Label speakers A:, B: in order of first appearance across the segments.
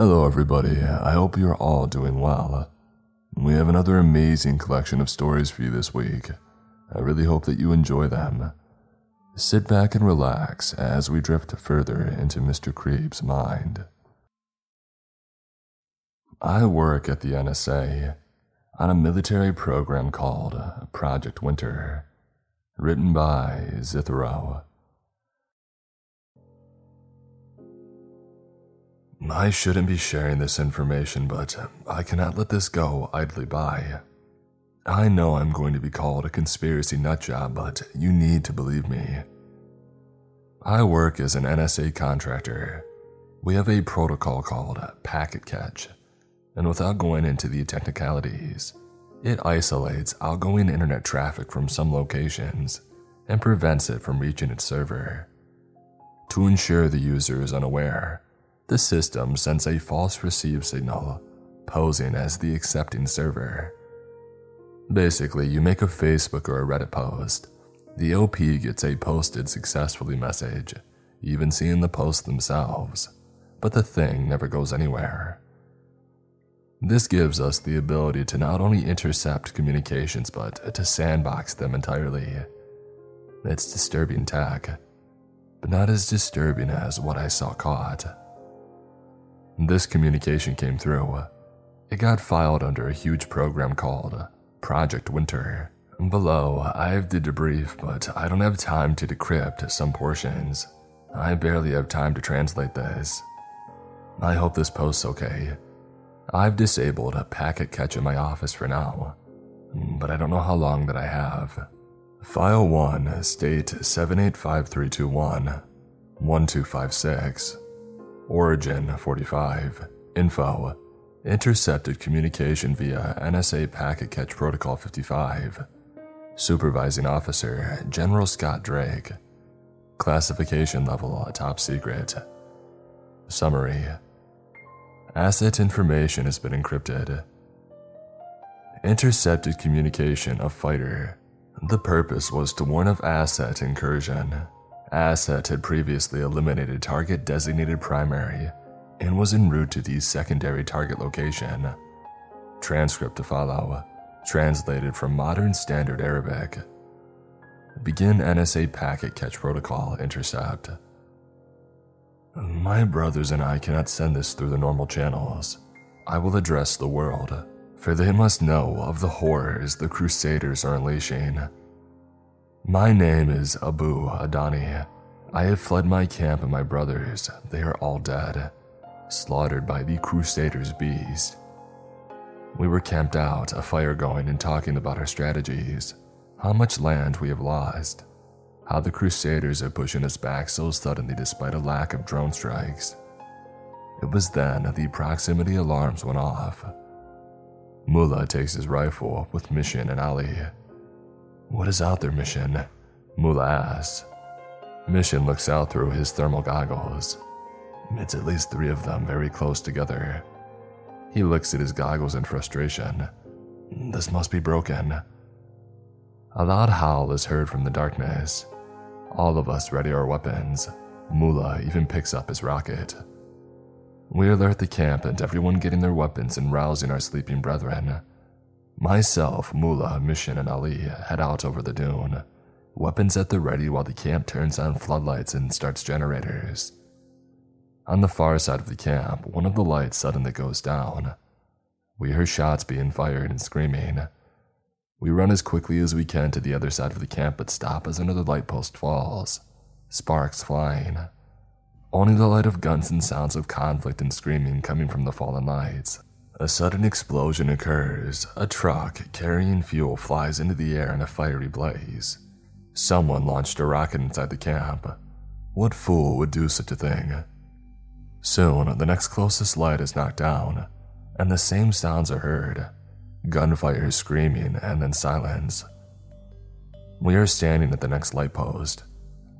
A: Hello, everybody. I hope you're all doing well. We have another amazing collection of stories for you this week. I really hope that you enjoy them. Sit back and relax as we drift further into Mr. Creep's mind. I work at the NSA on a military program called Project Winter, written by Zithero. I shouldn't be sharing this information, but I cannot let this go idly by. I know I'm going to be called a conspiracy nutjob, but you need to believe me. I work as an NSA contractor. We have a protocol called Packet Catch, and without going into the technicalities, it isolates outgoing internet traffic from some locations and prevents it from reaching its server. To ensure the user is unaware, the system sends a false receive signal, posing as the accepting server. Basically, you make a Facebook or a Reddit post. The OP gets a posted successfully message, even seeing the post themselves, but the thing never goes anywhere. This gives us the ability to not only intercept communications but to sandbox them entirely. It's disturbing tech, but not as disturbing as what I saw caught. This communication came through. Uh, it got filed under a huge program called uh, Project Winter. Below, I have the debrief, but I don't have time to decrypt some portions. I barely have time to translate this. I hope this post's okay. I've disabled a packet catch in my office for now, but I don't know how long that I have. File 1, state 785321, 1256. Origin 45. Info. Intercepted communication via NSA Packet Catch Protocol 55. Supervising Officer General Scott Drake. Classification level top secret. Summary Asset information has been encrypted. Intercepted communication of fighter. The purpose was to warn of asset incursion. Asset had previously eliminated target designated primary and was en route to the secondary target location. Transcript to follow, translated from modern standard Arabic. Begin NSA packet catch protocol intercept. My brothers and I cannot send this through the normal channels. I will address the world, for they must know of the horrors the Crusaders are unleashing. My name is Abu Adani. I have fled my camp and my brothers. They are all dead, slaughtered by the Crusaders' beast. We were camped out, a fire going, and talking about our strategies, how much land we have lost, how the Crusaders are pushing us back so suddenly despite a lack of drone strikes. It was then the proximity alarms went off. Mullah takes his rifle with Mission and Ali. What is out there, Mission? Mullah asks. Mission looks out through his thermal goggles. It's at least three of them very close together. He looks at his goggles in frustration. This must be broken. A loud howl is heard from the darkness. All of us ready our weapons. Mullah even picks up his rocket. We alert the camp and everyone getting their weapons and rousing our sleeping brethren. Myself, Mullah, Mission, and Ali head out over the dune, weapons at the ready while the camp turns on floodlights and starts generators. On the far side of the camp, one of the lights suddenly goes down. We hear shots being fired and screaming. We run as quickly as we can to the other side of the camp but stop as another light post falls, sparks flying. Only the light of guns and sounds of conflict and screaming coming from the fallen lights. A sudden explosion occurs. A truck carrying fuel flies into the air in a fiery blaze. Someone launched a rocket inside the camp. What fool would do such a thing? Soon, the next closest light is knocked down, and the same sounds are heard gunfire, screaming, and then silence. We are standing at the next light post.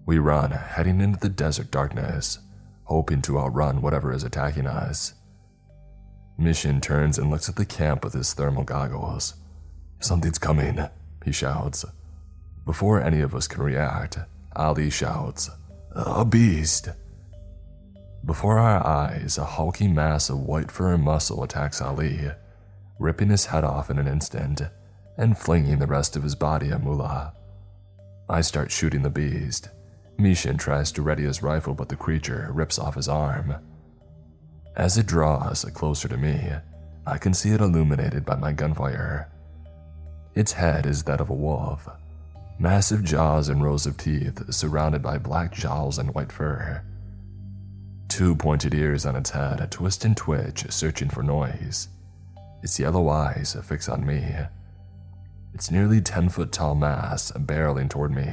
A: We run, heading into the desert darkness, hoping to outrun whatever is attacking us. Mission turns and looks at the camp with his thermal goggles. Something's coming, he shouts. Before any of us can react, Ali shouts, A beast! Before our eyes, a hulking mass of white fur and muscle attacks Ali, ripping his head off in an instant and flinging the rest of his body at Mullah. I start shooting the beast. Mishin tries to ready his rifle, but the creature rips off his arm. As it draws closer to me, I can see it illuminated by my gunfire. Its head is that of a wolf, massive jaws and rows of teeth surrounded by black jowls and white fur. Two pointed ears on its head twist and twitch, searching for noise. Its yellow eyes fix on me. Its nearly 10 foot tall mass barreling toward me.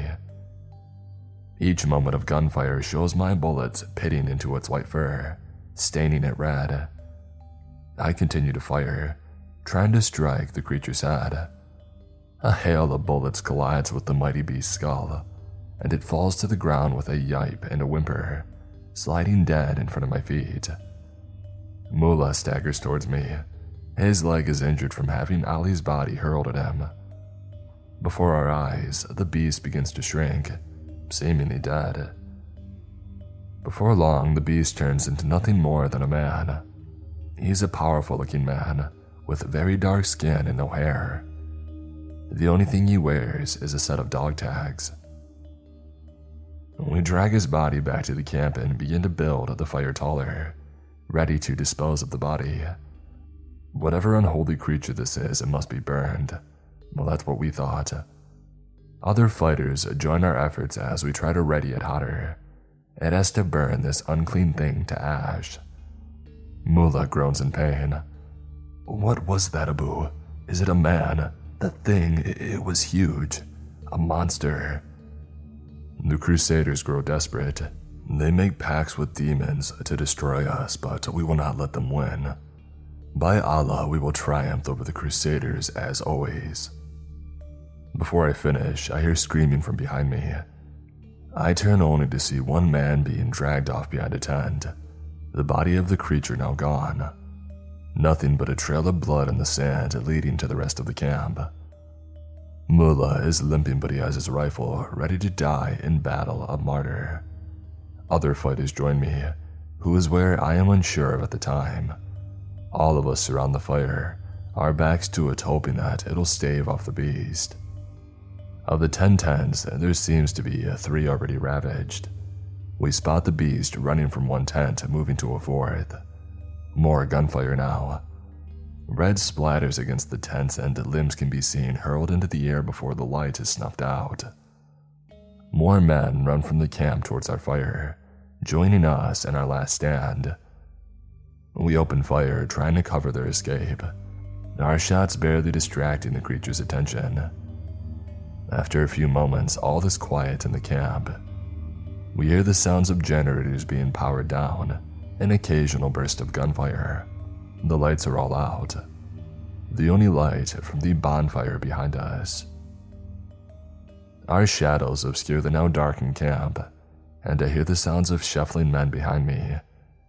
A: Each moment of gunfire shows my bullets pitting into its white fur, staining it red. I continue to fire, trying to strike the creature's head. A hail of bullets collides with the mighty beast's skull, and it falls to the ground with a yipe and a whimper, sliding dead in front of my feet. Mullah staggers towards me. His leg is injured from having Ali's body hurled at him. Before our eyes, the beast begins to shrink, seemingly dead. Before long, the beast turns into nothing more than a man. He's a powerful looking man with very dark skin and no hair. The only thing he wears is a set of dog tags. We drag his body back to the camp and begin to build the fire taller, ready to dispose of the body. Whatever unholy creature this is, it must be burned. Well, that's what we thought. Other fighters join our efforts as we try to ready it hotter. It has to burn this unclean thing to ash. Mullah groans in pain. What was that, Abu? Is it a man? That thing, it was huge. A monster. The Crusaders grow desperate. They make pacts with demons to destroy us, but we will not let them win. By Allah, we will triumph over the Crusaders as always. Before I finish, I hear screaming from behind me. I turn only to see one man being dragged off behind a tent, the body of the creature now gone. Nothing but a trail of blood in the sand leading to the rest of the camp. Mullah is limping, but he has his rifle ready to die in battle, a martyr. Other fighters join me, who is where I am unsure of at the time. All of us surround the fire, our backs to it, hoping that it'll stave off the beast. Of the ten tents, there seems to be uh, three already ravaged. We spot the beast running from one tent, moving to a fourth. More gunfire now. Red splatters against the tents, and limbs can be seen hurled into the air before the light is snuffed out. More men run from the camp towards our fire, joining us in our last stand. We open fire, trying to cover their escape, our shots barely distracting the creature's attention. After a few moments, all is quiet in the cab. We hear the sounds of generators being powered down, an occasional burst of gunfire. The lights are all out. The only light from the bonfire behind us. Our shadows obscure the now darkened camp, and I hear the sounds of shuffling men behind me,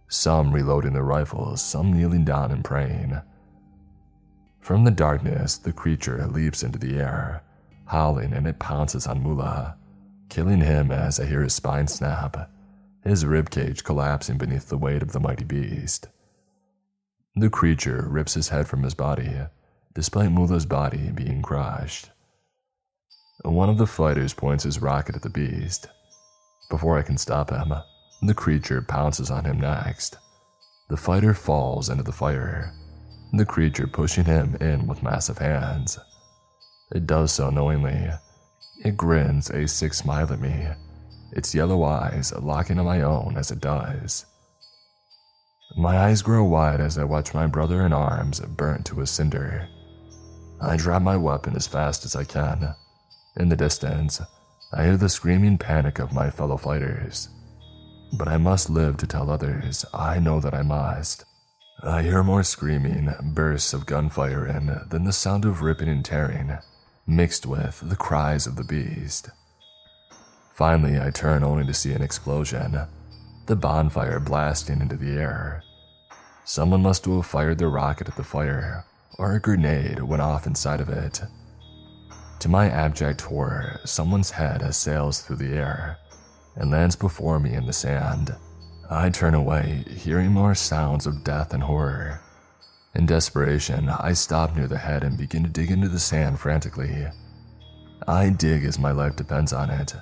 A: some reloading their rifles, some kneeling down and praying. From the darkness, the creature leaps into the air, howling, and it pounces on Mullah, killing him as I hear his spine snap, his ribcage collapsing beneath the weight of the mighty beast. The creature rips his head from his body, despite Mullah's body being crushed. One of the fighters points his rocket at the beast. Before I can stop him, the creature pounces on him next. The fighter falls into the fire, the creature pushing him in with massive hands. It does so knowingly. It grins a sick smile at me, its yellow eyes locking on my own as it does. My eyes grow wide as I watch my brother in arms burnt to a cinder. I drop my weapon as fast as I can. In the distance, I hear the screaming panic of my fellow fighters. But I must live to tell others, I know that I must. I hear more screaming, bursts of gunfire, and then the sound of ripping and tearing mixed with the cries of the beast. Finally, I turn only to see an explosion, the bonfire blasting into the air. Someone must have fired their rocket at the fire, or a grenade went off inside of it. To my abject horror, someone's head sails through the air and lands before me in the sand, I turn away, hearing more sounds of death and horror. In desperation, I stop near the head and begin to dig into the sand frantically. I dig as my life depends on it,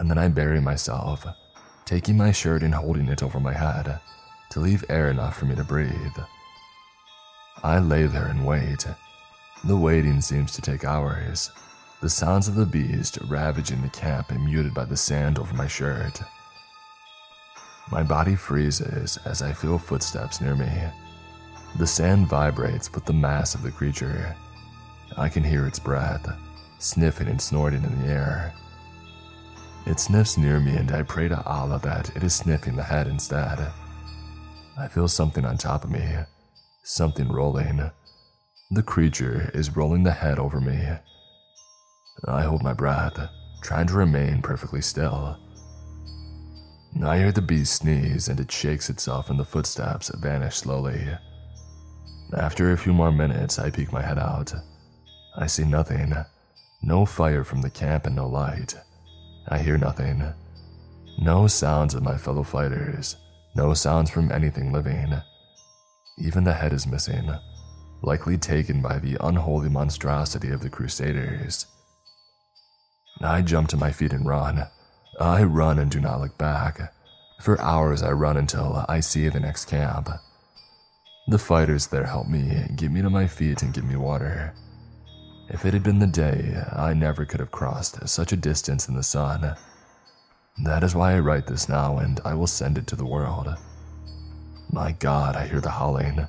A: and then I bury myself, taking my shirt and holding it over my head to leave air enough for me to breathe. I lay there and wait. The waiting seems to take hours, the sounds of the beast ravaging the camp and muted by the sand over my shirt. My body freezes as I feel footsteps near me. The sand vibrates with the mass of the creature. I can hear its breath, sniffing and snorting in the air. It sniffs near me, and I pray to Allah that it is sniffing the head instead. I feel something on top of me, something rolling. The creature is rolling the head over me. I hold my breath, trying to remain perfectly still. I hear the beast sneeze and it shakes itself and the footsteps vanish slowly. After a few more minutes, I peek my head out. I see nothing. No fire from the camp and no light. I hear nothing. No sounds of my fellow fighters. No sounds from anything living. Even the head is missing, likely taken by the unholy monstrosity of the Crusaders. I jump to my feet and run. I run and do not look back. For hours, I run until I see the next camp. The fighters there help me, get me to my feet, and give me water. If it had been the day, I never could have crossed such a distance in the sun. That is why I write this now, and I will send it to the world. My god, I hear the howling.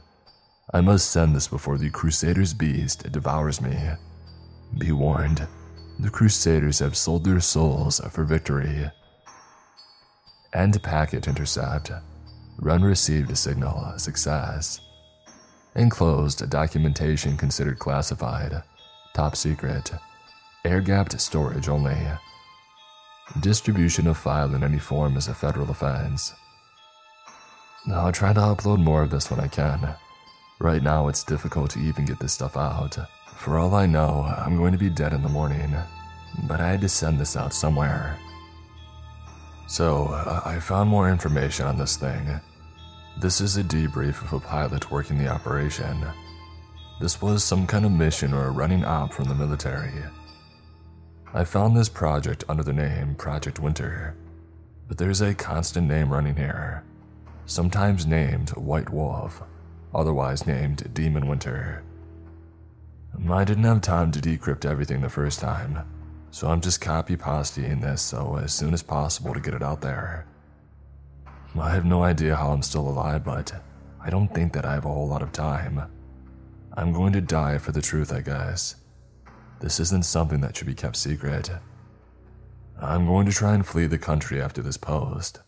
A: I must send this before the Crusader's beast devours me. Be warned, the Crusaders have sold their souls for victory. End packet intercept. Run received a signal, success. Enclosed documentation considered classified, top secret, air gapped storage only. Distribution of file in any form is a federal offense. Now I'll try to upload more of this when I can. Right now, it's difficult to even get this stuff out. For all I know, I'm going to be dead in the morning, but I had to send this out somewhere. So, I found more information on this thing. This is a debrief of a pilot working the operation. This was some kind of mission or a running op from the military. I found this project under the name Project Winter, but there's a constant name running here, sometimes named White Wolf, otherwise named Demon Winter. I didn't have time to decrypt everything the first time, so I'm just copy pasting this so as soon as possible to get it out there. I have no idea how I'm still alive, but I don't think that I have a whole lot of time. I'm going to die for the truth, I guess. This isn't something that should be kept secret. I'm going to try and flee the country after this post.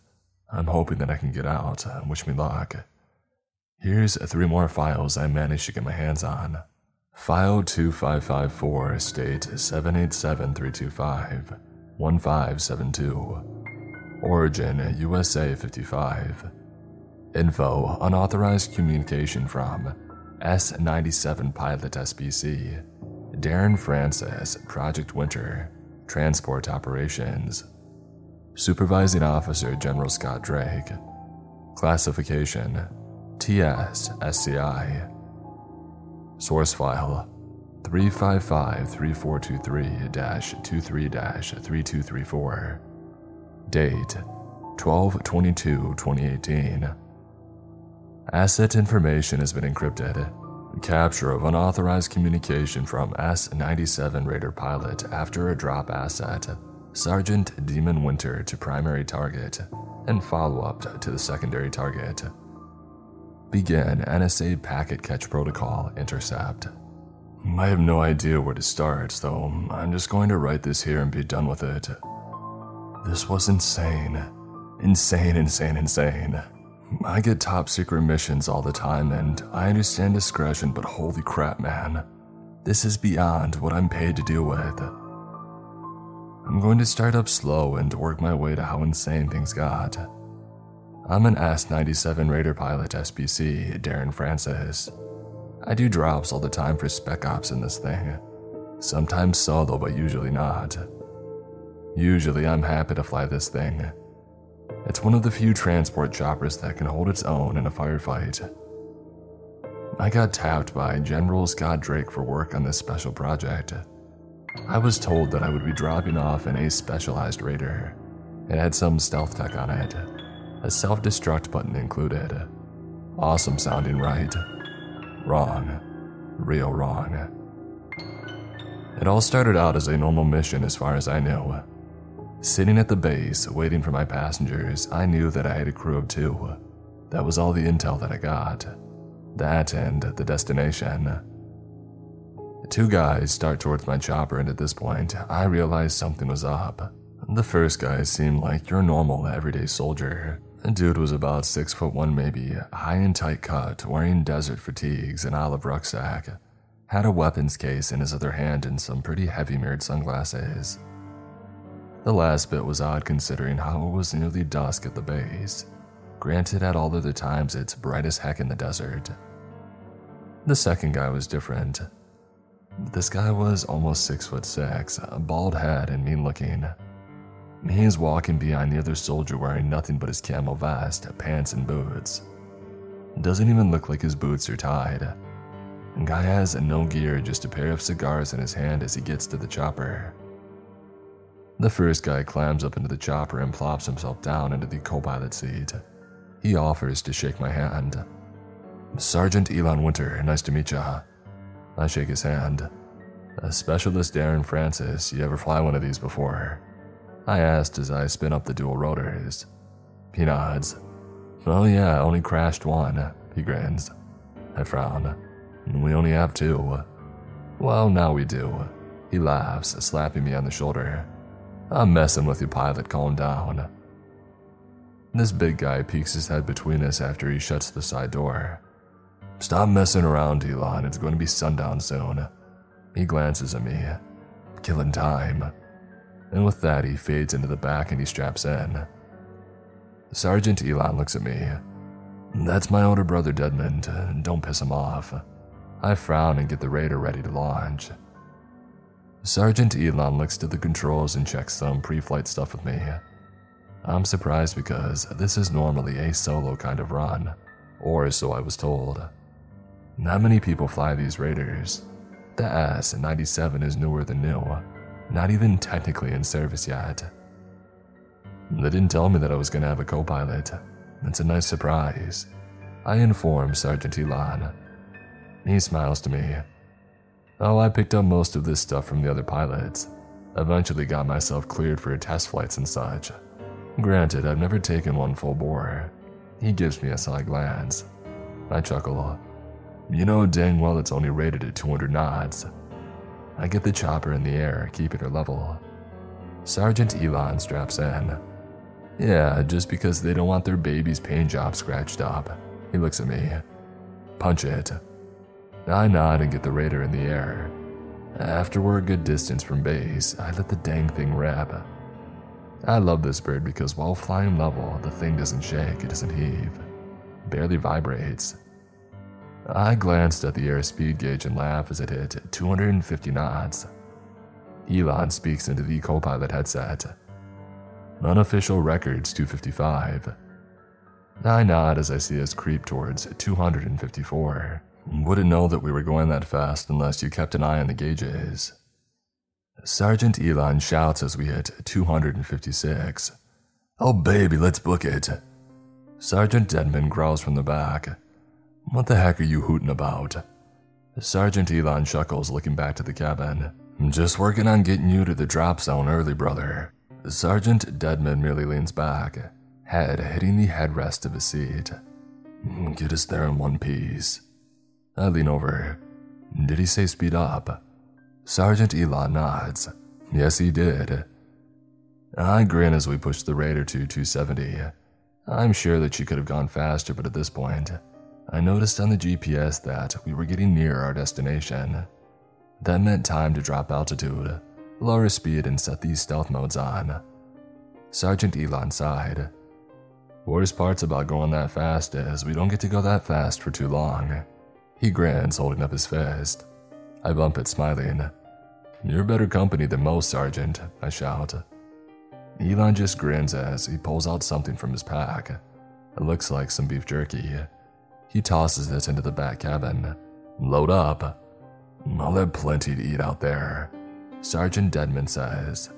A: I'm hoping that I can get out, wish me luck. Here's three more files I managed to get my hands on. File 2554 state 787325 1572. Origin USA 55. Info unauthorized communication from S 97 pilot SPC. Darren Francis, Project Winter, Transport Operations. Supervising Officer General Scott Drake. Classification TS SCI. Source file 355 3423 23 3234. Date 12 22 2018. Asset information has been encrypted. Capture of unauthorized communication from S 97 Raider pilot after a drop asset. Sergeant Demon Winter to primary target, and follow up to the secondary target. Begin NSA packet catch protocol intercept. I have no idea where to start, so I'm just going to write this here and be done with it. This was insane. Insane, insane, insane. I get top secret missions all the time, and I understand discretion, but holy crap, man. This is beyond what I'm paid to deal with. I'm going to start up slow and work my way to how insane things got. I'm an S 97 Raider pilot SPC, Darren Francis. I do drops all the time for spec ops in this thing. Sometimes solo, but usually not. Usually, I'm happy to fly this thing. It's one of the few transport choppers that can hold its own in a firefight. I got tapped by General Scott Drake for work on this special project. I was told that I would be dropping off in a specialized raider. It had some stealth tech on it, a self destruct button included. Awesome sounding, right? Wrong. Real wrong. It all started out as a normal mission as far as I knew. Sitting at the base, waiting for my passengers, I knew that I had a crew of two. That was all the intel that I got. That and the destination. Two guys start towards my chopper, and at this point, I realized something was up. The first guy seemed like your normal, everyday soldier. The dude was about six foot one, maybe, high and tight cut, wearing desert fatigues and olive rucksack. Had a weapons case in his other hand and some pretty heavy mirrored sunglasses. The last bit was odd considering how it was nearly dusk at the base. Granted, at all other times, it's bright as heck in the desert. The second guy was different. This guy was almost six foot six, a bald head and mean looking. He is walking behind the other soldier wearing nothing but his camel vest, pants, and boots. Doesn't even look like his boots are tied. Guy has no gear, just a pair of cigars in his hand as he gets to the chopper. The first guy climbs up into the chopper and plops himself down into the co pilot seat. He offers to shake my hand. Sergeant Elon Winter, nice to meet ya. I shake his hand. A specialist Darren Francis, you ever fly one of these before? I asked as I spin up the dual rotors. He nods. Oh yeah, only crashed one, he grins. I frown. We only have two. Well, now we do. He laughs, slapping me on the shoulder. I'm messing with you, pilot, calm down. This big guy peeks his head between us after he shuts the side door. Stop messing around, Elon. It's going to be sundown soon. He glances at me. Killing time. And with that, he fades into the back and he straps in. Sergeant Elon looks at me. That's my older brother Desmond. Don't piss him off. I frown and get the Raider ready to launch. Sergeant Elon looks to the controls and checks some pre flight stuff with me. I'm surprised because this is normally a solo kind of run, or so I was told. Not many people fly these Raiders. The S-97 is newer than new, not even technically in service yet. They didn't tell me that I was going to have a co-pilot. It's a nice surprise. I inform Sergeant Elon. He smiles to me. Oh, I picked up most of this stuff from the other pilots. Eventually got myself cleared for test flights and such. Granted, I've never taken one full bore. He gives me a side glance. I chuckle. You know dang well it's only rated at 200 knots. I get the chopper in the air, keeping her level. Sergeant Elon straps in. Yeah, just because they don't want their baby's paint job scratched up. He looks at me. Punch it. I nod and get the Raider in the air. After we're a good distance from base, I let the dang thing rev. I love this bird because while flying level, the thing doesn't shake, it doesn't heave, barely vibrates. I glanced at the airspeed gauge and laughed as it hit 250 knots. Elon speaks into the co pilot headset. Unofficial records 255. I nod as I see us creep towards 254. Wouldn't know that we were going that fast unless you kept an eye on the gauges. Sergeant Elon shouts as we hit 256. Oh, baby, let's book it. Sergeant Denman growls from the back. What the heck are you hooting about? Sergeant Elon chuckles, looking back to the cabin. Just working on getting you to the drop zone early, brother. Sergeant Deadman merely leans back, head hitting the headrest of his seat. Get us there in one piece. I lean over. Did he say speed up? Sergeant Elon nods. Yes, he did. I grin as we push the Raider to 270. I'm sure that she could have gone faster, but at this point, I noticed on the GPS that we were getting near our destination. That meant time to drop altitude, lower speed, and set these stealth modes on. Sergeant Elon sighed. Worst parts about going that fast is we don't get to go that fast for too long. He grins, holding up his fist. I bump it, smiling. You're better company than most, Sergeant, I shout. Elon just grins as he pulls out something from his pack. It looks like some beef jerky. He tosses it into the back cabin. Load up. I'll have plenty to eat out there, Sergeant Deadman says.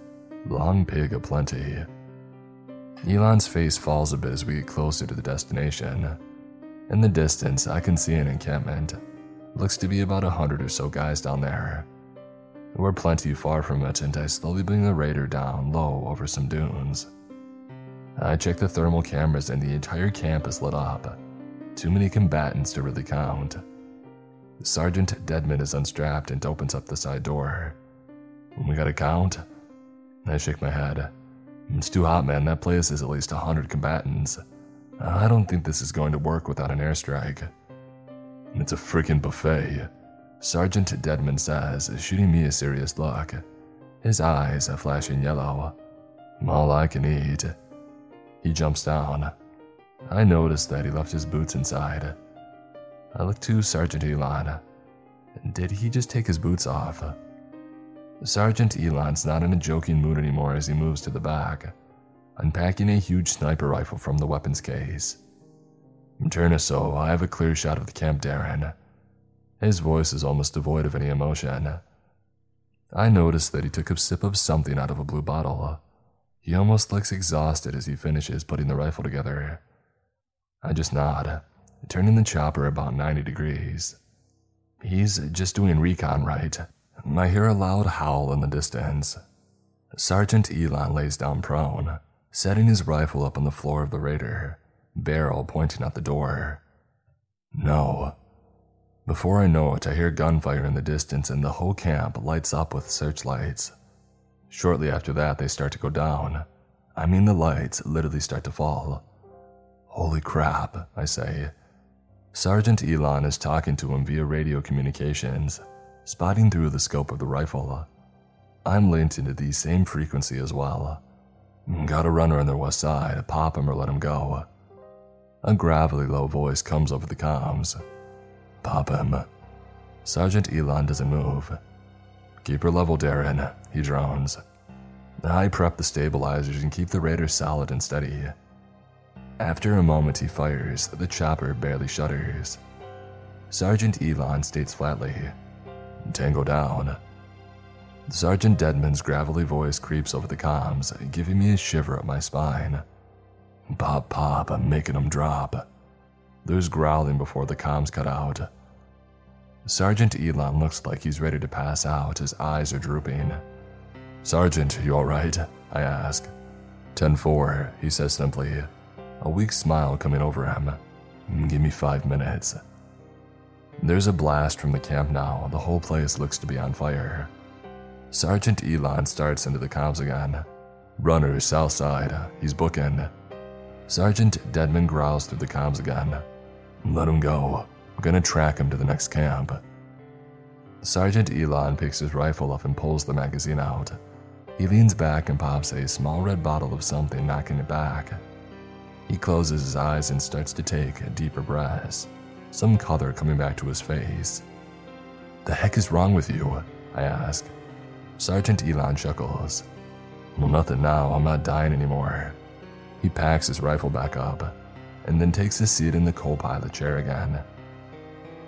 A: Long pig aplenty. Elon's face falls a bit as we get closer to the destination. In the distance, I can see an encampment. Looks to be about a hundred or so guys down there. We're plenty far from it, and I slowly bring the raider down low over some dunes. I check the thermal cameras, and the entire camp is lit up. Too many combatants to really count. Sergeant Deadman is unstrapped and opens up the side door. We gotta count? I shake my head. It's too hot, man. That place is at least a hundred combatants. I don't think this is going to work without an airstrike. It's a freaking buffet. Sergeant Deadman says, shooting me a serious look. His eyes are flashing yellow. All I can eat. He jumps down. I notice that he left his boots inside. I look to Sergeant Elon. Did he just take his boots off? Sergeant Elon's not in a joking mood anymore as he moves to the back, unpacking a huge sniper rifle from the weapons case. Us so I have a clear shot of the camp Darren. His voice is almost devoid of any emotion. I notice that he took a sip of something out of a blue bottle. He almost looks exhausted as he finishes putting the rifle together. I just nod, turning the chopper about 90 degrees. He's just doing recon right. I hear a loud howl in the distance. Sergeant Elon lays down prone, setting his rifle up on the floor of the raider, barrel pointing at the door. No, before I know it, I hear gunfire in the distance and the whole camp lights up with searchlights. Shortly after that, they start to go down. I mean, the lights literally start to fall. Holy crap, I say. Sergeant Elon is talking to him via radio communications, spotting through the scope of the rifle. I'm linked into the same frequency as well. Got a runner on their west side, pop him or let him go. A gravelly low voice comes over the comms. Pop him. Sergeant Elon doesn't move. Keep her level, Darren, he drones. I prep the stabilizers and keep the raider solid and steady. After a moment, he fires, the chopper barely shudders. Sergeant Elon states flatly, Tango down. Sergeant Deadman's gravelly voice creeps over the comms, giving me a shiver up my spine. Pop, pop, I'm making him drop. There's growling before the comms cut out. Sergeant Elon looks like he's ready to pass out. His eyes are drooping. Sergeant, you alright? I ask. 10 4, he says simply, a weak smile coming over him. Mm, give me five minutes. There's a blast from the camp now. The whole place looks to be on fire. Sergeant Elon starts into the comms again. Runner, south side. He's booking. Sergeant Deadman growls through the comms again. Let him go. I'm gonna track him to the next camp. Sergeant Elon picks his rifle up and pulls the magazine out. He leans back and pops a small red bottle of something, knocking it back. He closes his eyes and starts to take a deeper breaths, some color coming back to his face. The heck is wrong with you? I ask. Sergeant Elon chuckles. Well, nothing now, I'm not dying anymore. He packs his rifle back up and then takes his seat in the co pilot chair again.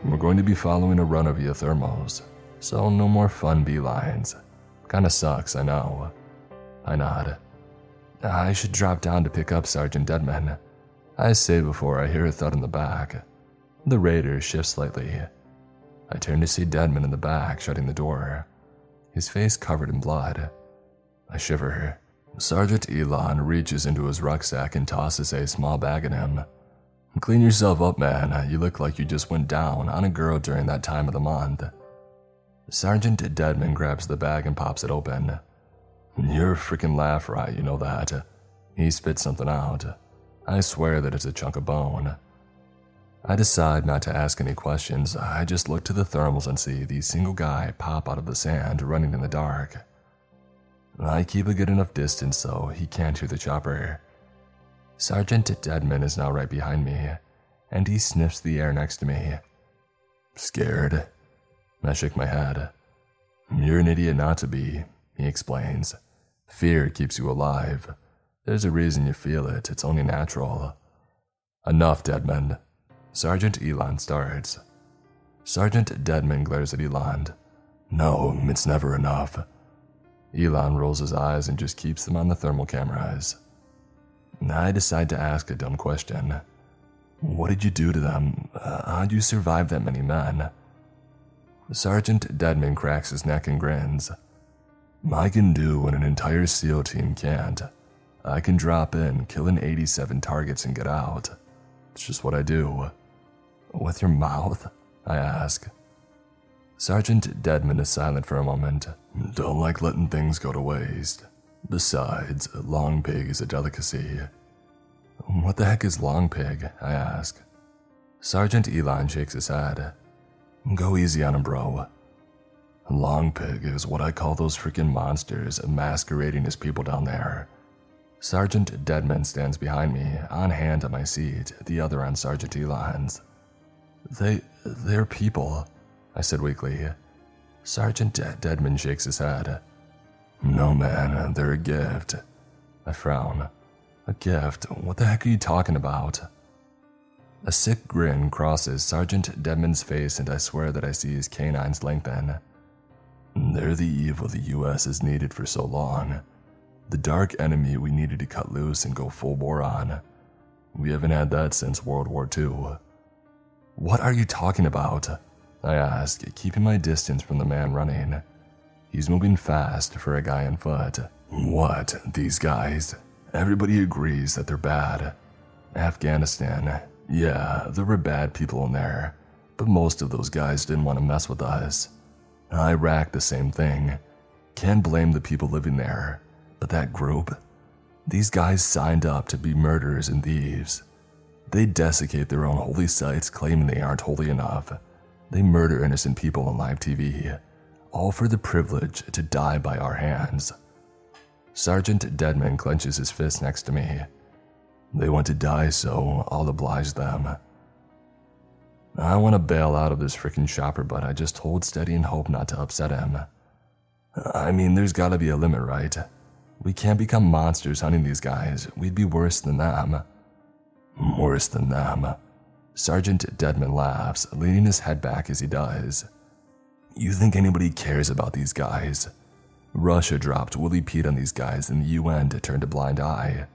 A: We're going to be following a runner via thermals, so no more fun beelines. Kinda sucks, I know. I nod. I should drop down to pick up Sergeant Deadman. I say before I hear a thud in the back. The raider shifts slightly. I turn to see Deadman in the back, shutting the door, his face covered in blood. I shiver. Sergeant Elon reaches into his rucksack and tosses a small bag at him. Clean yourself up, man. You look like you just went down on a girl during that time of the month. Sergeant Deadman grabs the bag and pops it open. You're a freaking laugh right, you know that. He spits something out. I swear that it's a chunk of bone. I decide not to ask any questions. I just look to the thermals and see the single guy pop out of the sand running in the dark. I keep a good enough distance so he can't hear the chopper. Sergeant Deadman is now right behind me, and he sniffs the air next to me. Scared? I shake my head. You're an idiot not to be, he explains, Fear keeps you alive. There's a reason you feel it, it's only natural. Enough, Deadman. Sergeant Elon starts. Sergeant Deadman glares at Elon. No, it's never enough. Elon rolls his eyes and just keeps them on the thermal cameras. I decide to ask a dumb question. What did you do to them? Uh, how'd you survive that many men? Sergeant Deadman cracks his neck and grins. I can do what an entire SEAL team can't. I can drop in, kill an 87 targets, and get out. It's just what I do. With your mouth? I ask. Sergeant Deadman is silent for a moment. Don't like letting things go to waste. Besides, long pig is a delicacy. What the heck is long pig? I ask. Sergeant Elon shakes his head. Go easy on him, bro. Long pig is what I call those freaking monsters masquerading as people down there. Sergeant Deadman stands behind me, on hand at my seat, the other on Sergeant Elon's. They, they're people, I said weakly. Sergeant Deadman shakes his head. No, man, they're a gift. I frown. A gift? What the heck are you talking about? A sick grin crosses Sergeant Deadman's face, and I swear that I see his canines lengthen. They're the evil the US has needed for so long. The dark enemy we needed to cut loose and go full bore on. We haven't had that since World War II. What are you talking about? I ask, keeping my distance from the man running. He's moving fast for a guy on foot. What, these guys? Everybody agrees that they're bad. Afghanistan, yeah, there were bad people in there, but most of those guys didn't want to mess with us. Iraq, the same thing. Can't blame the people living there, but that group? These guys signed up to be murderers and thieves. They desiccate their own holy sites claiming they aren't holy enough. They murder innocent people on live TV, all for the privilege to die by our hands. Sergeant Deadman clenches his fist next to me. They want to die, so I'll oblige them. I want to bail out of this freaking shopper, but I just hold steady and hope not to upset him. I mean, there's gotta be a limit, right? We can't become monsters hunting these guys. We'd be worse than them. Worse than them. Sergeant Deadman laughs, leaning his head back as he does. You think anybody cares about these guys? Russia dropped Willie Pete on these guys and the UN turned a blind eye.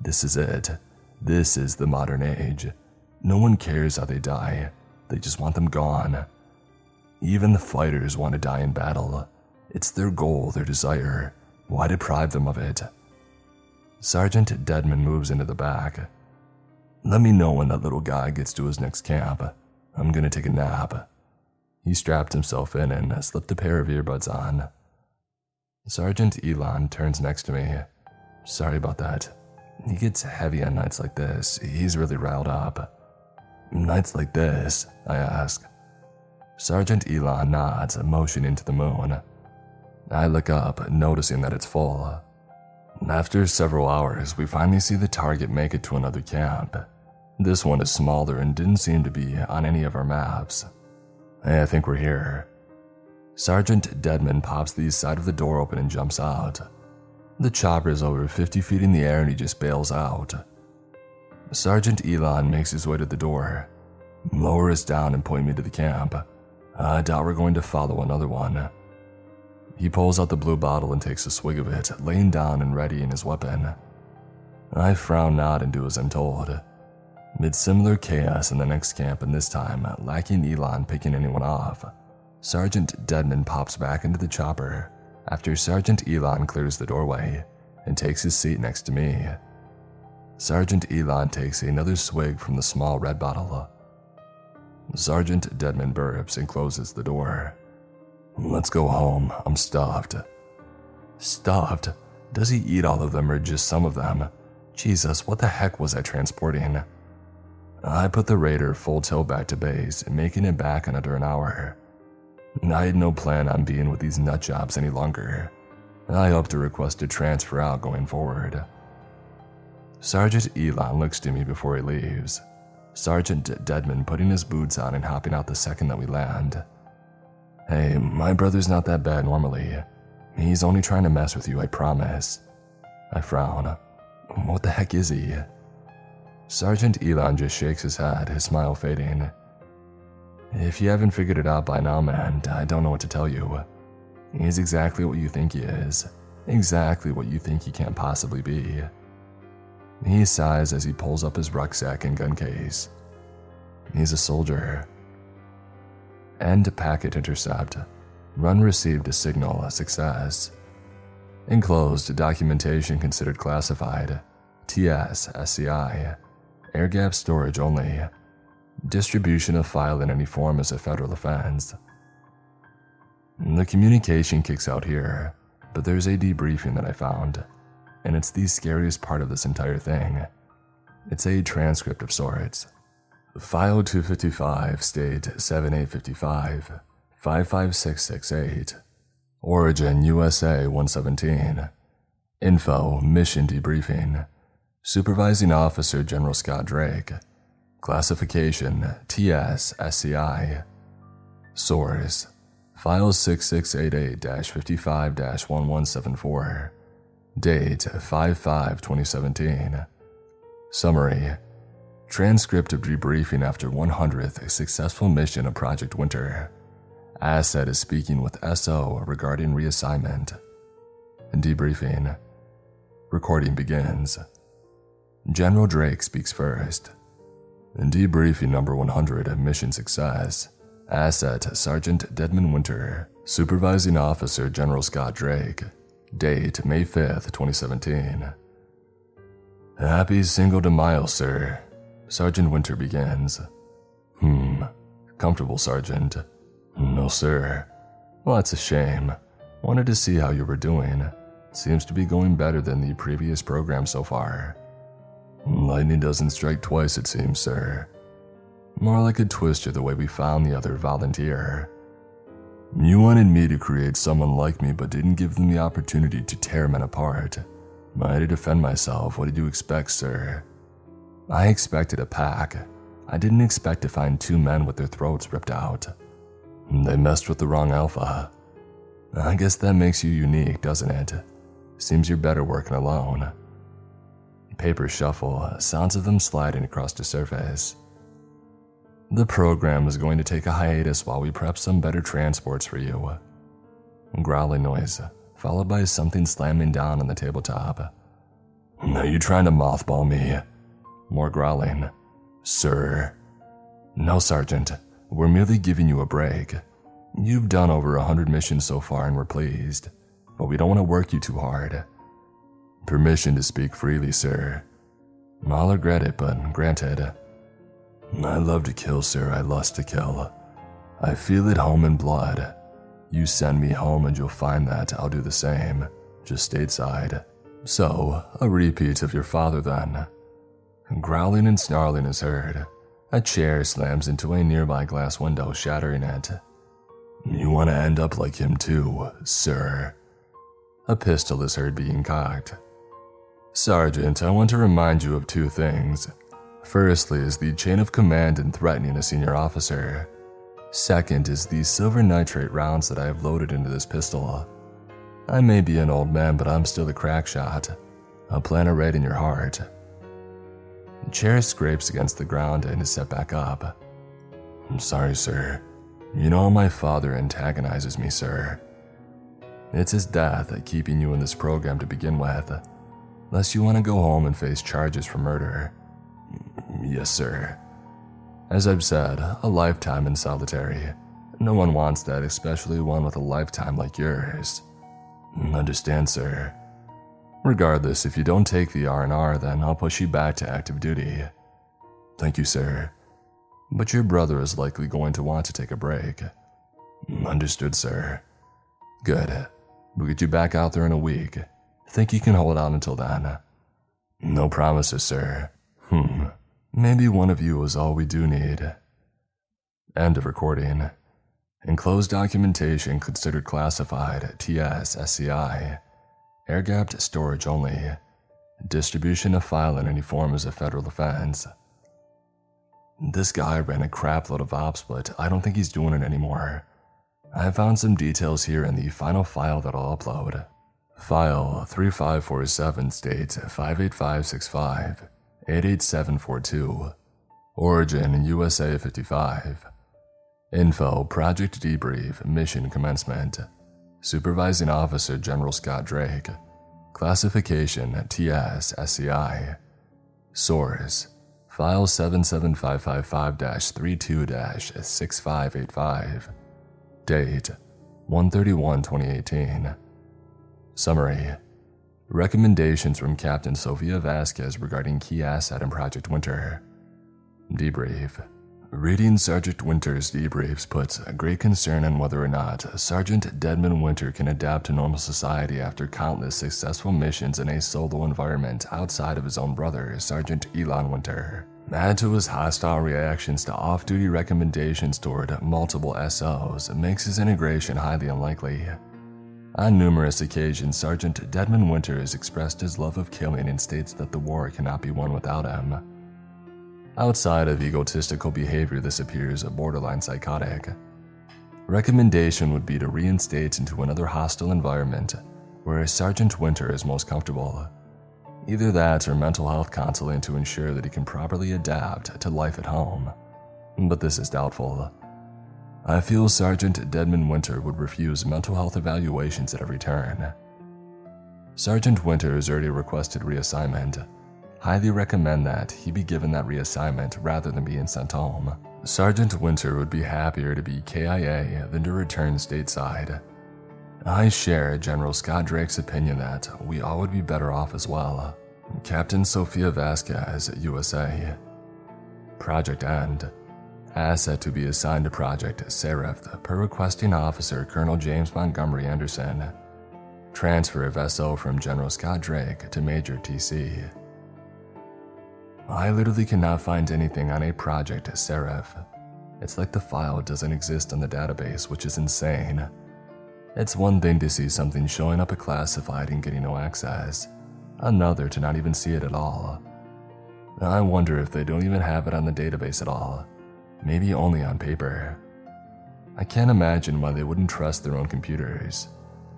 A: This is it. This is the modern age. No one cares how they die, they just want them gone. Even the fighters want to die in battle. It's their goal, their desire. Why deprive them of it? Sergeant Deadman moves into the back. Let me know when that little guy gets to his next camp. I'm gonna take a nap. He strapped himself in and slipped a pair of earbuds on. Sergeant Elon turns next to me. Sorry about that. He gets heavy on nights like this. He's really riled up. Nights like this? I ask. Sergeant Elon nods, motioning to the moon. I look up, noticing that it's full. After several hours, we finally see the target make it to another camp. This one is smaller and didn't seem to be on any of our maps. I think we're here. Sergeant Deadman pops the side of the door open and jumps out. The chopper is over 50 feet in the air and he just bails out. Sergeant Elon makes his way to the door. Lower us down and point me to the camp. I doubt we're going to follow another one. He pulls out the blue bottle and takes a swig of it, laying down and readying his weapon. I frown, nod, and do as I'm told. Mid similar chaos in the next camp, and this time lacking Elon picking anyone off. Sergeant Deadman pops back into the chopper after Sergeant Elon clears the doorway and takes his seat next to me. Sergeant Elon takes another swig from the small red bottle. Sergeant Deadman burps and closes the door. Let's go home. I'm stuffed. Stuffed? Does he eat all of them or just some of them? Jesus, what the heck was I transporting? I put the Raider full tilt back to base, making it back in under an hour. I had no plan on being with these nutjobs any longer. I hope to request a transfer out going forward. Sergeant Elon looks to me before he leaves. Sergeant Deadman putting his boots on and hopping out the second that we land. Hey, my brother's not that bad normally. He's only trying to mess with you, I promise. I frown. What the heck is he? Sergeant Elon just shakes his head, his smile fading. If you haven't figured it out by now, man, I don't know what to tell you. He's exactly what you think he is. Exactly what you think he can't possibly be. He sighs as he pulls up his rucksack and gun case. He's a soldier. End packet intercept. Run received a signal, a success. Enclosed documentation considered classified. TS, SCI. Air gap storage only. Distribution of file in any form is a federal offense. The communication kicks out here, but there's a debriefing that I found, and it's the scariest part of this entire thing. It's a transcript of sorts. File 255, state 7855, 55668. Origin USA 117. Info Mission Debriefing. Supervising Officer General Scott Drake. Classification TS SCI. Source File 6688 55 1174. Date 5 5 2017. Summary Transcript of debriefing after 100th successful mission of Project Winter. Asset is speaking with SO regarding reassignment. Debriefing. Recording begins. General Drake speaks first. In Debriefing number 100 mission success. Asset Sergeant Deadman Winter, Supervising Officer General Scott Drake. Date May 5th, 2017. Happy Cinco de Mayo, sir. Sergeant Winter begins. Hmm. Comfortable, Sergeant. No, sir. Well, that's a shame. Wanted to see how you were doing. Seems to be going better than the previous program so far. Lightning doesn't strike twice, it seems, sir. More like a twister the way we found the other volunteer. You wanted me to create someone like me, but didn't give them the opportunity to tear men apart. I had to defend myself. What did you expect, sir? I expected a pack. I didn't expect to find two men with their throats ripped out. They messed with the wrong alpha. I guess that makes you unique, doesn't it? Seems you're better working alone. Papers shuffle, sounds of them sliding across the surface. The program is going to take a hiatus while we prep some better transports for you. Growling noise, followed by something slamming down on the tabletop. Are you trying to mothball me? More growling. Sir. No, Sergeant. We're merely giving you a break. You've done over a hundred missions so far and we're pleased, but we don't want to work you too hard. Permission to speak freely, sir. I'll regret it, but granted. I love to kill, sir. I lust to kill. I feel it home in blood. You send me home and you'll find that I'll do the same, just stateside. So, a repeat of your father then. Growling and snarling is heard. A chair slams into a nearby glass window, shattering it. You want to end up like him too, sir. A pistol is heard being cocked. Sergeant, I want to remind you of two things. Firstly is the chain of command in threatening a senior officer. Second is the silver nitrate rounds that I have loaded into this pistol. I may be an old man, but I'm still a crack shot. A red in your heart. The chair scrapes against the ground and is set back up. I'm sorry, sir. You know my father antagonizes me, sir. It's his death keeping you in this program to begin with, lest you want to go home and face charges for murder. Yes, sir. As I've said, a lifetime in solitary. No one wants that, especially one with a lifetime like yours. Understand, sir. Regardless, if you don't take the R&R, then I'll push you back to active duty. Thank you, sir. But your brother is likely going to want to take a break. Understood, sir. Good. We'll get you back out there in a week. Think you can hold out until then? No promises, sir. Hmm. Maybe one of you is all we do need. End of recording. Enclosed documentation considered classified TS SCI. Air gapped storage only. Distribution of file in any form is a federal offense. This guy ran a crapload of ops, but I don't think he's doing it anymore. I found some details here in the final file that I'll upload. File 3547 states 58565 88742. Origin USA 55. Info Project Debrief Mission Commencement. Supervising Officer General Scott Drake. Classification TS SCI. Source File 77555 32 6585. Date 131 2018. Summary Recommendations from Captain Sofia Vasquez regarding key asset in Project Winter. Debrief Reading Sergeant Winter's debriefs puts great concern on whether or not Sergeant Deadman Winter can adapt to normal society after countless successful missions in a solo environment outside of his own brother, Sergeant Elon Winter. Add to his hostile reactions to off duty recommendations toward multiple SOs makes his integration highly unlikely. On numerous occasions, Sergeant Deadman Winter has expressed his love of killing and states that the war cannot be won without him. Outside of egotistical behavior, this appears a borderline psychotic. Recommendation would be to reinstate into another hostile environment where Sergeant Winter is most comfortable. Either that or mental health counseling to ensure that he can properly adapt to life at home. But this is doubtful. I feel Sergeant Deadman Winter would refuse mental health evaluations at every turn. Sergeant Winter has already requested reassignment, highly recommend that he be given that reassignment rather than being sent home. Sergeant Winter would be happier to be KIA than to return stateside. I share General Scott Drake's opinion that we all would be better off as well. Captain Sofia Vasquez, USA. Project End. Asset to be assigned to Project Seraph per requesting officer Colonel James Montgomery Anderson. Transfer of SO from General Scott Drake to Major TC. I literally cannot find anything on a project Seraph. It's like the file doesn't exist on the database, which is insane. It's one thing to see something showing up a classified and getting no access, another to not even see it at all. I wonder if they don't even have it on the database at all, maybe only on paper. I can't imagine why they wouldn't trust their own computers,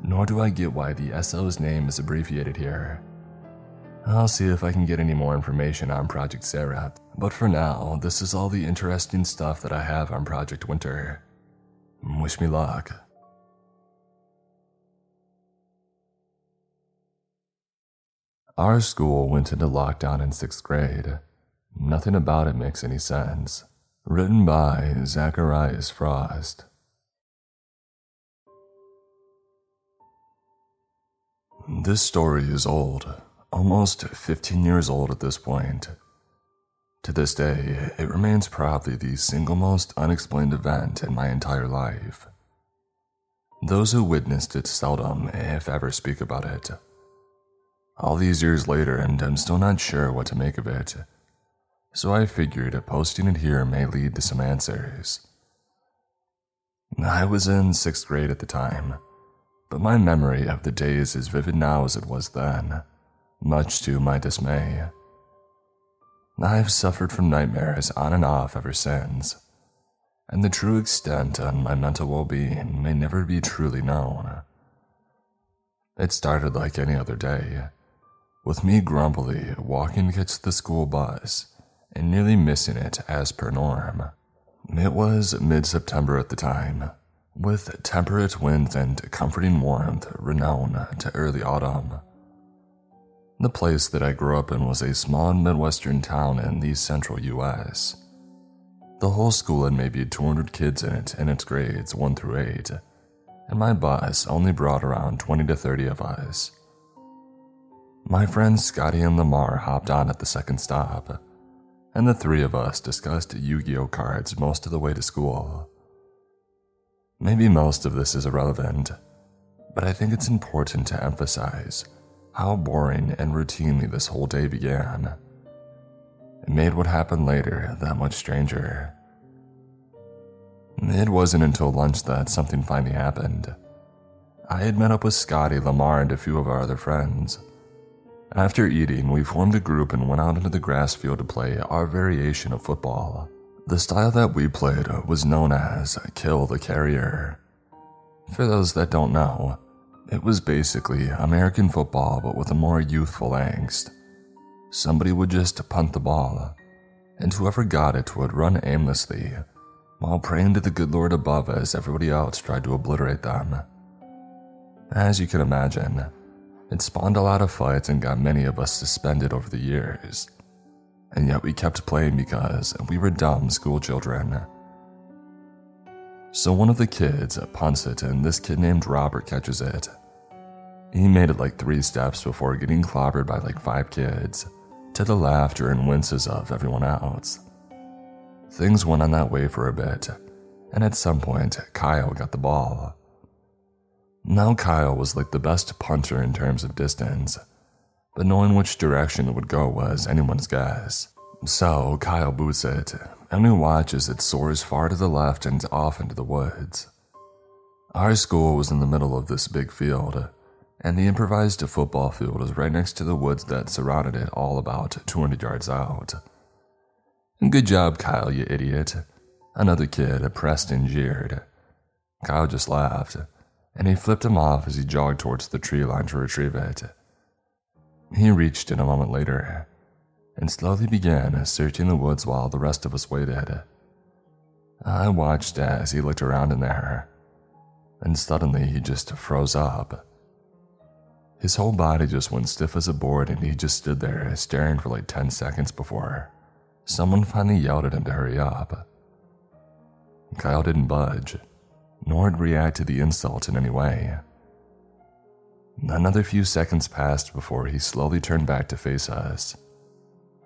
A: nor do I get why the SO's name is abbreviated here. I'll see if I can get any more information on Project Seraph, but for now, this is all the interesting stuff that I have on Project Winter. Wish me luck. Our school went into lockdown in sixth grade. Nothing about it makes any sense. Written by Zacharias Frost. This story is old, almost 15 years old at this point. To this day, it remains probably the single most unexplained event in my entire life. Those who witnessed it seldom, if ever, speak about it. All these years later, and I'm still not sure what to make of it. So I figured posting it here may lead to some answers. I was in sixth grade at the time, but my memory of the day is as vivid now as it was then much to my dismay. I've suffered from nightmares on and off ever since, and the true extent on my mental well being may never be truly known. It started like any other day, with me grumpily walking to catch the school bus and nearly missing it as per norm. It was mid September at the time, with temperate winds and comforting warmth renowned to early autumn. The place that I grew up in was a small Midwestern town in the central US. The whole school had maybe 200 kids in it in its grades 1 through 8, and my bus only brought around 20 to 30 of us. My friends Scotty and Lamar hopped on at the second stop, and the three of us discussed Yu Gi Oh cards most of the way to school. Maybe most of this is irrelevant, but I think it's important to emphasize how boring and routinely this whole day began. It made what happened later that much stranger. It wasn't until lunch that something finally happened. I had met up with Scotty, Lamar, and a few of our other friends. After eating, we formed a group and went out into the grass field to play our variation of football. The style that we played was known as Kill the Carrier. For those that don't know, it was basically American football but with a more youthful angst. Somebody would just punt the ball, and whoever got it would run aimlessly while praying to the good Lord above as everybody else tried to obliterate them. As you can imagine, it spawned a lot of fights and got many of us suspended over the years. And yet we kept playing because we were dumb school children. So one of the kids punts it, and this kid named Robert catches it. He made it like three steps before getting clobbered by like five kids, to the laughter and winces of everyone else. Things went on that way for a bit, and at some point, Kyle got the ball. Now, Kyle was like the best punter in terms of distance, but knowing which direction it would go was anyone's guess. So, Kyle boots it, and we watch as it soars far to the left and off into the woods. Our school was in the middle of this big field, and the improvised football field was right next to the woods that surrounded it, all about 200 yards out. Good job, Kyle, you idiot. Another kid pressed and jeered. Kyle just laughed and he flipped him off as he jogged towards the tree line to retrieve it. He reached it a moment later and slowly began searching the woods while the rest of us waited. I watched as he looked around in there, and suddenly he just froze up. His whole body just went stiff as a board, and he just stood there staring for like 10 seconds before someone finally yelled at him to hurry up. Kyle didn't budge nor react to the insult in any way. Another few seconds passed before he slowly turned back to face us.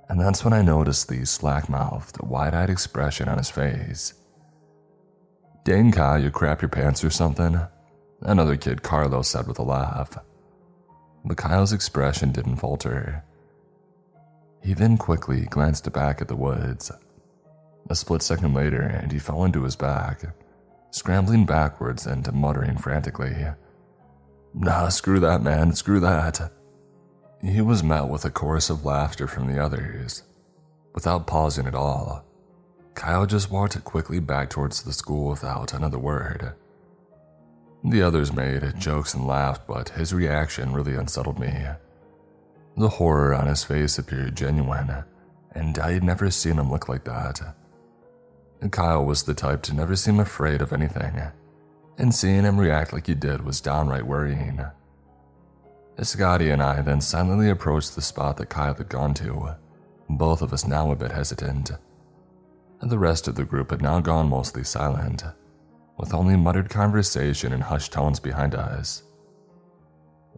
A: And that's when I noticed the slack mouthed, wide eyed expression on his face. Dang, Kyle, you crap your pants or something? Another kid, Carlos, said with a laugh. But Kyle's expression didn't falter. He then quickly glanced back at the woods. A split second later, and he fell into his back scrambling backwards and muttering frantically. Nah, screw that, man, screw that. He was met with a chorus of laughter from the others. Without pausing at all, Kyle just walked quickly back towards the school without another word. The others made jokes and laughed, but his reaction really unsettled me. The horror on his face appeared genuine, and I had never seen him look like that. Kyle was the type to never seem afraid of anything, and seeing him react like he did was downright worrying. Scotty and I then silently approached the spot that Kyle had gone to, both of us now a bit hesitant. The rest of the group had now gone mostly silent, with only muttered conversation and hushed tones behind us.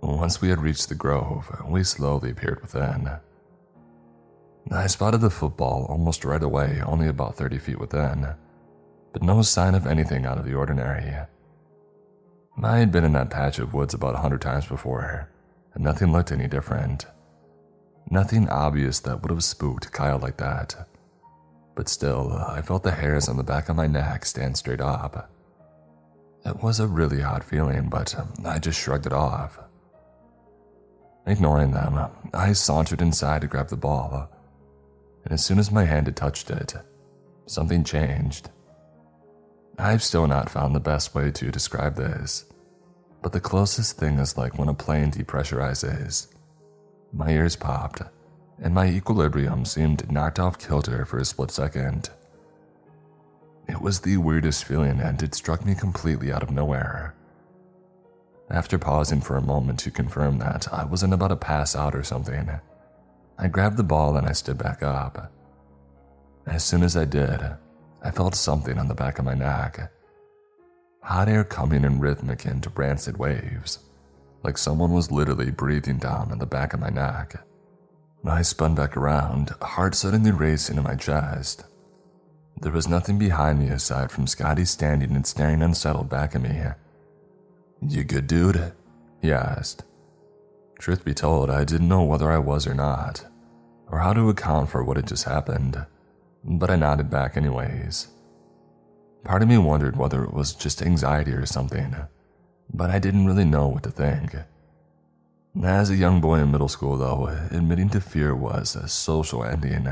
A: Once we had reached the grove, we slowly peered within. I spotted the football almost right away, only about 30 feet within, but no sign of anything out of the ordinary. I had been in that patch of woods about a hundred times before, and nothing looked any different. Nothing obvious that would have spooked Kyle like that. But still, I felt the hairs on the back of my neck stand straight up. It was a really odd feeling, but I just shrugged it off. Ignoring them, I sauntered inside to grab the ball as soon as my hand had touched it, something changed. I've still not found the best way to describe this, but the closest thing is like when a plane depressurizes. My ears popped, and my equilibrium seemed knocked off kilter for a split second. It was the weirdest feeling, and it struck me completely out of nowhere. After pausing for a moment to confirm that I wasn't about to pass out or something, I grabbed the ball and I stood back up. As soon as I did, I felt something on the back of my neck. Hot air coming in rhythmic and rancid waves, like someone was literally breathing down on the back of my neck. I spun back around, heart suddenly racing in my chest. There was nothing behind me aside from Scotty standing and staring unsettled back at me. You good, dude? He asked. Truth be told, I didn't know whether I was or not or how to account for what had just happened, but I nodded back anyways. Part of me wondered whether it was just anxiety or something, but I didn't really know what to think. As a young boy in middle school, though, admitting to fear was a social ending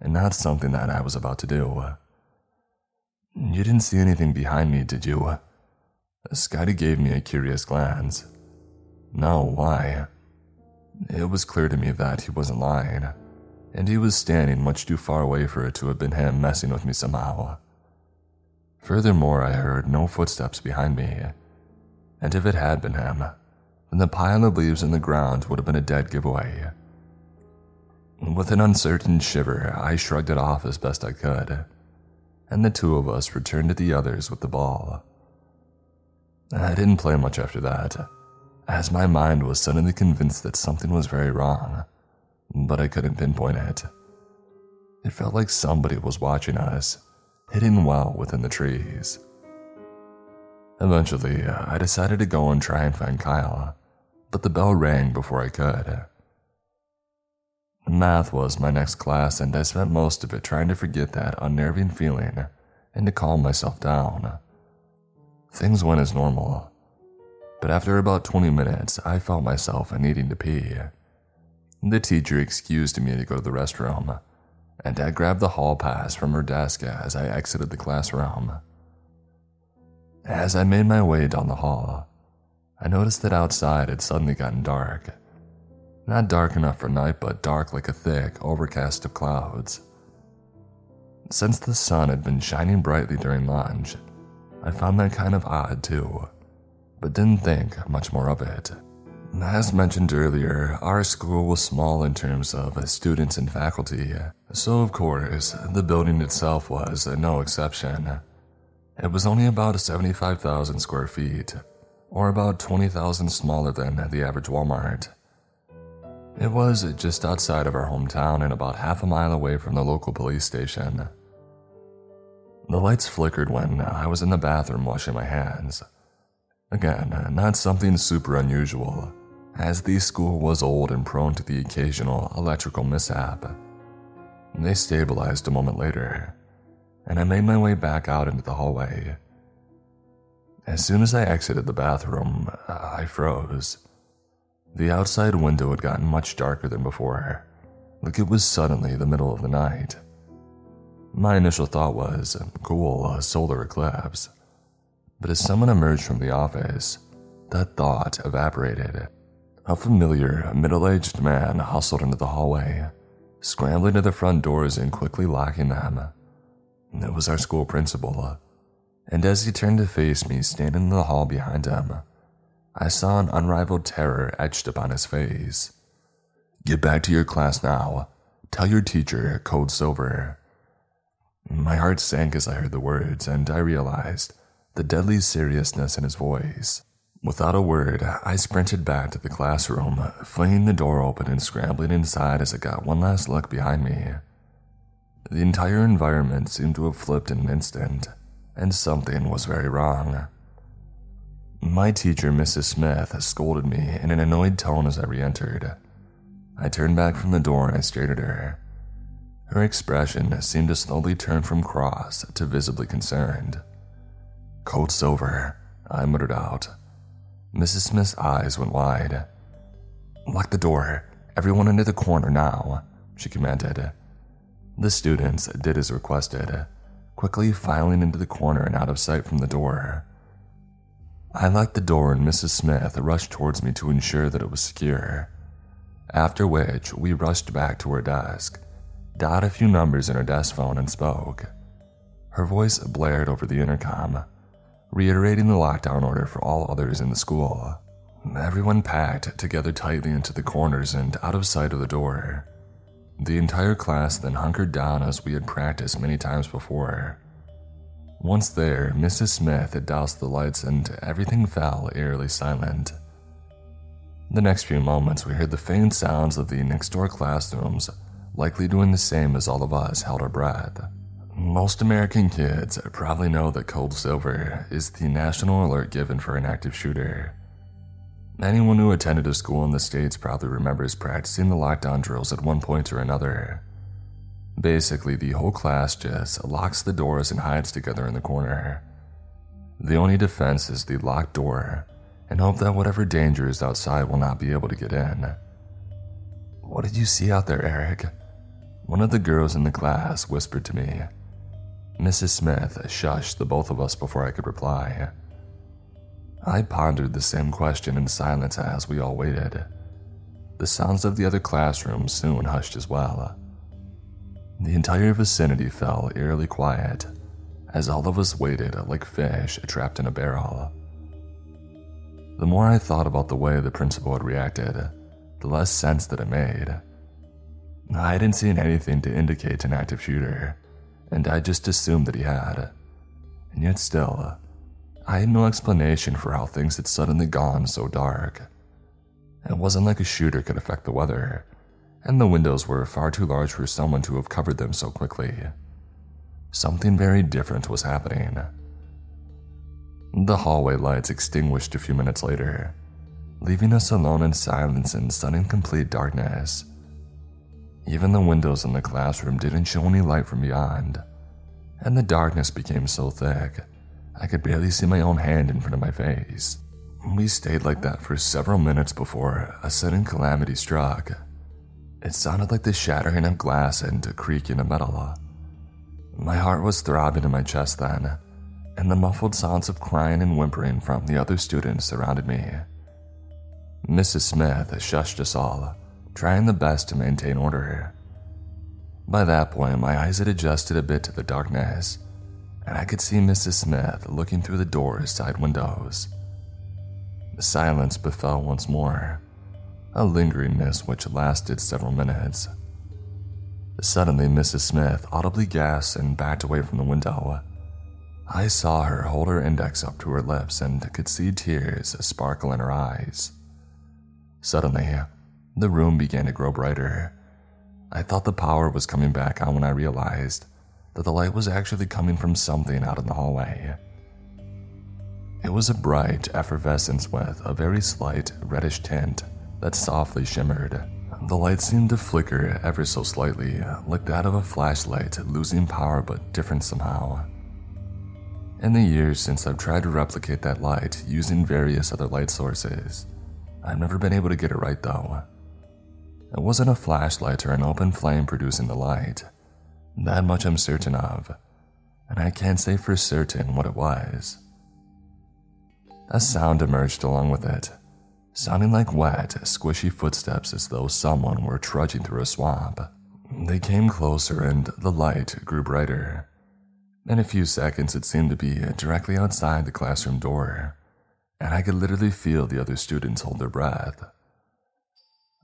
A: and not something that I was about to do. You didn't see anything behind me, did you? Scotty gave me a curious glance. No, why? It was clear to me that he wasn't lying, and he was standing much too far away for it to have been him messing with me somehow. Furthermore, I heard no footsteps behind me, and if it had been him, then the pile of leaves in the ground would have been a dead giveaway. With an uncertain shiver, I shrugged it off as best I could, and the two of us returned to the others with the ball. I didn't play much after that, as my mind was suddenly convinced that something was very wrong, but I couldn't pinpoint it. It felt like somebody was watching us, hidden well within the trees. Eventually, uh, I decided to go and try and find Kyle, but the bell rang before I could. Math was my next class, and I spent most of it trying to forget that unnerving feeling and to calm myself down. Things went as normal, but after about 20 minutes, I felt myself needing to pee. The teacher excused me to go to the restroom, and I grabbed the hall pass from her desk as I exited the classroom. As I made my way down the hall, I noticed that outside had suddenly gotten dark. Not dark enough for night, but dark like a thick overcast of clouds. Since the sun had been shining brightly during lunch, I found that kind of odd too, but didn't think much more of it. As mentioned earlier, our school was small in terms of students and faculty, so of course, the building itself was no exception. It was only about 75,000 square feet, or about 20,000 smaller than the average Walmart. It was just outside of our hometown and about half a mile away from the local police station. The lights flickered when I was in the bathroom washing my hands. Again, not something super unusual, as the school was old and prone to the occasional electrical mishap. They stabilized a moment later, and I made my way back out into the hallway. As soon as I exited the bathroom, I froze. The outside window had gotten much darker than before, like it was suddenly the middle of the night. My initial thought was, cool, a solar eclipse. But as someone emerged from the office, that thought evaporated. A familiar, middle aged man hustled into the hallway, scrambling to the front doors and quickly locking them. It was our school principal, and as he turned to face me standing in the hall behind him, I saw an unrivaled terror etched upon his face. Get back to your class now. Tell your teacher, Code Silver. My heart sank as I heard the words, and I realized the deadly seriousness in his voice. Without a word, I sprinted back to the classroom, flinging the door open and scrambling inside as I got one last look behind me. The entire environment seemed to have flipped in an instant, and something was very wrong. My teacher, Mrs. Smith, scolded me in an annoyed tone as I re entered. I turned back from the door and I stared at her. Her expression seemed to slowly turn from cross to visibly concerned. Code Silver, I muttered out. Mrs. Smith's eyes went wide. Lock the door. Everyone into the corner now, she commanded. The students did as requested, quickly filing into the corner and out of sight from the door. I locked the door and Mrs. Smith rushed towards me to ensure that it was secure. After which, we rushed back to her desk, dialed a few numbers in her desk phone, and spoke. Her voice blared over the intercom, reiterating the lockdown order for all others in the school. Everyone packed together tightly into the corners and out of sight of the door. The entire class then hunkered down as we had practiced many times before. Once there, Mrs. Smith had doused the lights and everything fell eerily silent. The next few moments, we heard the faint sounds of the next door classrooms, likely doing the same as all of us held our breath. Most American kids probably know that Code Silver is the national alert given for an active shooter. Anyone who attended a school in the States probably remembers practicing the lockdown drills at one point or another. Basically, the whole class just locks the doors and hides together in the corner. The only defense is the locked door and hope that whatever danger is outside will not be able to get in. What did you see out there, Eric? One of the girls in the class whispered to me. Mrs. Smith shushed the both of us before I could reply. I pondered the same question in silence as we all waited. The sounds of the other classrooms soon hushed as well. The entire vicinity fell eerily quiet as all of us waited like fish trapped in a barrel. The more I thought about the way the principal had reacted, the less sense that it made. I hadn't seen anything to indicate an active shooter, and I just assumed that he had. And yet, still, uh, I had no explanation for how things had suddenly gone so dark. It wasn't like a shooter could affect the weather, and the windows were far too large for someone to have covered them so quickly. Something very different was happening. The hallway lights extinguished a few minutes later, leaving us alone in silence and sudden complete darkness. Even the windows in the classroom didn't show any light from beyond, and the darkness became so thick I could barely see my own hand in front of my face. We stayed like that for several minutes before a sudden calamity struck. It sounded like the shattering of glass and a creaking of metal. My heart was throbbing in my chest then, and the muffled sounds of crying and whimpering from the other students surrounded me. Mrs. Smith shushed us all, trying the best to maintain order. here. By that point, my eyes had adjusted a bit to the darkness, and I could see Mrs. Smith looking through the door's side windows. The silence befell once more, a lingering mist which lasted several minutes. Suddenly, Mrs. Smith audibly gasped and backed away from the window. I saw her hold her index up to her lips and could see tears sparkle in her eyes. Suddenly, the room began to grow brighter. I thought the power was coming back on when I realized that the light was actually coming from something out in the hallway. It was a bright effervescence with a very slight reddish tint that softly shimmered. The light seemed to flicker ever so slightly, like that of a flashlight losing power but different somehow. In the years since I've tried to replicate that light using various other light sources, I've never been able to get it right though. It wasn't a flashlight or an open flame producing the light. That much I'm certain of, and I can't say for certain what it was. A sound emerged along with it, sounding like wet, squishy footsteps as though someone were trudging through a swamp. They came closer and the light grew brighter. In a few seconds, it seemed to be directly outside the classroom door, and I could literally feel the other students hold their breath.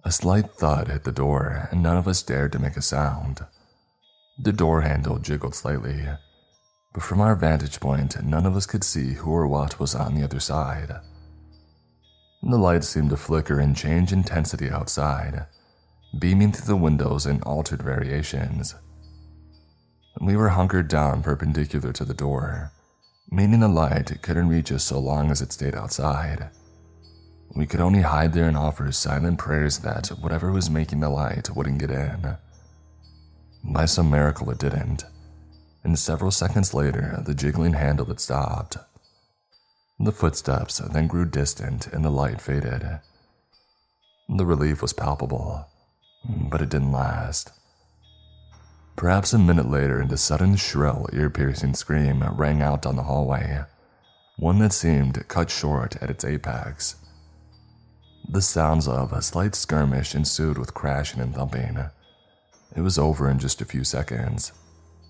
A: A slight thud hit the door, and none of us dared to make a sound. The door handle jiggled slightly, but from our vantage point, none of us could see who or what was on the other side. The lights seemed to flicker and change intensity outside, beaming through the windows in altered variations. We were hunkered down perpendicular to the door, meaning the light couldn't reach us so long as it stayed outside. We could only hide there and offer silent prayers that whatever was making the light wouldn't get in. By some miracle, it didn't, and several seconds later, the jiggling handle had stopped. The footsteps then grew distant and the light faded. The relief was palpable, but it didn't last. Perhaps a minute later, and a sudden shrill, ear piercing scream rang out down the hallway, one that seemed cut short at its apex. The sounds of a slight skirmish ensued with crashing and thumping. It was over in just a few seconds,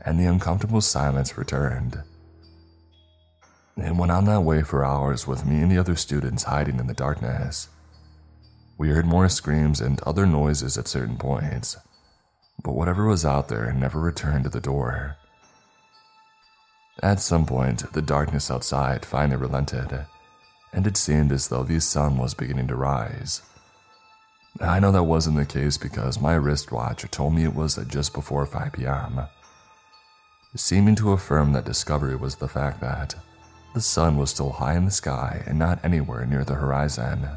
A: and the uncomfortable silence returned. It went on that way for hours with me and the other students hiding in the darkness. We heard more screams and other noises at certain points, but whatever was out there never returned to the door. At some point, the darkness outside finally relented, and it seemed as though the sun was beginning to rise. I know that wasn't the case because my wristwatch told me it was just before 5 p.m., seeming to affirm that discovery was the fact that the sun was still high in the sky and not anywhere near the horizon.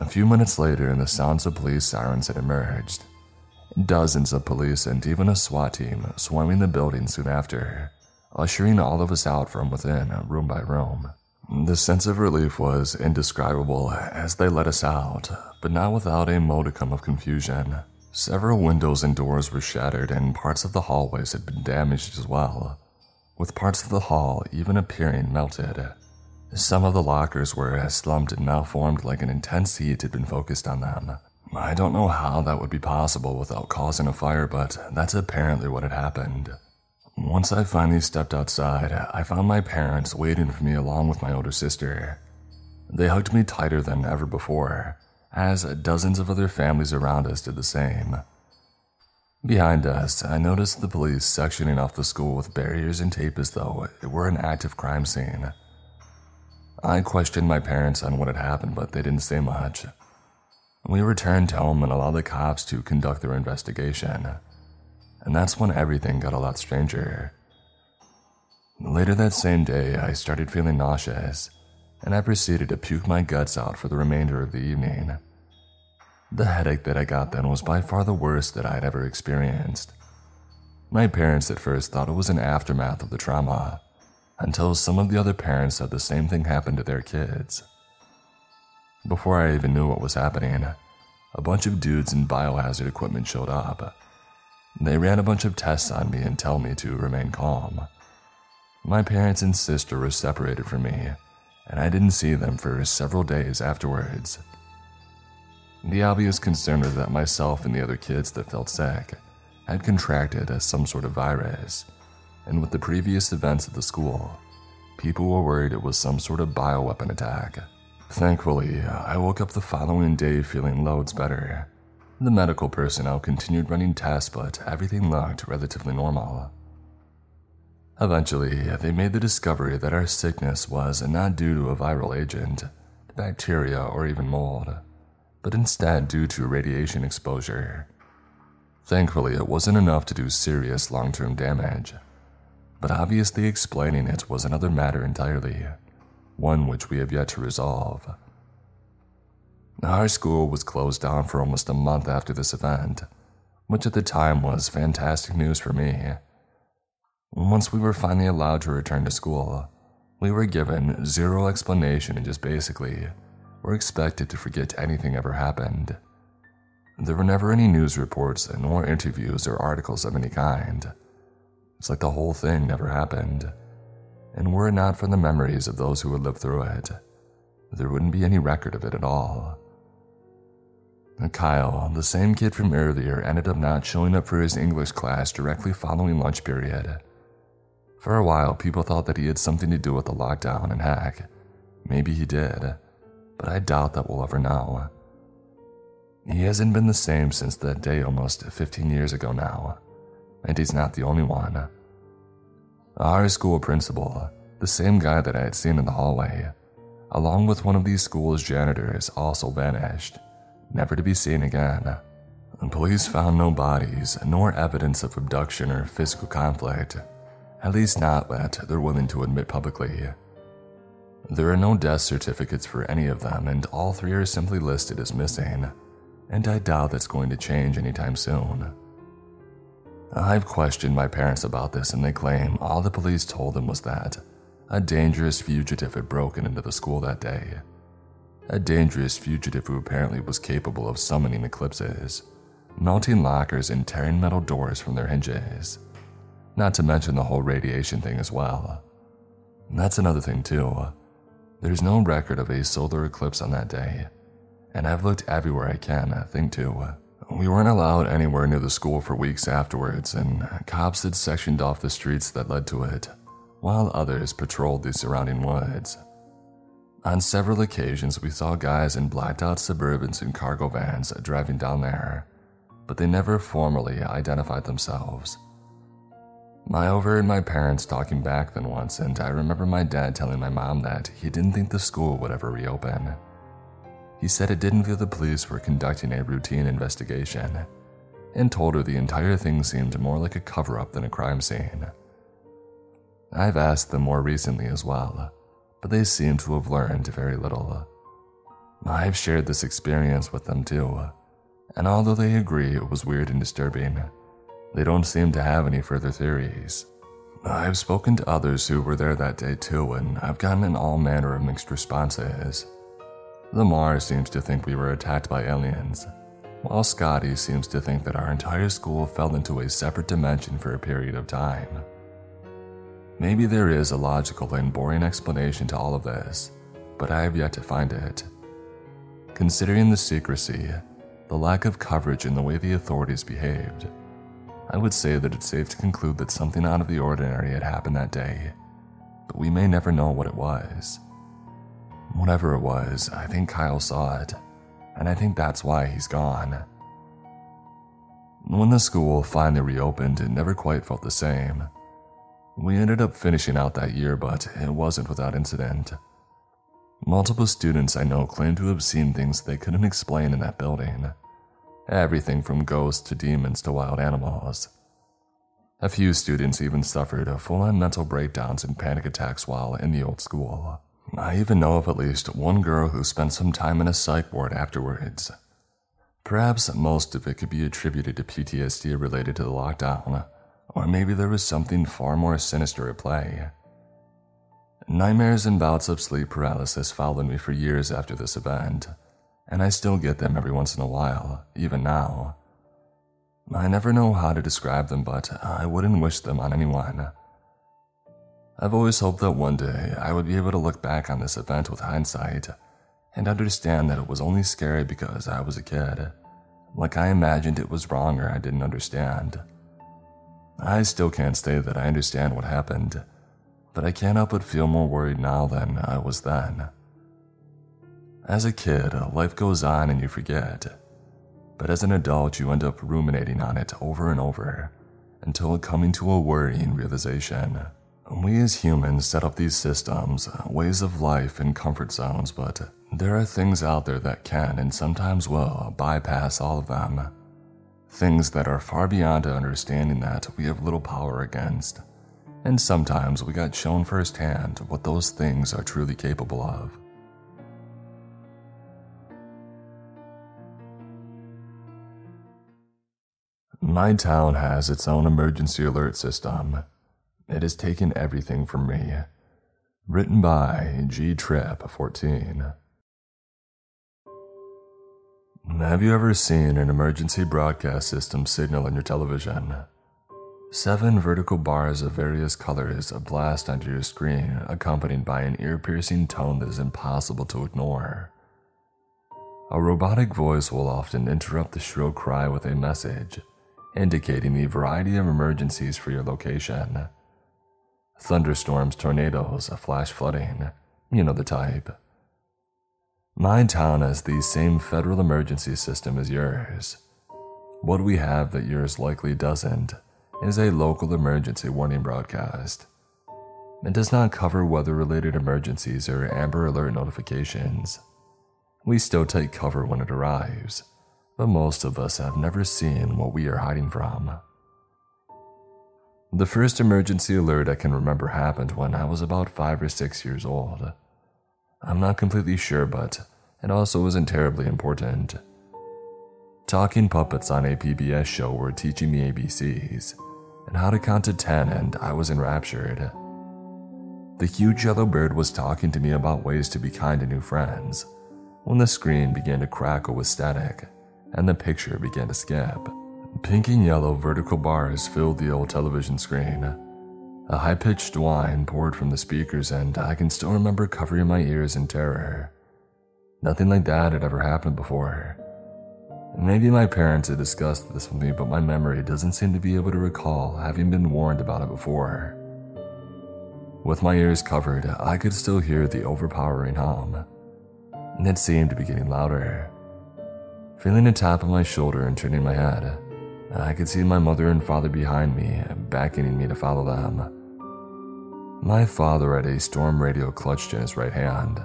A: A few minutes later, the sounds of police sirens had emerged. Dozens of police and even a SWAT team swarming the building soon after, ushering all of us out from within, uh, room by room. The sense of relief was indescribable as they let us out, but not without a modicum of confusion. Several windows and doors were shattered, and parts of the hallways had been damaged as well, with parts of the hall even appearing melted. Some of the lockers were slumped and malformed like an intense heat had been focused on them. I don't know how that would be possible without causing a fire, but that's apparently what had happened. Once I finally stepped outside, I found my parents waiting for me along with my older sister. They hugged me tighter than ever before, as dozens of other families around us did the same. Behind us, I noticed the police sectioning off the school with barriers and tape as though it were an active crime scene. I questioned my parents on what had happened, but they didn't say much. We returned home and allowed the cops to conduct their investigation. And that's when everything got a lot stranger. Later that same day, I started feeling nauseous, and I proceeded to puke my guts out for the remainder of the evening. The headache that I got then was by far the worst that I had ever experienced. My parents at first thought it was an aftermath of the trauma, until some of the other parents said the same thing happened to their kids. Before I even knew what was happening, a bunch of dudes in biohazard equipment showed up. They ran a bunch of tests on me and tell me to remain calm. My parents and sister were separated from me, and I didn't see them for several days afterwards. The obvious concern was that myself and the other kids that felt sick had contracted some sort of virus and with the previous events at the school, people were worried it was some sort of bioweapon attack. Thankfully, I woke up the following day feeling loads better. The medical personnel continued running tests, but everything looked relatively normal. Eventually, they made the discovery that our sickness was not due to a viral agent, bacteria, or even mold, but instead due to radiation exposure. Thankfully, it wasn't enough to do serious long term damage but obviously explaining it was another matter entirely, one which we have yet to resolve. Our school was closed down for almost a month after this event, which at the time was fantastic news for me. Once we were finally allowed to return to school, we were given zero explanation and just basically were expected to forget anything ever happened. There were never any news reports, nor interviews or articles of any kind. It's like the whole thing never happened. And were it not for the memories of those who had lived through it, there wouldn't be any record of it at all. Kyle, the same kid from earlier, ended up not showing up for his English class directly following lunch period. For a while, people thought that he had something to do with the lockdown, and hack. maybe he did, but I doubt that we'll ever know. He hasn't been the same since that day almost 15 years ago now and he's not the only one. Our school principal, the same guy that I had seen in the hallway, along with one of these school's janitors, also vanished, never to be seen again. Police found no bodies, nor evidence of abduction or physical conflict, at least not that they're willing to admit publicly. There are no death certificates for any of them, and all three are simply listed as missing, and I doubt that's going to change anytime soon. I've questioned my parents about this, and they claim all the police told them was that a dangerous fugitive had broken into the school that day. A dangerous fugitive who apparently was capable of summoning eclipses, melting lockers, and tearing metal doors from their hinges. Not to mention the whole radiation thing as well. That's another thing, too. There's no record of a solar eclipse on that day, and I've looked everywhere I can, I think, too. We weren't allowed anywhere near the school for weeks afterwards, and cops had sectioned off the streets that led to it, while others patrolled the surrounding woods. On several occasions, we saw guys in blacked out Suburbans and cargo vans driving down there, but they never formally identified themselves. I overheard my parents talking back then once, and I remember my dad telling my mom that he didn't think the school would ever reopen. He said it didn't feel the police were conducting a routine investigation and told her the entire thing seemed more like a cover up than a crime scene. I've asked them more recently as well, but they seem to have learned very little. I've shared this experience with them too, and although they agree it was weird and disturbing, they don't seem to have any further theories. I've spoken to others who were there that day too, and I've gotten all manner of mixed responses. Lamar seems to think we were attacked by aliens, while Scotty seems to think that our entire school fell into a separate dimension for a period of time. Maybe there is a logical and boring explanation to all of this, but I have yet to find it. Considering the secrecy, the lack of coverage, and the way the authorities behaved, I would say that it's safe to conclude that something out of the ordinary had happened that day, but we may never know what it was. Whatever it was, I think Kyle saw it, and I think that's why he's gone. When the school finally reopened, it never quite felt the same. We ended up finishing out that year, but it wasn't without incident. Multiple students I know claim to have seen things they couldn't explain in that building. Everything from ghosts to demons to wild animals. A few students even suffered full on mental breakdowns and panic attacks while in the old school. I even know of at least one girl who spent some time in a psych ward afterwards. Perhaps most of it could be attributed to PTSD related to the lockdown, or maybe there was something far more sinister at play. Nightmares and bouts of sleep paralysis followed me for years after this event, and I still get them every once in a while, even now. I never know how to describe them, but I wouldn't wish them on anyone. I've always hoped that one day I would be able to look back on this event with hindsight and understand that it was only scary because I was a kid, like I imagined it was wrong or I didn't understand. I still can't say that I understand what happened, but I can't help but feel more worried now than I was then. As a kid, life goes on and you forget, but as an adult, you end up ruminating on it over and over until coming to a worrying realization. We as humans set up these systems, ways of life, and comfort zones, but there are things out there that can and sometimes will bypass all of them. Things that are far beyond understanding that we have little power against. And sometimes we got shown firsthand what those things are truly capable of. My town has its own emergency alert system. It has taken everything from me. Written by G Trip 14. Have you ever seen an emergency broadcast system signal on your television? Seven vertical bars of various colors blast onto your screen, accompanied by an ear piercing tone that is impossible to ignore. A robotic voice will often interrupt the shrill cry with a message, indicating the variety of emergencies for your location thunderstorms, tornadoes, flash flooding, you know the type. My town has the same federal emergency system as yours. What we have that yours likely doesn't is a local emergency warning broadcast. It does not cover weather related emergencies or Amber Alert notifications. We still take cover when it arrives, but most of us have never seen what we are hiding from. The first emergency alert I can remember happened when I was about five or six years old. I'm not completely sure, but it also wasn't terribly important. Talking puppets on a PBS show were teaching me ABCs and how to count to 10, and I was enraptured. The huge yellow bird was talking to me about ways to be kind to new friends when the screen began to crackle with static and the picture began to skip. Pink and yellow vertical bars filled the old television screen. A high pitched whine poured from the speakers, and I can still remember covering my ears in terror. Nothing like that had ever happened before. Maybe my parents had discussed this with me, but my memory doesn't seem to be able to recall having been warned about it before. With my ears covered, I could still hear the overpowering hum. It seemed to be getting louder. Feeling a tap on my shoulder and turning my head, I could see my mother and father behind me, beckoning me to follow them. My father had a storm radio clutched in his right hand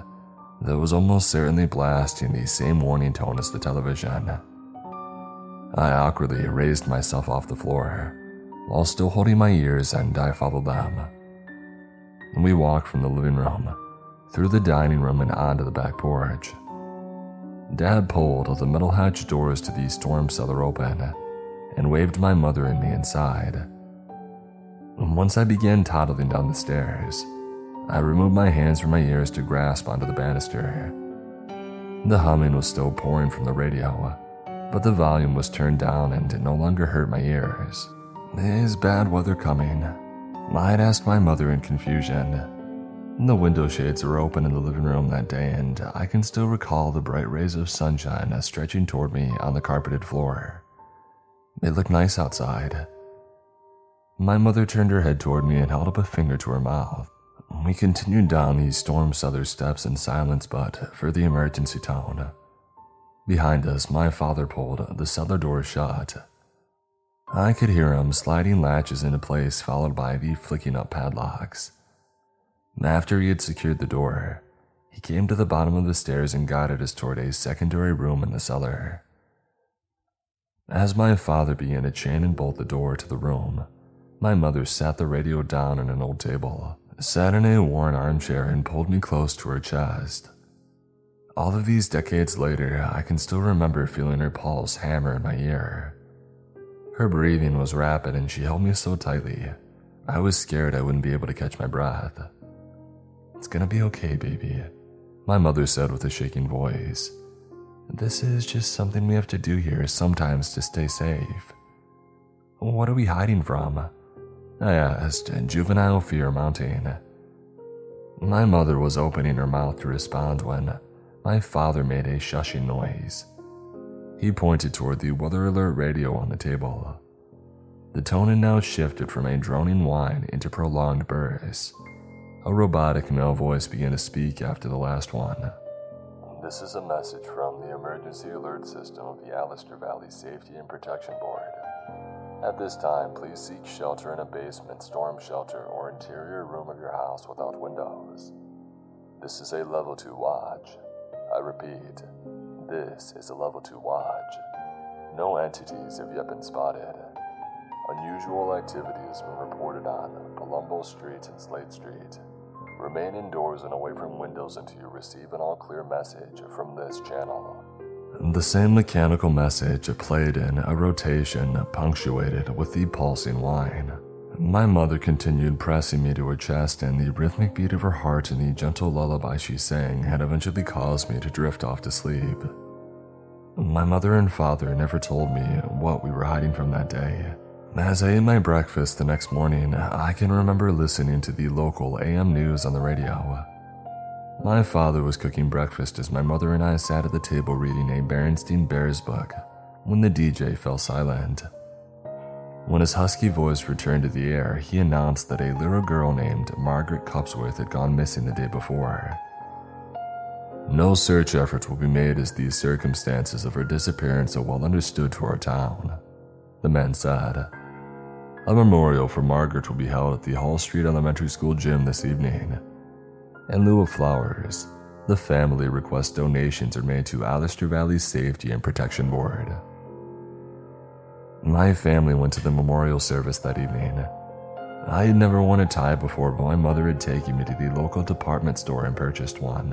A: that was almost certainly blasting the same warning tone as the television. I awkwardly raised myself off the floor while still holding my ears, and I followed them. We walked from the living room, through the dining room, and onto the back porch. Dad pulled the metal hatch doors to the storm cellar open and waved my mother and me inside. Once I began toddling down the stairs, I removed my hands from my ears to grasp onto the banister. The humming was still pouring from the radio, but the volume was turned down and it no longer hurt my ears. Is bad weather coming? I'd asked my mother in confusion. The window shades were open in the living room that day, and I can still recall the bright rays of sunshine stretching toward me on the carpeted floor. It looked nice outside. My mother turned her head toward me and held up a finger to her mouth. We continued down these storm cellar steps in silence, but for the emergency tone. Behind us, my father pulled the cellar door shut. I could hear him sliding latches into place, followed by the flicking up padlocks. After he had secured the door, he came to the bottom of the stairs and guided us toward a secondary room in the cellar. As my father began to chain and bolt the door to the room, my mother sat the radio down on an old table, sat in a worn armchair, and pulled me close to her chest. All of these decades later, I can still remember feeling her pulse hammer in my ear. Her breathing was rapid and she held me so tightly, I was scared I wouldn't be able to catch my breath. It's gonna be okay, baby, my mother said with a shaking voice. This is just something we have to do here sometimes to stay safe. What are we hiding from? I asked, in juvenile fear mounting. My mother was opening her mouth to respond when my father made a shushing noise. He pointed toward the weather alert radio on the table. The tone had now shifted from a droning whine into prolonged bursts. A robotic male voice began to speak after the last one.
B: This is a message from the Emergency Alert System of the Allister Valley Safety and Protection Board. At this time, please seek shelter in a basement, storm shelter, or interior room of your house without windows. This is a level 2 watch. I repeat, this is a level 2 watch. No entities have yet been spotted. Unusual activity has been reported on Palumbo Street and Slate Street. Remain indoors and away from windows until you receive an all clear message from this channel.
A: The same mechanical message played in a rotation punctuated with the pulsing whine. My mother continued pressing me to her chest, and the rhythmic beat of her heart and the gentle lullaby she sang had eventually caused me to drift off to sleep. My mother and father never told me what we were hiding from that day. As I ate my breakfast the next morning, I can remember listening to the local AM news on the radio. My father was cooking breakfast as my mother and I sat at the table reading a Berenstain Bears book when the DJ fell silent. When his husky voice returned to the air, he announced that a little girl named Margaret Cupsworth had gone missing the day before. No search efforts will be made as the circumstances of her disappearance are well understood to our town, the man said. A memorial for Margaret will be held at the Hall Street Elementary School gym this evening. In lieu of flowers, the family requests donations are made to Allister Valley Safety and Protection Board. My family went to the memorial service that evening. I had never worn a tie before, but my mother had taken me to the local department store and purchased one.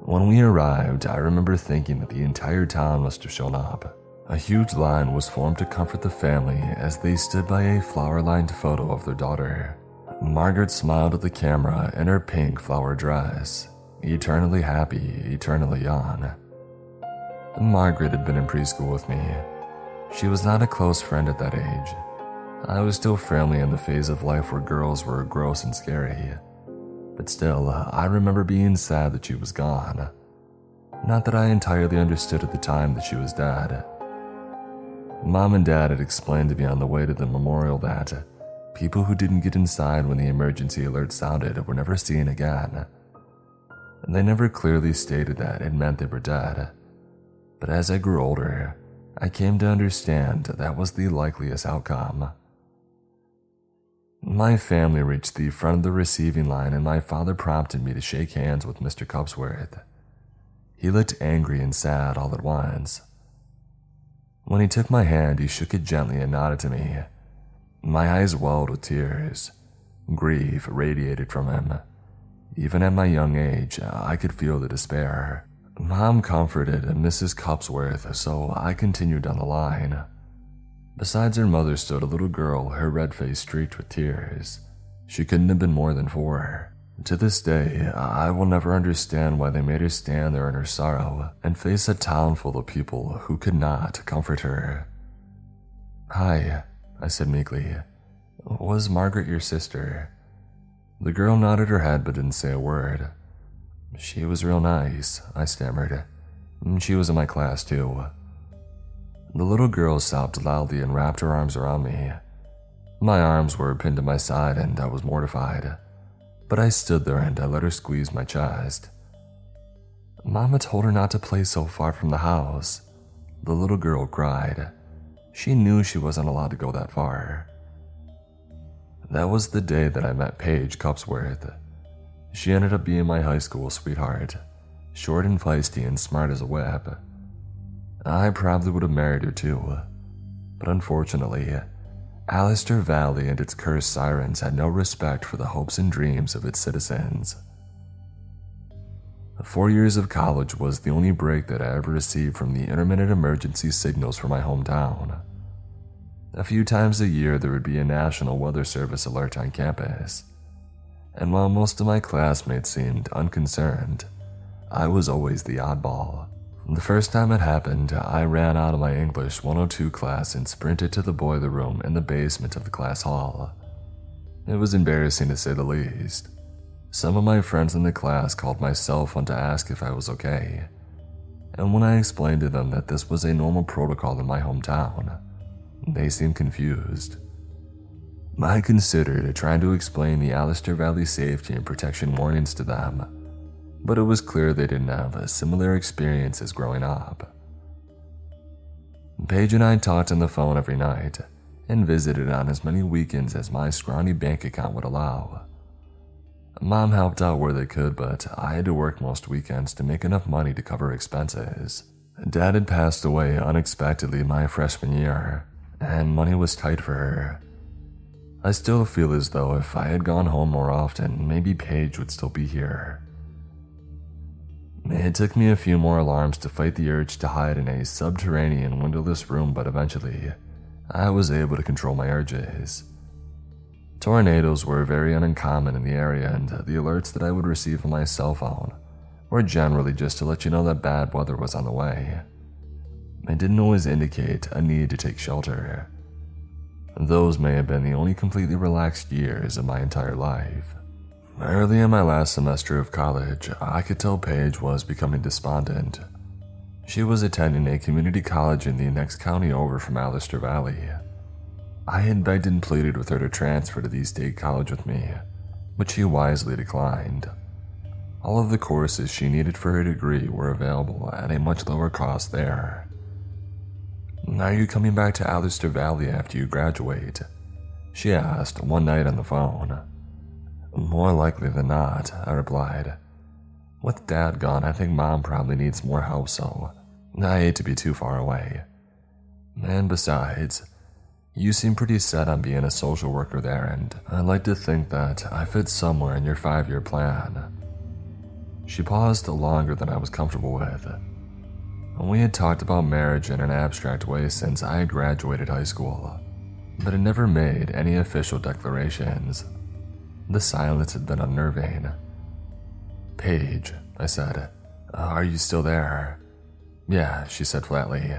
A: When we arrived, I remember thinking that the entire town must have shown up. A huge line was formed to comfort the family as they stood by a flower lined photo of their daughter. Margaret smiled at the camera in her pink flower dress, eternally happy, eternally young. Margaret had been in preschool with me. She was not a close friend at that age. I was still firmly in the phase of life where girls were gross and scary. But still, I remember being sad that she was gone. Not that I entirely understood at the time that she was dead. Mom and Dad had explained to me on the way to the memorial that people who didn't get inside when the emergency alert sounded were never seen again. And They never clearly stated that it meant they were dead. But as I grew older, I came to understand that was the likeliest outcome. My family reached the front of the receiving line, and my father prompted me to shake hands with Mr. Cupsworth. He looked angry and sad all at once. When he took my hand, he shook it gently and nodded to me. My eyes welled with tears. Grief radiated from him. Even at my young age, I could feel the despair. Mom comforted Mrs. Cupsworth, so I continued down the line. Besides her mother stood a little girl, her red face streaked with tears. She couldn't have been more than four. To this day, I will never understand why they made her stand there in her sorrow and face a town full of people who could not comfort her. Hi, I said meekly. Was Margaret your sister? The girl nodded her head but didn't say a word. She was real nice, I stammered. Mm, she was in my class too. The little girl sobbed loudly and wrapped her arms around me. My arms were pinned to my side and I was mortified, but I stood there and I let her squeeze my chest. Mama told her not to play so far from the house. The little girl cried. She knew she wasn't allowed to go that far. That was the day that I met Paige Cupsworth. She ended up being my high school sweetheart, short and feisty and smart as a whip. I probably would have married her too, but unfortunately, Allister Valley and its cursed sirens had no respect for the hopes and dreams of its citizens. Four years of college was the only break that I ever received from the intermittent emergency signals for my hometown. A few times a year, there would be a National Weather Service alert on campus. And while most of my classmates seemed unconcerned, I was always the oddball. The first time it happened, I ran out of my English 102 class and sprinted to the boiler room in the basement of the class hall. It was embarrassing to say the least. Some of my friends in the class called my cell phone to ask if I was okay. And when I explained to them that this was a normal protocol in my hometown, they seemed confused. I considered trying to explain the Allister Valley safety and protection warnings to them, but it was clear they didn't have similar experiences growing up. Paige and I talked on the phone every night and visited on as many weekends as my scrawny bank account would allow. Mom helped out where they could, but I had to work most weekends to make enough money to cover expenses. Dad had passed away unexpectedly my freshman year, and money was tight for her. I still feel as though if I had gone home more often, maybe Paige would still be here. It took me a few more alarms to fight the urge to hide in a subterranean, windowless room, but eventually, I was able to control my urges. Tornadoes were very uncommon in the area, and the alerts that I would receive on my cell phone were generally just to let you know that bad weather was on the way. It didn't always indicate a need to take shelter. Those may have been the only completely relaxed years of my entire life. Early in my last semester of college, I could tell Paige was becoming despondent. She was attending a community college in the next county over from Allister Valley. I had begged and pleaded with her to transfer to the state college with me, but she wisely declined. All of the courses she needed for her degree were available at a much lower cost there. Are you coming back to Allister Valley after you graduate? She asked one night on the phone. More likely than not, I replied. With dad gone, I think mom probably needs more help, so I hate to be too far away. And besides, you seem pretty set on being a social worker there, and I'd like to think that I fit somewhere in your five year plan. She paused longer than I was comfortable with. We had talked about marriage in an abstract way since I had graduated high school, but had never made any official declarations. The silence had been unnerving. Paige, I said, are you still there? Yeah, she said flatly.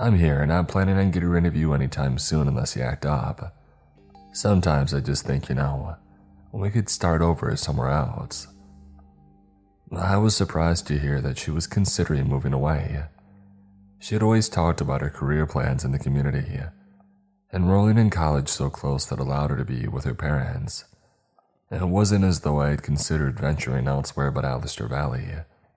A: I'm here and I'm planning on getting rid of you anytime soon unless you act up. Sometimes I just think, you know, we could start over somewhere else. I was surprised to hear that she was considering moving away. She had always talked about her career plans in the community, enrolling in college so close that allowed her to be with her parents. It wasn't as though I had considered venturing elsewhere but Allister Valley.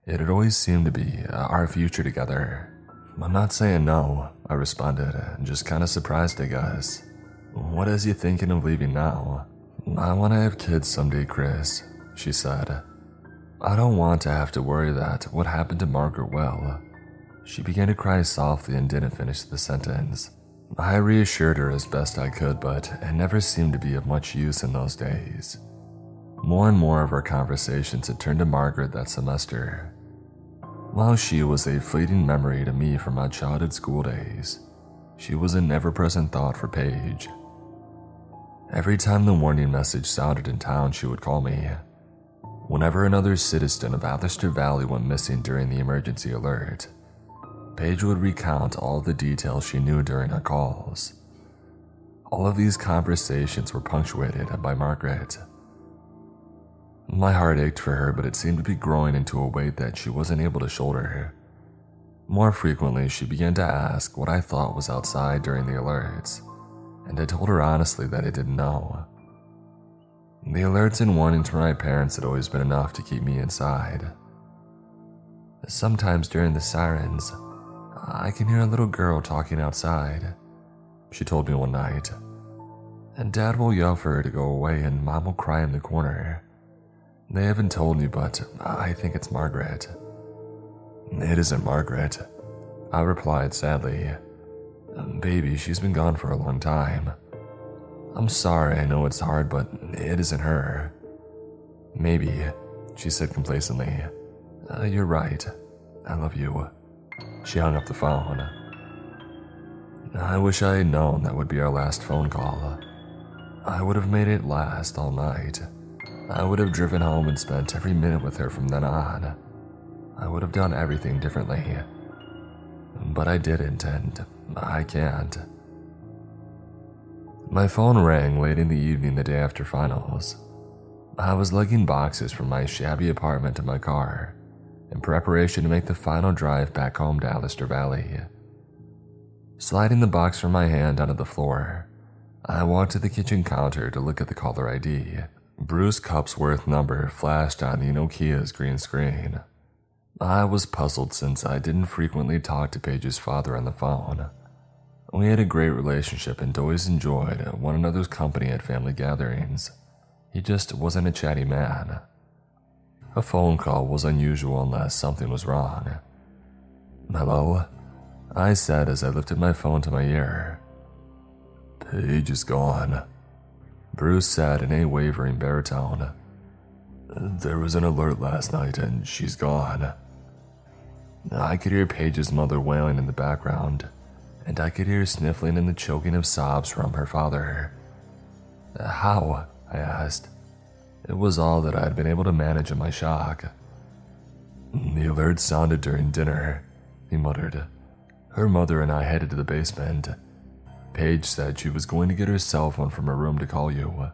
A: It had always seemed to be our future together. I'm not saying no, I responded, just kind of surprised, I guess. What is you thinking of leaving now? I want to have kids someday, Chris, she said. I don't want to have to worry that what happened to Margaret will. She began to cry softly and didn't finish the sentence. I reassured her as best I could, but it never seemed to be of much use in those days. More and more of our conversations had turned to Margaret that semester. While she was a fleeting memory to me from my childhood school days, she was an ever present thought for Paige. Every time the warning message sounded in town, she would call me. Whenever another citizen of Allister Valley went missing during the emergency alert, Paige would recount all the details she knew during her calls. All of these conversations were punctuated by Margaret. My heart ached for her, but it seemed to be growing into a weight that she wasn't able to shoulder. More frequently, she began to ask what I thought was outside during the alerts, and I told her honestly that I didn't know. The alerts and warnings from my parents had always been enough to keep me inside. Sometimes during the sirens, I can hear a little girl talking outside, she told me one night. And dad will yell for her to go away, and mom will cry in the corner. They haven't told me, but I think it's Margaret. It isn't Margaret, I replied sadly. Baby, she's been gone for a long time. I'm sorry, I know it's hard, but it isn't her. Maybe, she said complacently. Uh, you're right. I love you. She hung up the phone. I wish I had known that would be our last phone call. I would have made it last all night. I would have driven home and spent every minute with her from then on. I would have done everything differently. But I didn't, and I can't. My phone rang late in the evening the day after finals. I was lugging boxes from my shabby apartment to my car in preparation to make the final drive back home to Allister Valley. Sliding the box from my hand onto the floor, I walked to the kitchen counter to look at the caller ID. Bruce Cupsworth number flashed on the Nokia's green screen. I was puzzled since I didn't frequently talk to Paige's father on the phone. We had a great relationship and always enjoyed one another's company at family gatherings. He just wasn't a chatty man. A phone call was unusual unless something was wrong. Hello? I said as I lifted my phone to my ear. Paige is gone, Bruce said in a wavering baritone. There was an alert last night and she's gone. I could hear Paige's mother wailing in the background and I could hear sniffling and the choking of sobs from her father. How? I asked. It was all that I had been able to manage in my shock. The alert sounded during dinner, he muttered. Her mother and I headed to the basement. Paige said she was going to get her cell phone from her room to call you.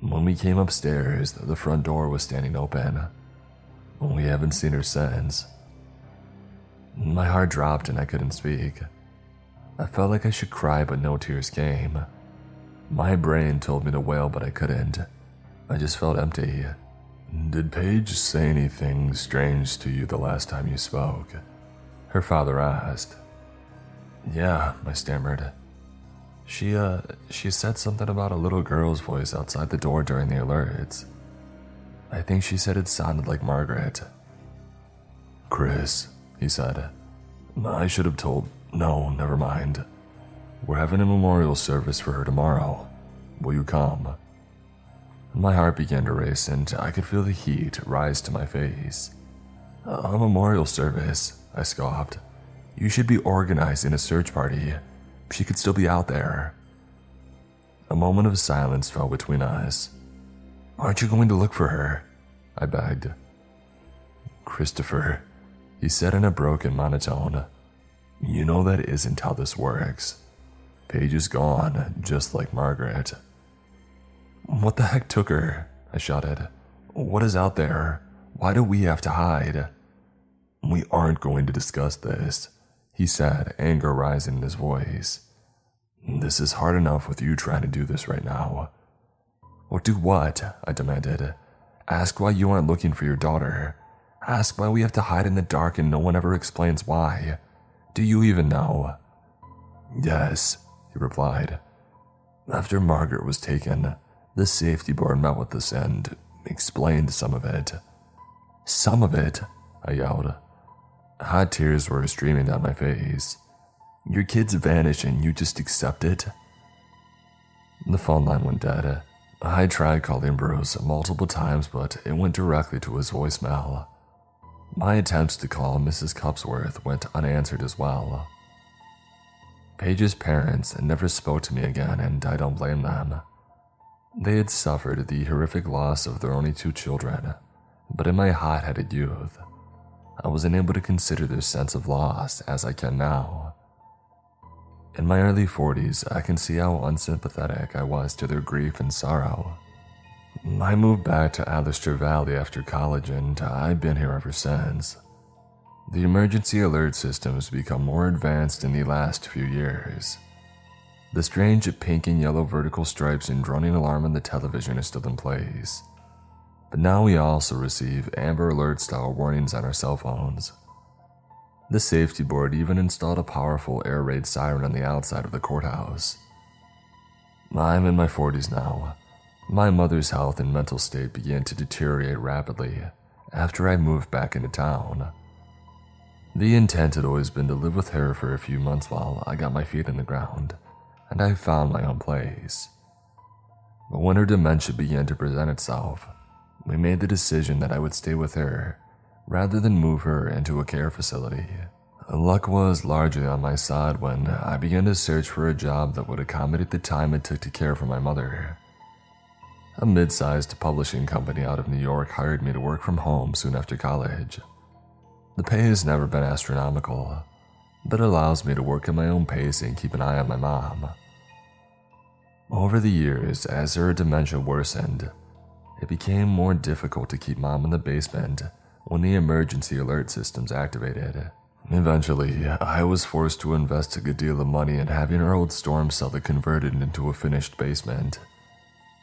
A: When we came upstairs, the front door was standing open. We haven't seen her since. My heart dropped and I couldn't speak. I felt like I should cry, but no tears came. My brain told me to wail, but I couldn't. I just felt empty. Did Paige say anything strange to you the last time you spoke? Her father asked. Yeah, I stammered. She, uh, she said something about a little girl's voice outside the door during the alerts. I think she said it sounded like Margaret. Chris, he said. I should have told no, never mind. We're having a memorial service for her tomorrow. Will you come? My heart began to race and I could feel the heat rise to my face. A memorial service, I scoffed. You should be organizing a search party. She could still be out there. A moment of silence fell between us. Aren't you going to look for her? I begged. Christopher, he said in a broken monotone. You know that isn't how this works. Paige is gone, just like Margaret. What the heck took her? I shouted. What is out there? Why do we have to hide? We aren't going to discuss this, he said, anger rising in his voice. This is hard enough with you trying to do this right now. Or do what? I demanded. Ask why you aren't looking for your daughter. Ask why we have to hide in the dark and no one ever explains why. Do you even know? Yes, he replied. After Margaret was taken, the safety board met with us and explained some of it. Some of it? I yelled. Hot tears were streaming down my face. Your kids vanish and you just accept it? The phone line went dead. I tried calling Bruce multiple times, but it went directly to his voicemail. My attempts to call Mrs. Cupsworth went unanswered as well. Paige's parents never spoke to me again, and I don't blame them. They had suffered the horrific loss of their only two children, but in my hot headed youth, I wasn't able to consider their sense of loss as I can now. In my early 40s, I can see how unsympathetic I was to their grief and sorrow. I moved back to Allister Valley after college and I've been here ever since. The emergency alert system has become more advanced in the last few years. The strange pink and yellow vertical stripes and droning alarm on the television is still in place. But now we also receive Amber Alert style warnings on our cell phones. The safety board even installed a powerful air raid siren on the outside of the courthouse. I'm in my 40s now. My mother's health and mental state began to deteriorate rapidly after I moved back into town. The intent had always been to live with her for a few months while I got my feet in the ground and I found my own place. But when her dementia began to present itself, we made the decision that I would stay with her rather than move her into a care facility. Luck was largely on my side when I began to search for a job that would accommodate the time it took to care for my mother. A mid sized publishing company out of New York hired me to work from home soon after college. The pay has never been astronomical, but it allows me to work at my own pace and keep an eye on my mom. Over the years, as her dementia worsened, it became more difficult to keep mom in the basement when the emergency alert systems activated. Eventually, I was forced to invest a good deal of money in having our old storm cellar converted into a finished basement.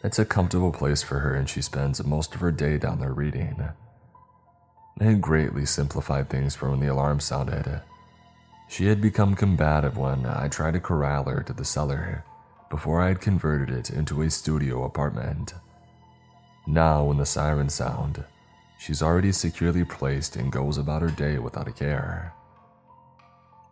A: It's a comfortable place for her, and she spends most of her day down there reading. It greatly simplified things for when the alarm sounded. She had become combative when I tried to corral her to the cellar before I had converted it into a studio apartment. Now, when the sirens sound, she's already securely placed and goes about her day without a care.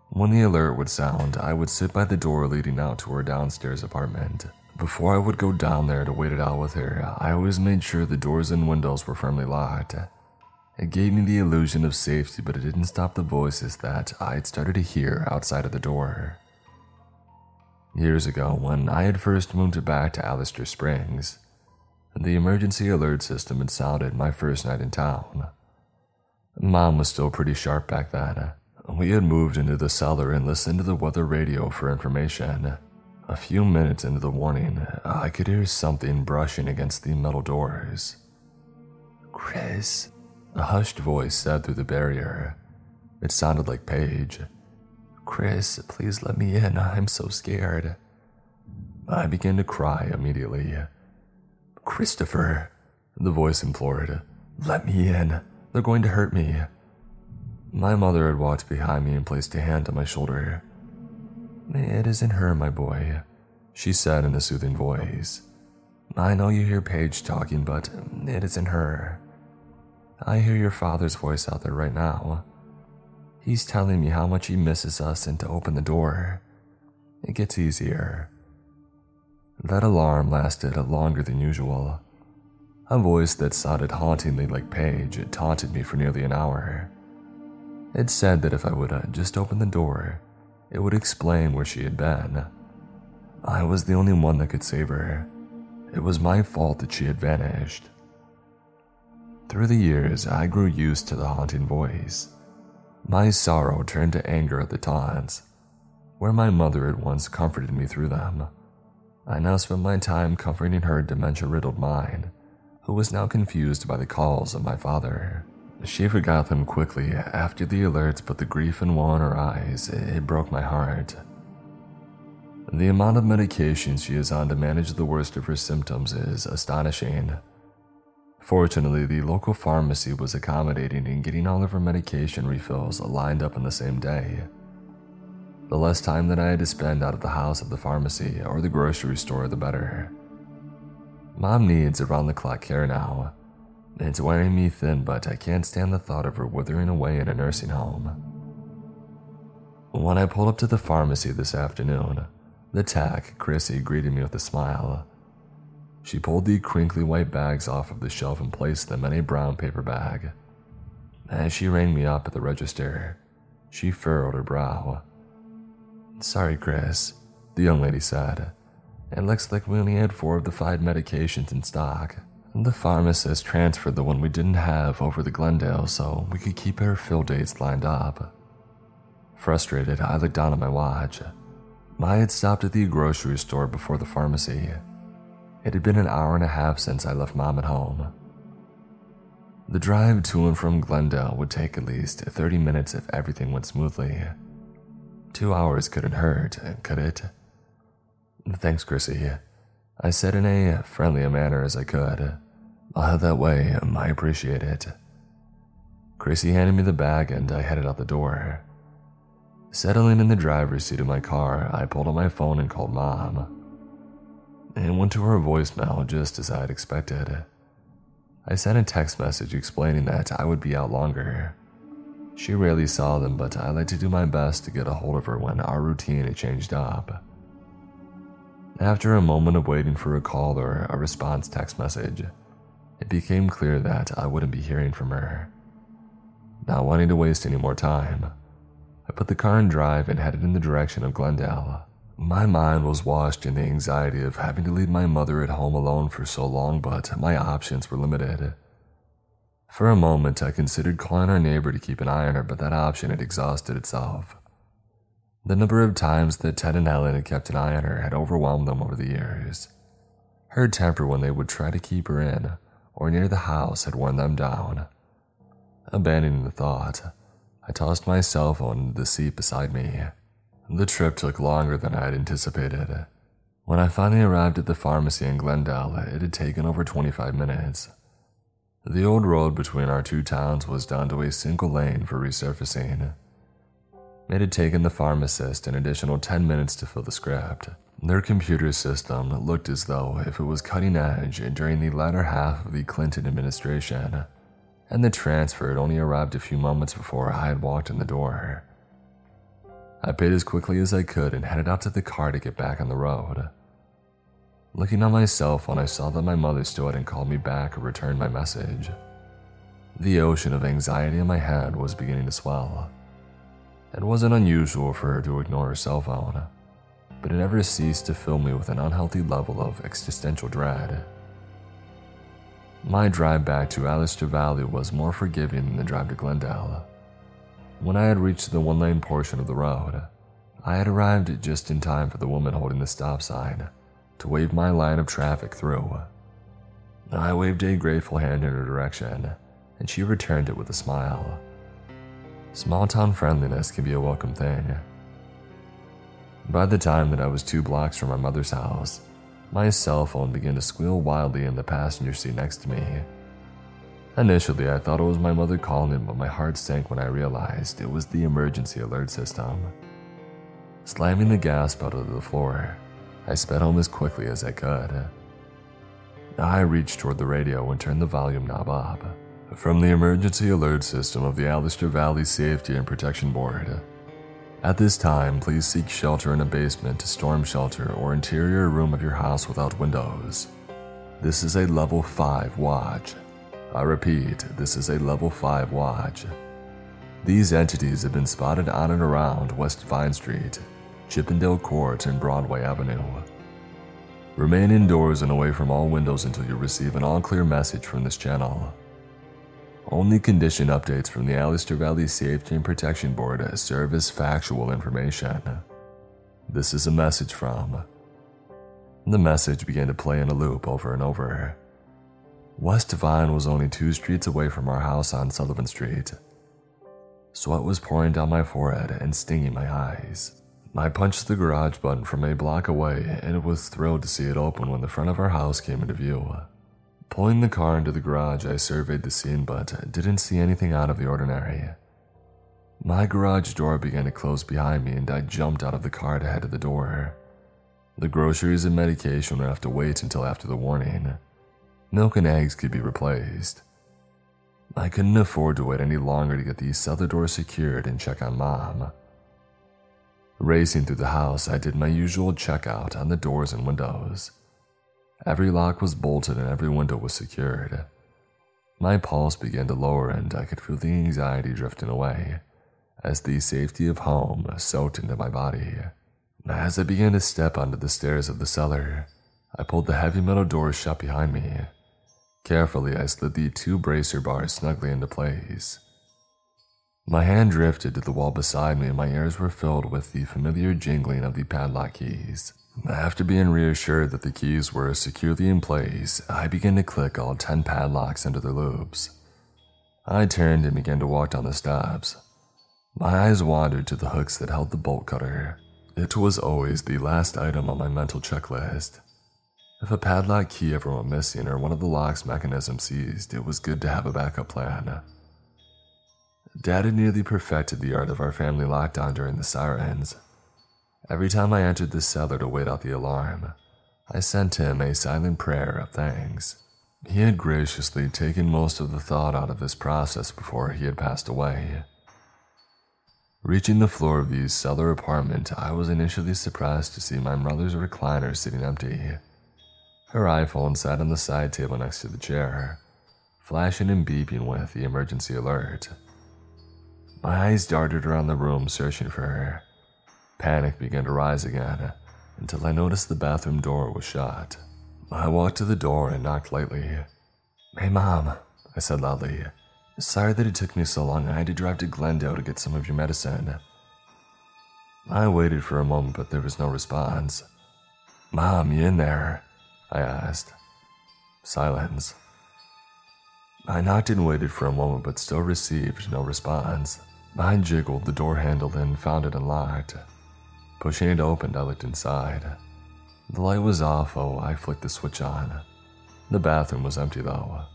A: When the alert would sound, I would sit by the door leading out to her downstairs apartment. Before I would go down there to wait it out with her, I always made sure the doors and windows were firmly locked. It gave me the illusion of safety, but it didn't stop the voices that I had started to hear outside of the door. Years ago, when I had first moved back to Allister Springs, the emergency alert system had sounded my first night in town. Mom was still pretty sharp back then. We had moved into the cellar and listened to the weather radio for information. A few minutes into the warning, I could hear something brushing against the metal doors. Chris, a hushed voice said through the barrier. It sounded like Paige. Chris, please let me in. I'm so scared. I began to cry immediately. Christopher, the voice implored, let me in. They're going to hurt me. My mother had walked behind me and placed a hand on my shoulder. It isn't her, my boy, she said in a soothing voice. I know you hear Paige talking, but it isn't her. I hear your father's voice out there right now. He's telling me how much he misses us and to open the door. It gets easier. That alarm lasted longer than usual. A voice that sounded hauntingly like Paige taunted me for nearly an hour. It said that if I would uh, just open the door, it would explain where she had been. I was the only one that could save her. It was my fault that she had vanished. Through the years, I grew used to the haunting voice. My sorrow turned to anger at the taunts, where my mother had once comforted me through them. I now spent my time comforting her dementia riddled mind, who was now confused by the calls of my father. She forgot them quickly after the alerts, but the grief and woe in her eyes, it broke my heart. The amount of medication she is on to manage the worst of her symptoms is astonishing. Fortunately, the local pharmacy was accommodating in getting all of her medication refills lined up on the same day. The less time that I had to spend out of the house at the pharmacy or the grocery store, the better. Mom needs around the clock care now. It's wearing me thin, but I can't stand the thought of her withering away in a nursing home. When I pulled up to the pharmacy this afternoon, the tack, Chrissy, greeted me with a smile. She pulled the crinkly white bags off of the shelf and placed them in a brown paper bag. As she rang me up at the register, she furrowed her brow. Sorry, Chris, the young lady said. It looks like we only had four of the five medications in stock. The pharmacist transferred the one we didn't have over to Glendale so we could keep our fill dates lined up. Frustrated, I looked down at my watch. I had stopped at the grocery store before the pharmacy. It had been an hour and a half since I left mom at home. The drive to and from Glendale would take at least 30 minutes if everything went smoothly. Two hours couldn't hurt, could it? Thanks, Chrissy. I said in a friendly manner as I could. I'll head that way, um, I appreciate it. Chrissy handed me the bag and I headed out the door. Settling in the driver's seat of my car, I pulled out my phone and called mom. It went to her voicemail just as I had expected. I sent a text message explaining that I would be out longer. She rarely saw them, but I like to do my best to get a hold of her when our routine had changed up. After a moment of waiting for a call or a response text message, it became clear that I wouldn't be hearing from her. Not wanting to waste any more time, I put the car in drive and headed in the direction of Glendale. My mind was washed in the anxiety of having to leave my mother at home alone for so long, but my options were limited. For a moment, I considered calling our neighbor to keep an eye on her, but that option had exhausted itself. The number of times that Ted and Ellen had kept an eye on her had overwhelmed them over the years. Her temper when they would try to keep her in or near the house had worn them down. Abandoning the thought, I tossed my cell phone into the seat beside me. The trip took longer than I had anticipated. When I finally arrived at the pharmacy in Glendale, it had taken over 25 minutes. The old road between our two towns was down to a single lane for resurfacing. It had taken the pharmacist an additional 10 minutes to fill the script. Their computer system looked as though if it was cutting edge during the latter half of the Clinton administration and the transfer had only arrived a few moments before I had walked in the door. I paid as quickly as I could and headed out to the car to get back on the road. Looking on my cell phone, I saw that my mother still hadn't called me back or returned my message. The ocean of anxiety in my head was beginning to swell. It wasn't unusual for her to ignore her cell phone, but it never ceased to fill me with an unhealthy level of existential dread. My drive back to Allister Valley was more forgiving than the drive to Glendale. When I had reached the one lane portion of the road, I had arrived just in time for the woman holding the stop sign to wave my line of traffic through. I waved a grateful hand in her direction, and she returned it with a smile. Small town friendliness can be a welcome thing. By the time that I was two blocks from my mother's house, my cell phone began to squeal wildly in the passenger seat next to me. Initially, I thought it was my mother calling, but my heart sank when I realized it was the emergency alert system. Slamming the gas pedal to the floor, I sped home as quickly as I could. I reached toward the radio and turned the volume knob up. From the emergency alert system of the Allister Valley Safety and Protection Board, at this time, please seek shelter in a basement, storm shelter, or interior room of your house without windows. This is a level 5 watch. I repeat, this is a level 5 watch. These entities have been spotted on and around West Vine Street, Chippendale Court, and Broadway Avenue. Remain indoors and away from all windows until you receive an all clear message from this channel. Only condition updates from the Allister Valley Safety and Protection Board serve as factual information. This is a message from. The message began to play in a loop over and over. West Vine was only two streets away from our house on Sullivan Street. Sweat was pouring down my forehead and stinging my eyes. I punched the garage button from a block away and was thrilled to see it open when the front of our house came into view. Pulling the car into the garage, I surveyed the scene but didn't see anything out of the ordinary. My garage door began to close behind me and I jumped out of the car to head to the door. The groceries and medication would have to wait until after the warning. Milk and eggs could be replaced. I couldn't afford to wait any longer to get the cellar door secured and check on mom. Racing through the house, I did my usual checkout on the doors and windows. Every lock was bolted and every window was secured. My pulse began to lower and I could feel the anxiety drifting away as the safety of home soaked into my body. As I began to step onto the stairs of the cellar, I pulled the heavy metal doors shut behind me. Carefully, I slid the two bracer bars snugly into place. My hand drifted to the wall beside me, and my ears were filled with the familiar jingling of the padlock keys. After being reassured that the keys were securely in place, I began to click all 10 padlocks into their loops. I turned and began to walk down the steps. My eyes wandered to the hooks that held the bolt cutter. It was always the last item on my mental checklist. If a padlock key ever went missing or one of the lock's mechanisms seized, it was good to have a backup plan. Dad had nearly perfected the art of our family lockdown during the sirens. Every time I entered the cellar to wait out the alarm, I sent him a silent prayer of thanks. He had graciously taken most of the thought out of this process before he had passed away. Reaching the floor of the cellar apartment, I was initially surprised to see my mother's recliner sitting empty. Her iPhone sat on the side table next to the chair, flashing and beeping with the emergency alert. My eyes darted around the room searching for her. Panic began to rise again until I noticed the bathroom door was shut. I walked to the door and knocked lightly. Hey, Mom, I said loudly. Sorry that it took me so long. I had to drive to Glendale to get some of your medicine. I waited for a moment, but there was no response. Mom, you in there? I asked. Silence. I knocked and waited for a moment, but still received no response. I jiggled the door handle and found it unlocked. Pushing it open, I looked inside. The light was off, oh, I flicked the switch on. The bathroom was empty, though.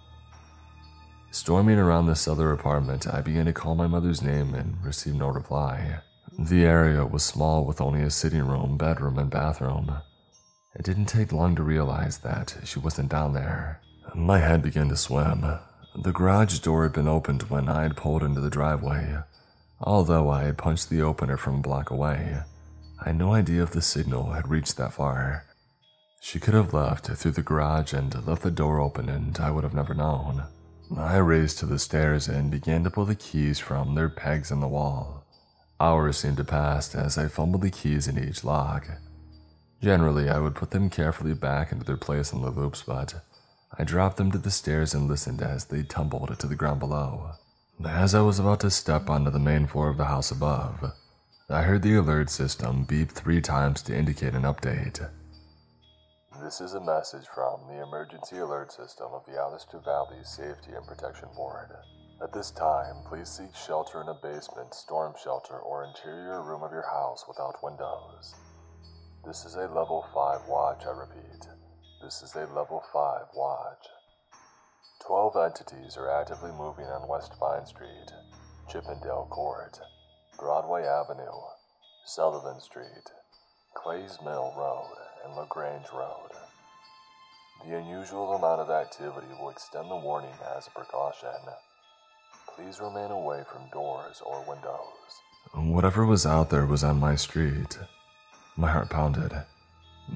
A: Storming around this other apartment, I began to call my mother's name and received no reply. The area was small with only a sitting room, bedroom, and bathroom. It didn't take long to realize that she wasn't down there. My head began to swim. The garage door had been opened when I had pulled into the driveway. Although I had punched the opener from a block away, I had no idea if the signal had reached that far. She could have left through the garage and left the door open, and I would have never known. I raced to the stairs and began to pull the keys from their pegs in the wall. Hours seemed to pass as I fumbled the keys in each lock. Generally, I would put them carefully back into their place in the loops, but I dropped them to the stairs and listened as they tumbled to the ground below. As I was about to step onto the main floor of the house above, I heard the alert system beep three times to indicate an update.
B: This is a message from the Emergency Alert System of the Allister Valley Safety and Protection Board. At this time, please seek shelter in a basement, storm shelter, or interior room of your house without windows. This is a level 5 watch, I repeat. This is a level 5 watch. Twelve entities are actively moving on West Vine Street, Chippendale Court, Broadway Avenue, Sullivan Street, Clays Mill Road, and LaGrange Road. The unusual amount of activity will extend the warning as a precaution. Please remain away from doors or windows.
A: Whatever was out there was on my street. My heart pounded.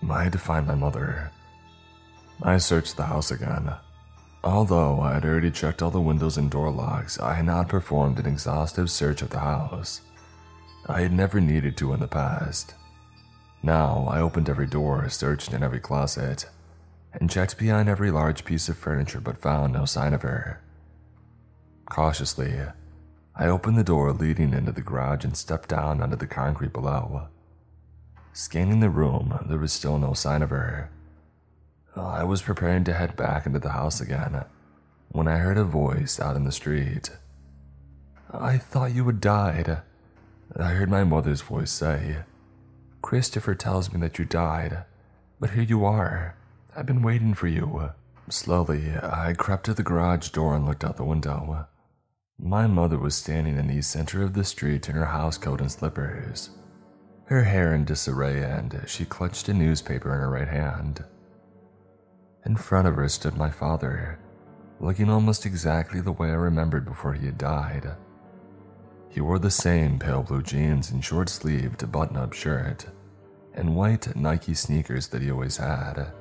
A: I had to find my mother. I searched the house again. Although I had already checked all the windows and door locks, I had not performed an exhaustive search of the house. I had never needed to in the past. Now I opened every door, searched in every closet, and checked behind every large piece of furniture but found no sign of her. Cautiously, I opened the door leading into the garage and stepped down onto the concrete below. Scanning the room, there was still no sign of her. I was preparing to head back into the house again when I heard a voice out in the street. I thought you had died. I heard my mother's voice say, Christopher tells me that you died, but here you are. I've been waiting for you. Slowly, I crept to the garage door and looked out the window. My mother was standing in the center of the street in her housecoat and slippers her hair in disarray, and she clutched a newspaper in her right hand. In front of her stood my father, looking almost exactly the way I remembered before he had died. He wore the same pale blue jeans and short sleeved button up shirt, and white Nike sneakers that he always had.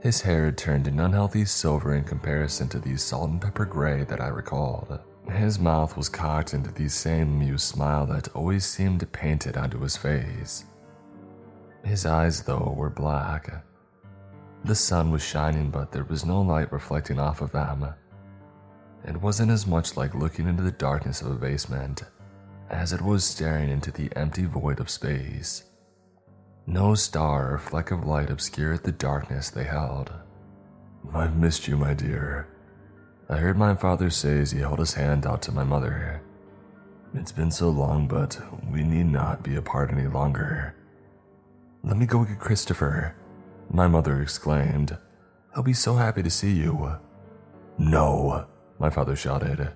A: His hair had turned an unhealthy silver in comparison to the salt and pepper gray that I recalled. His mouth was cocked into the same amused smile that always seemed painted onto his face. His eyes, though, were black. The sun was shining, but there was no light reflecting off of them. it wasn't as much like looking into the darkness of a basement as it was staring into the empty void of space. No star or fleck of light obscured the darkness they held. I've missed you, my dear. I heard my father say as he held his hand out to my mother. It's been so long, but we need not be apart any longer. Let me go get Christopher, my mother exclaimed. He'll be so happy to see you. No, my father shouted.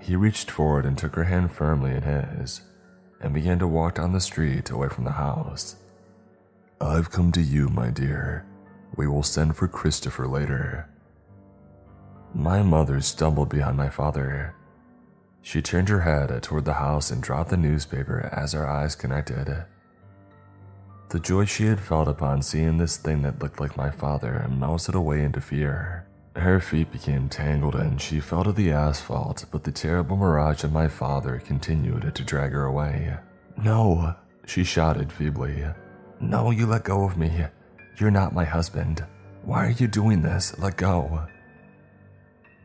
A: He reached forward and took her hand firmly in his and began to walk down the street away from the house. I've come to you, my dear. We will send for Christopher later. My mother stumbled behind my father. She turned her head toward the house and dropped the newspaper as our eyes connected. The joy she had felt upon seeing this thing that looked like my father melted away into fear. Her feet became tangled and she fell to the asphalt, but the terrible mirage of my father continued to drag her away. No, she shouted feebly. No, you let go of me. You're not my husband. Why are you doing this? Let go.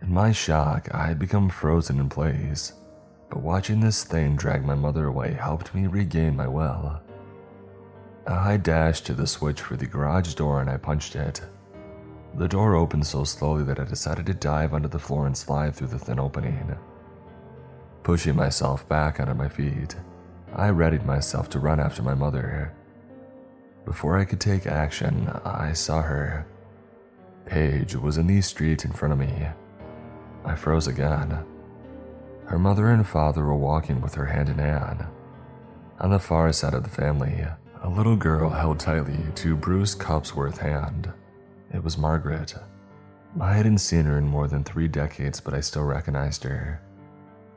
A: In my shock, I had become frozen in place, but watching this thing drag my mother away helped me regain my will. I dashed to the switch for the garage door and I punched it. The door opened so slowly that I decided to dive under the floor and slide through the thin opening. Pushing myself back onto my feet, I readied myself to run after my mother. Before I could take action, I saw her. Paige was in the street in front of me. I froze again. Her mother and father were walking with her hand in hand. On the far side of the family, a little girl held tightly to Bruce Cupsworth's hand. It was Margaret. I hadn't seen her in more than three decades, but I still recognized her.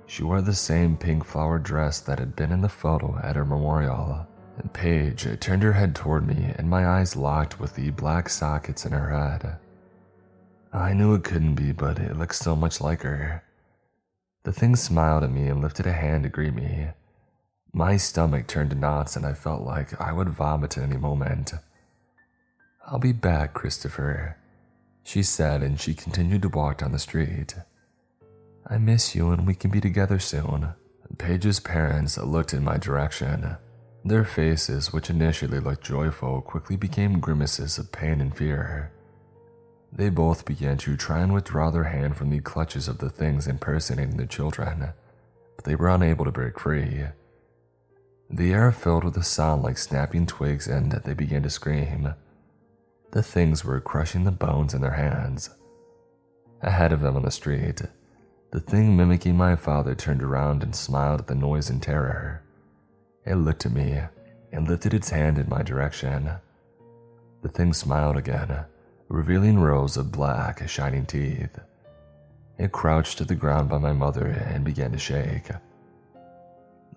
A: She wore the same pink flowered dress that had been in the photo at her memorial. And Paige turned her head toward me, and my eyes locked with the black sockets in her head. I knew it couldn't be, but it looked so much like her. The thing smiled at me and lifted a hand to greet me. My stomach turned to knots, and I felt like I would vomit at any moment. I'll be back, Christopher, she said, and she continued to walk down the street. I miss you, and we can be together soon. Paige's parents looked in my direction. Their faces, which initially looked joyful, quickly became grimaces of pain and fear. They both began to try and withdraw their hand from the clutches of the things impersonating their children, but they were unable to break free. The air filled with a sound like snapping twigs, and they began to scream. The things were crushing the bones in their hands. Ahead of them on the street, the thing mimicking my father turned around and smiled at the noise in terror. It looked at me and lifted its hand in my direction. The thing smiled again, revealing rows of black, shining teeth. It crouched to the ground by my mother and began to shake.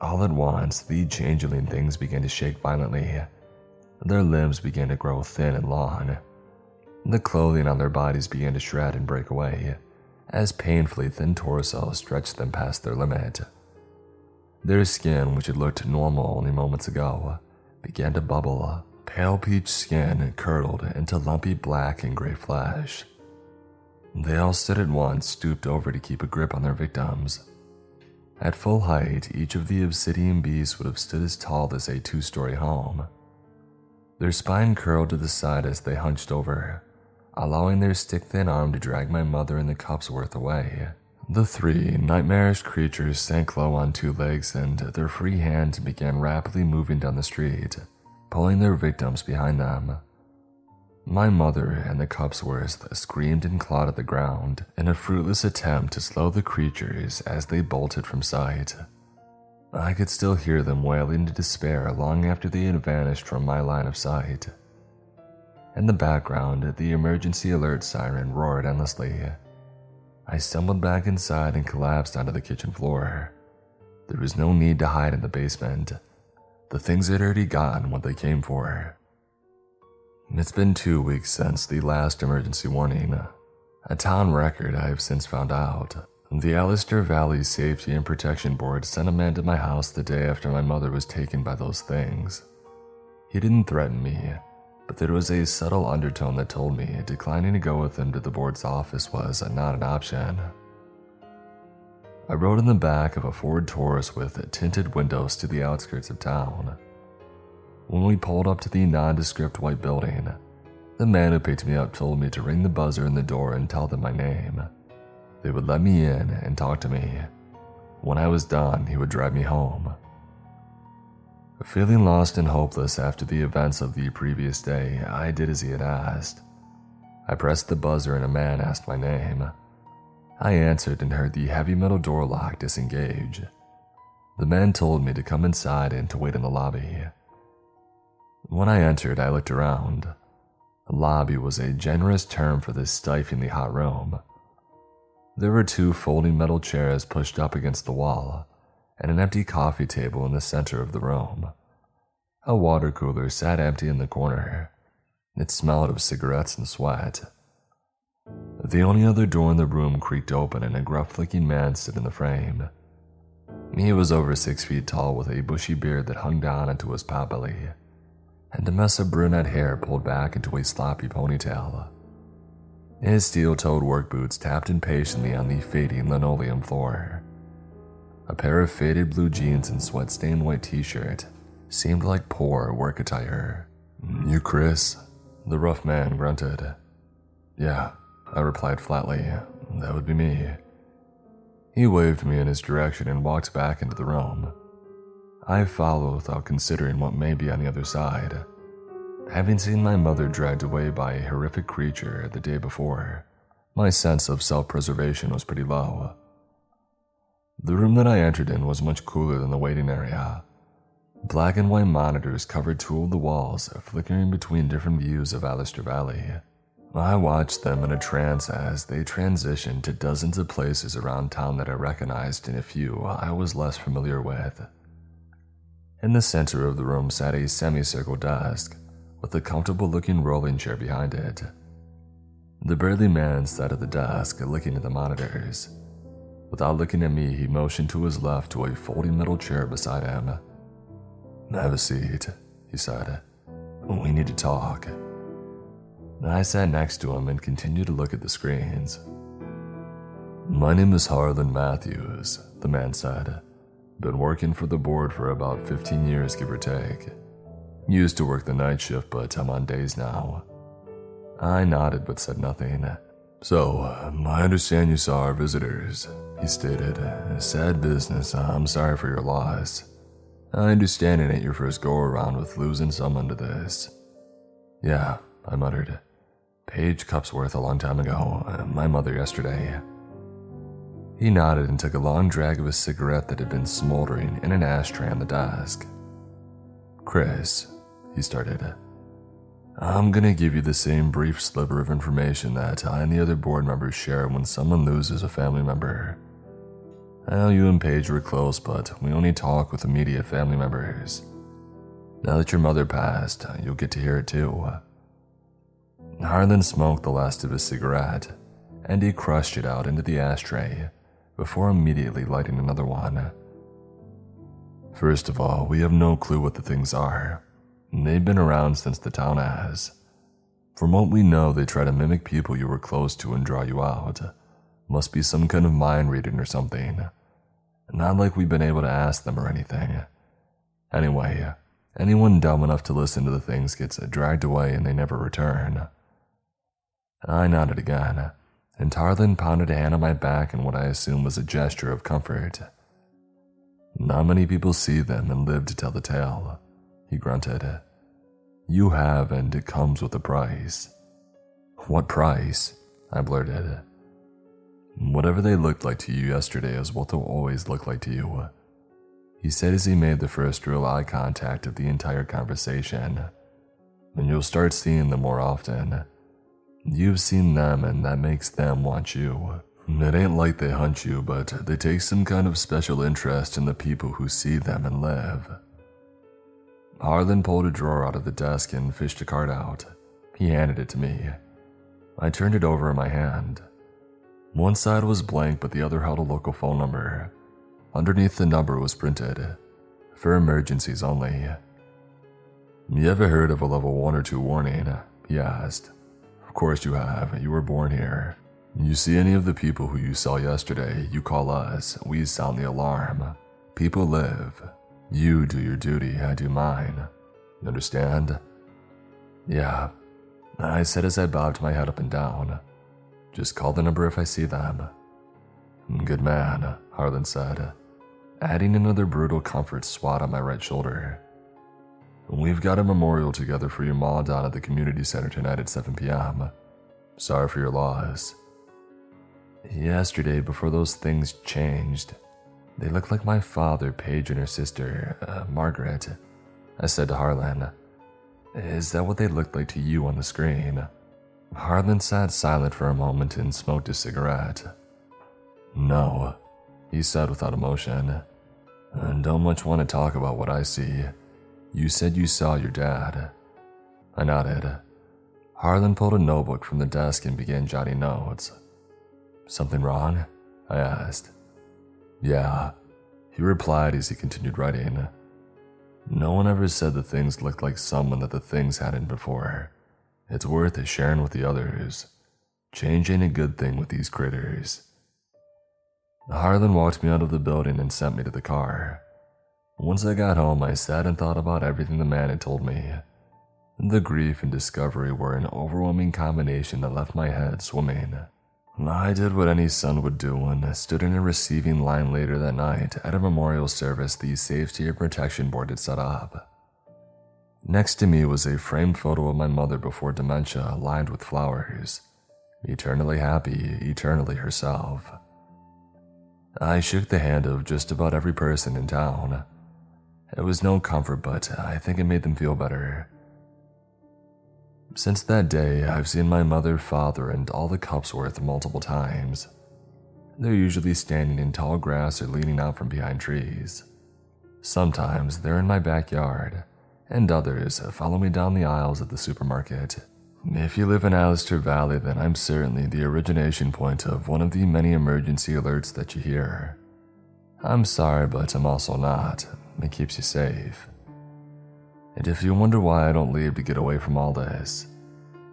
A: All at once, the changeling things began to shake violently their limbs began to grow thin and long. The clothing on their bodies began to shred and break away, as painfully thin torsos stretched them past their limit. Their skin, which had looked normal only moments ago, began to bubble. Pale peach skin curdled into lumpy black and gray flesh. They all stood at once, stooped over to keep a grip on their victims. At full height, each of the obsidian beasts would have stood as tall as a two story home. Their spine curled to the side as they hunched over, allowing their stick thin arm to drag my mother and the Cupsworth away. The three nightmarish creatures sank low on two legs and their free hands began rapidly moving down the street, pulling their victims behind them. My mother and the Cupsworth screamed and clawed at the ground in a fruitless attempt to slow the creatures as they bolted from sight. I could still hear them wailing in despair long after they had vanished from my line of sight. In the background, the emergency alert siren roared endlessly. I stumbled back inside and collapsed onto the kitchen floor. There was no need to hide in the basement. The things had already gotten what they came for. It's been two weeks since the last emergency warning, a town record I have since found out. The Allister Valley Safety and Protection Board sent a man to my house the day after my mother was taken by those things. He didn't threaten me, but there was a subtle undertone that told me declining to go with him to the board's office was not an option. I rode in the back of a Ford Taurus with tinted windows to the outskirts of town. When we pulled up to the nondescript white building, the man who picked me up told me to ring the buzzer in the door and tell them my name. They would let me in and talk to me. When I was done, he would drive me home. Feeling lost and hopeless after the events of the previous day, I did as he had asked. I pressed the buzzer and a man asked my name. I answered and heard the heavy metal door lock disengage. The man told me to come inside and to wait in the lobby. When I entered, I looked around. The lobby was a generous term for this stiflingly hot room. There were two folding metal chairs pushed up against the wall, and an empty coffee table in the center of the room. A water cooler sat empty in the corner. It smelled of cigarettes and sweat. The only other door in the room creaked open and a gruff looking man stood in the frame. He was over six feet tall with a bushy beard that hung down into his potbelly, and a mess of brunette hair pulled back into a sloppy ponytail. His steel toed work boots tapped impatiently on the fading linoleum floor. A pair of faded blue jeans and sweat stained white t shirt seemed like poor work attire. You, Chris? The rough man grunted. Yeah, I replied flatly. That would be me. He waved me in his direction and walked back into the room. I followed without considering what may be on the other side. Having seen my mother dragged away by a horrific creature the day before, my sense of self preservation was pretty low. The room that I entered in was much cooler than the waiting area. Black and white monitors covered two of the walls, flickering between different views of Allister Valley. I watched them in a trance as they transitioned to dozens of places around town that I recognized and a few I was less familiar with. In the center of the room sat a semicircle desk with a comfortable looking rolling chair behind it. The burly man sat at the desk looking at the monitors. Without looking at me, he motioned to his left to a folding metal chair beside him. Have a seat, he said. We need to talk. I sat next to him and continued to look at the screens. My name is Harlan Matthews, the man said. Been working for the board for about 15 years, give or take. Used to work the night shift, but I'm on days now. I nodded but said nothing. So, I understand you saw our visitors, he stated. Sad business. I'm sorry for your loss. I understand it ain't your first go around with losing someone to this. Yeah, I muttered. Paige Cupsworth a long time ago, my mother yesterday. He nodded and took a long drag of a cigarette that had been smoldering in an ashtray on the desk. Chris, he started. I'm gonna give you the same brief sliver of information that I and the other board members share when someone loses a family member. I know you and Paige were close, but we only talk with immediate family members. Now that your mother passed, you'll get to hear it too. Harlan smoked the last of his cigarette, and he crushed it out into the ashtray before immediately lighting another one. First of all, we have no clue what the things are. and They've been around since the town has. From what we know, they try to mimic people you were close to and draw you out. Must be some kind of mind reading or something. Not like we've been able to ask them or anything. Anyway, anyone dumb enough to listen to the things gets dragged away and they never return. I nodded again, and Harlan pounded a hand on my back in what I assumed was a gesture of comfort. Not many people see them and live to tell the tale he grunted. You have, and it comes with a price. What price? I blurted. Whatever they looked like to you yesterday is what they'll always look like to you. He said as he made the first real eye contact of the entire conversation. And you'll start seeing them more often. You've seen them, and that makes them want you. It ain't like they hunt you, but they take some kind of special interest in the people who see them and live. Harlan pulled a drawer out of the desk and fished a card out. He handed it to me. I turned it over in my hand. One side was blank, but the other held a local phone number. Underneath the number was printed for emergencies only. You ever heard of a level 1 or 2 warning? He asked. Of course you have. You were born here. You see any of the people who you saw yesterday, you call us, we sound the alarm. People live. You do your duty, I do mine. Understand? Yeah, I said as I bobbed my head up and down. Just call the number if I see them. Good man, Harlan said, adding another brutal comfort swat on my right shoulder. We've got a memorial together for your ma down at the community center tonight at 7 p.m. Sorry for your loss. Yesterday, before those things changed, they looked like my father, Paige, and her sister, uh, Margaret. I said to Harlan, Is that what they looked like to you on the screen? Harlan sat silent for a moment and smoked a cigarette. No, he said without emotion. I don't much want to talk about what I see. You said you saw your dad. I nodded. Harlan pulled a notebook from the desk and began jotting notes. Something wrong? I asked. Yeah, he replied as he continued writing. No one ever said the things looked like someone that the things hadn't before. It's worth sharing with the others. Change ain't a good thing with these critters. Harlan walked me out of the building and sent me to the car. Once I got home, I sat and thought about everything the man had told me. The grief and discovery were an overwhelming combination that left my head swimming. I did what any son would do and stood in a receiving line later that night at a memorial service the Safety and Protection Board had set up. Next to me was a framed photo of my mother before dementia lined with flowers. Eternally happy, eternally herself. I shook the hand of just about every person in town. It was no comfort, but I think it made them feel better. Since that day, I've seen my mother, father, and all the Cupsworth multiple times. They're usually standing in tall grass or leaning out from behind trees. Sometimes they're in my backyard, and others follow me down the aisles at the supermarket. If you live in Allister Valley, then I'm certainly the origination point of one of the many emergency alerts that you hear. I'm sorry, but I'm also not, it keeps you safe. And if you wonder why I don't leave to get away from all this,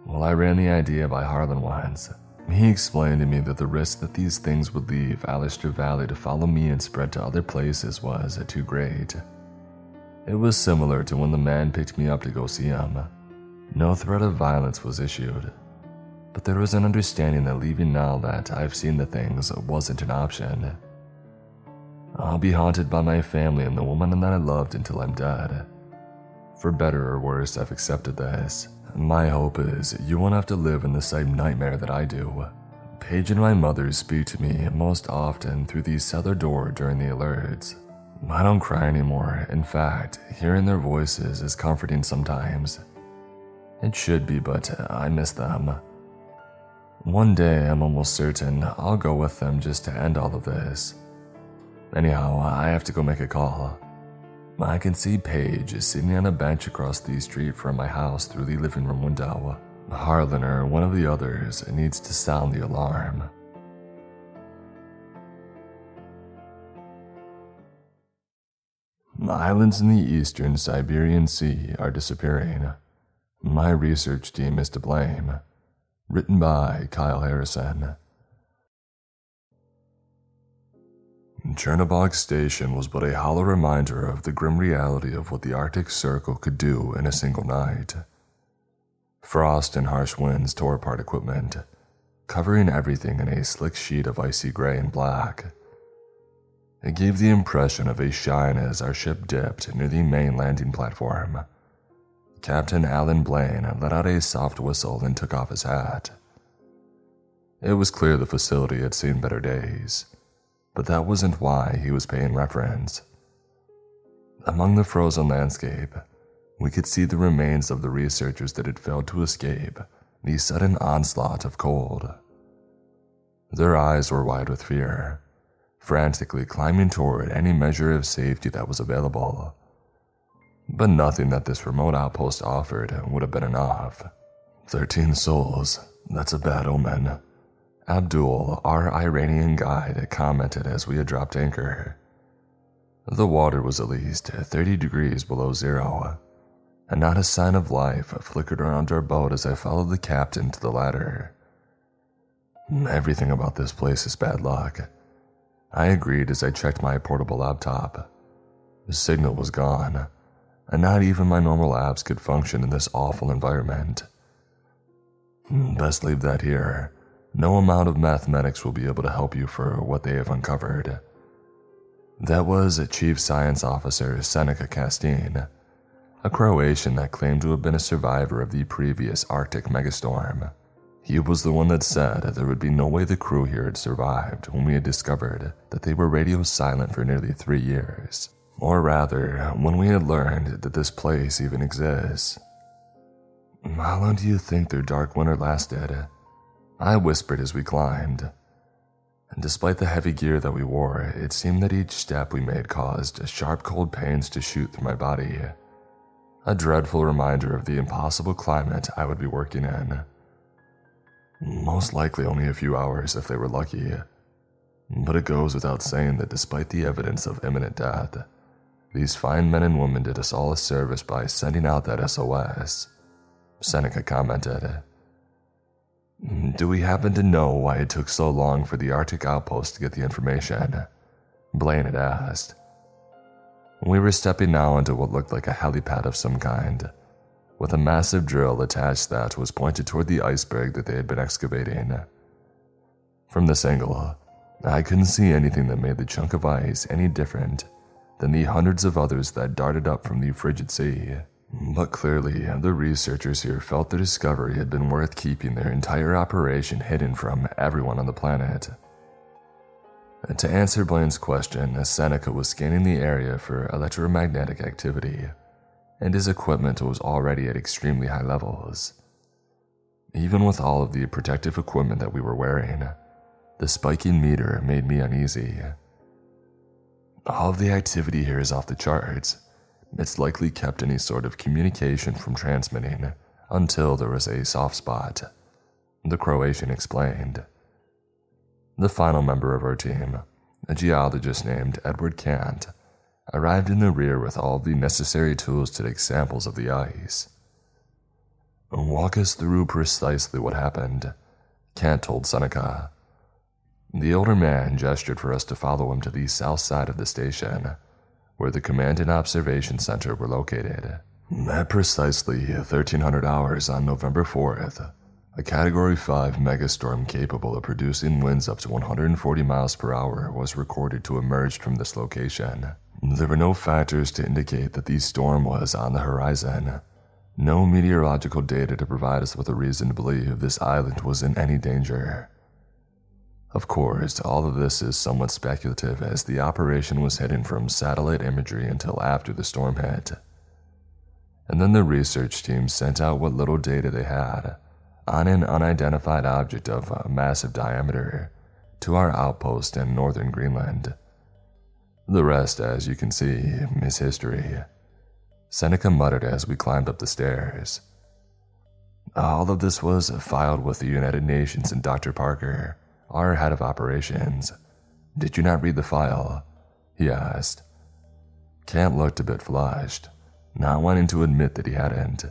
A: well, I ran the idea by Harlan once. He explained to me that the risk that these things would leave Allister Valley to follow me and spread to other places was too great. It was similar to when the man picked me up to go see him. No threat of violence was issued, but there was an understanding that leaving now that I've seen the things wasn't an option. I'll be haunted by my family and the woman that I loved until I'm dead. For better or worse, I've accepted this. My hope is you won't have to live in the same nightmare that I do. Paige and my mother speak to me most often through the cellar door during the alerts. I don't cry anymore. In fact, hearing their voices is comforting sometimes. It should be, but I miss them. One day, I'm almost certain I'll go with them just to end all of this. Anyhow, I have to go make a call. I can see Paige sitting on a bench across the street from my house through the living room window. Harlan or one of the others needs to sound the alarm. Islands in the eastern Siberian Sea are disappearing. My research team is to blame. Written by Kyle Harrison. Chernobog Station was but a hollow reminder of the grim reality of what the Arctic Circle could do in a single night. Frost and harsh winds tore apart equipment, covering everything in a slick sheet of icy gray and black. It gave the impression of a shine as our ship dipped near the main landing platform. Captain Alan Blaine let out a soft whistle and took off his hat. It was clear the facility had seen better days but that wasn't why he was paying reference. Among the frozen landscape, we could see the remains of the researchers that had failed to escape the sudden onslaught of cold. Their eyes were wide with fear, frantically climbing toward any measure of safety that was available. But nothing that this remote outpost offered would have been enough. Thirteen souls, that's a bad omen. Abdul, our Iranian guide, commented as we had dropped anchor. The water was at least 30 degrees below zero, and not a sign of life flickered around our boat as I followed the captain to the ladder. Everything about this place is bad luck. I agreed as I checked my portable laptop. The signal was gone, and not even my normal apps could function in this awful environment. Best leave that here. No amount of mathematics will be able to help you for what they have uncovered. That was Chief Science Officer Seneca Castine, a Croatian that claimed to have been a survivor of the previous Arctic megastorm. He was the one that said there would be no way the crew here had survived when we had discovered that they were radio silent for nearly three years. Or rather, when we had learned that this place even exists. How long do you think their dark winter lasted? I whispered as we climbed. And despite the heavy gear that we wore, it seemed that each step we made caused sharp cold pains to shoot through my body. A dreadful reminder of the impossible climate I would be working in. Most likely only a few hours if they were lucky. But it goes without saying that despite the evidence of imminent death, these fine men and women did us all a service by sending out that SOS. Seneca commented. Mm, do we happen to know why it took so long for the Arctic outpost to get the information? Blaine had asked. We were stepping now into what looked like a helipad of some kind, with a massive drill attached that was pointed toward the iceberg that they had been excavating. From this angle, I couldn't see anything that made the chunk of ice any different than the hundreds of others that darted up from the frigid sea. But clearly, the researchers here felt the discovery had been worth keeping their entire operation hidden from everyone on the planet. To answer Blaine's question, Seneca was scanning the area for electromagnetic activity, and his equipment was already at extremely high levels. Even with all of the protective equipment that we were wearing, the spiking meter made me uneasy. All of the activity here is off the charts, it's likely kept any sort of communication from transmitting until there was a soft spot, the Croatian explained. The final member of our team, a geologist named Edward Kant, arrived in the rear with all the necessary tools to take samples of the ice. Walk us through precisely what happened, Kant told Seneca. The older man gestured for us to follow him to the south side of the station where the command and observation center were located. At precisely 1300 hours on November 4th, a Category 5 megastorm capable of producing winds up to 140 miles per hour was recorded to emerge from this location. There were no factors to indicate that the storm was on the horizon. No meteorological data to provide us with a reason to believe this island was in any danger. Of course, all of this is somewhat speculative as the operation was hidden from satellite imagery until after the storm hit. And then the research team sent out what little data they had on an unidentified object of massive diameter to our outpost in northern Greenland. The rest, as you can see, is history. Seneca muttered as we climbed up the stairs. All of this was filed with the United Nations and Dr. Parker our head of operations. Did you not read the file? He asked. Kant looked a bit flushed, not wanting to admit that he hadn't.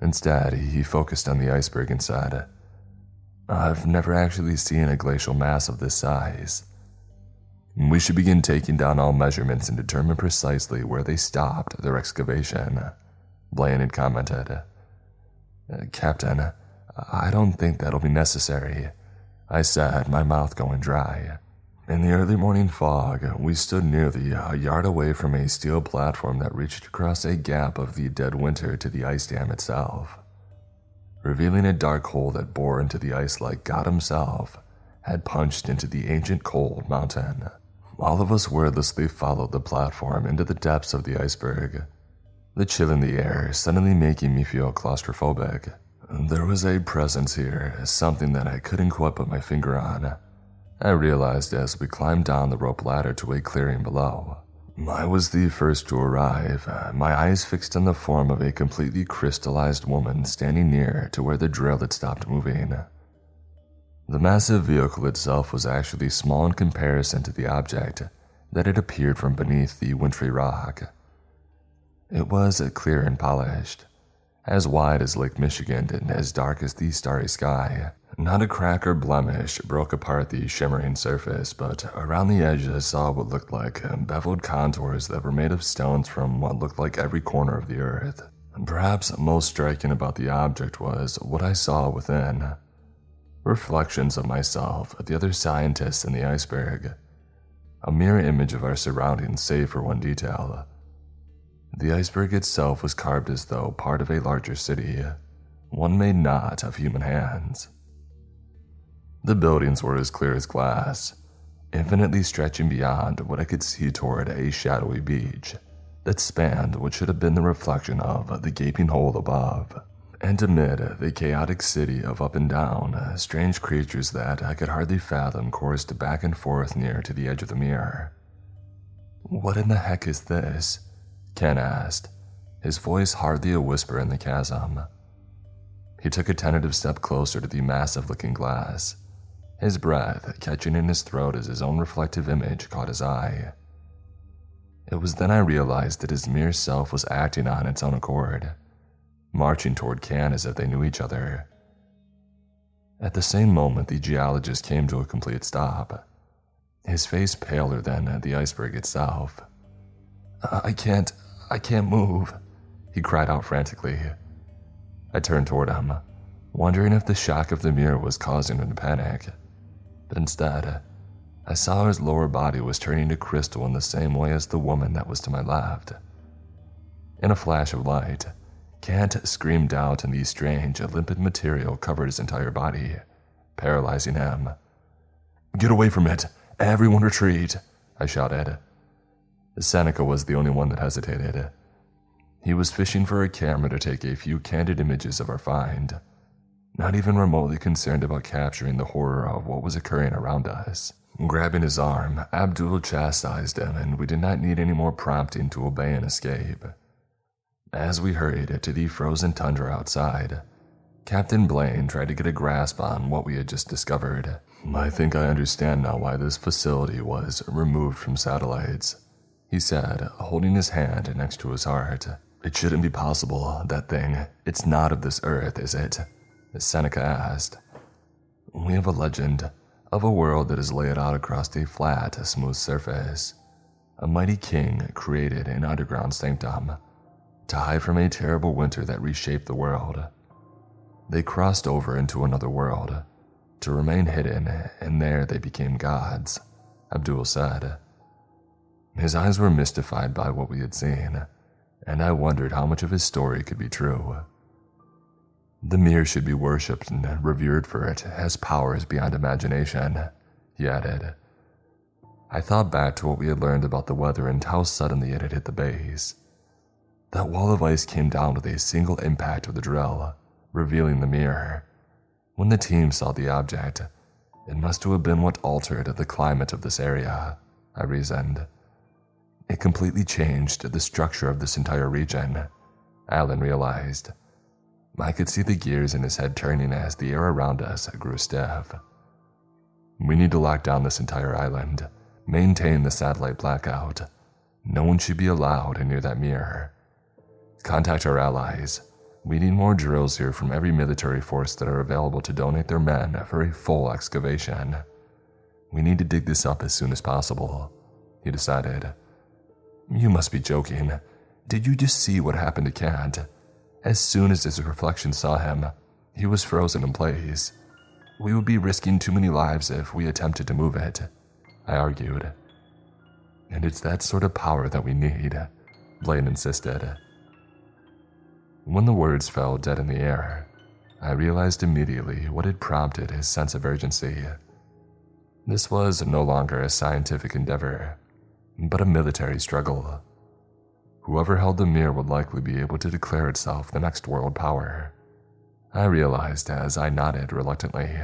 A: Instead, he focused on the iceberg and said, I've never actually seen a glacial mass of this size. We should begin taking down all measurements and determine precisely where they stopped their excavation, Blaine had commented. Uh, Captain, I don't think that'll be necessary. I said, my mouth going dry. In the early morning fog, we stood nearly a uh, yard away from a steel platform that reached across a gap of the dead winter to the ice dam itself, revealing a dark hole that bore into the ice like God Himself had punched into the ancient cold mountain. All of us wordlessly followed the platform into the depths of the iceberg, the chill in the air suddenly making me feel claustrophobic. There was a presence here, something that I couldn't quite put my finger on. I realized as we climbed down the rope ladder to a clearing below. I was the first to arrive, uh, my eyes fixed on the form of a completely crystallized woman standing near to where the drill had stopped moving. The massive vehicle itself was actually small in comparison to the object that had appeared from beneath the wintry rock. It was clear and polished, as wide as Lake Michigan and as dark as the starry sky. Not a crack or blemish broke apart the shimmering surface, but around the edge I saw what looked like beveled contours that were made of stones from what looked like every corner of the earth. Perhaps most striking about the object was what I saw within. Reflections of myself, the other scientists, and the iceberg. A mirror image of our surroundings, save for one detail. The iceberg itself was carved as though part of a larger city, one made not of human hands. The buildings were as clear as glass, infinitely stretching beyond what I could see toward a shadowy beach that spanned what should have been the reflection of the gaping hole above. And amid the chaotic city of up and down, strange creatures that I could hardly fathom coursed back and forth near to the edge of the mirror. What in the heck is this? Kant asked, his voice hardly a whisper in the chasm. He took a tentative step closer to the massive looking glass his breath catching in his throat as his own reflective image caught his eye. It was then I realized that his mere self was acting on its own accord, marching toward Kant as if they knew each other. At the same moment, the geologist came to a complete stop, his face paler than the iceberg itself. I can't, I can't move, he cried out frantically. I turned toward him, wondering if the shock of the mirror was causing him to panic but instead, I saw his lower body was turning to crystal in the same way as the woman that was to my left. In a flash of light, Kant screamed out, and the strange, limpid material covered his entire body, paralyzing him. Get away from it! Everyone retreat! I shouted. Seneca was the only one that hesitated. He was fishing for a camera to take a few candid images of our find not even remotely concerned about capturing the horror of what was occurring around us. Grabbing his arm, Abdul chastised him, and we did not need any more prompting to obey and escape. As we hurried to the frozen tundra outside, Captain Blaine tried to get a grasp on what we had just discovered. I think I understand now why this facility was removed from satellites, he said, holding his hand next to his heart. It shouldn't be possible, that thing. It's not of this earth, is it? Seneca asked. We have a legend of a world that is laid out across a flat, smooth surface. A mighty king created an underground sanctum to hide from a terrible winter that reshaped the world. They crossed over into another world to remain hidden, and there they became gods, Abdul said. His eyes were mystified by what we had seen, and I wondered how much of his story could be true. The mirror should be worshipped and revered for it has powers beyond imagination, he added. I thought back to what we had learned about the weather and how suddenly it had hit the base. That wall of ice came down with a single impact of the drill, revealing the mirror. When the team saw the object, it must have been what altered the climate of this area, I reasoned. It completely changed the structure of this entire region, Alan realized. I could see the gears in his head turning as the air around us grew stiff. We need to lock down this entire island, maintain the satellite blackout. No one should be allowed near that mirror. Contact our allies. We need more drills here from every military force that are available to donate their men for a full excavation. We need to dig this up as soon as possible, he decided. You must be joking. Did you just see what happened to Kant? As soon as his reflection saw him, he was frozen in place. We would be risking too many lives if we attempted to move it, I argued. And it's that sort of power that we need, Blaine insisted. When the words fell dead in the air, I realized immediately what had prompted his sense of urgency. This was no longer a scientific endeavor, but a military struggle. Whoever held the mirror would likely be able to declare itself the next world power. I realized as I nodded reluctantly.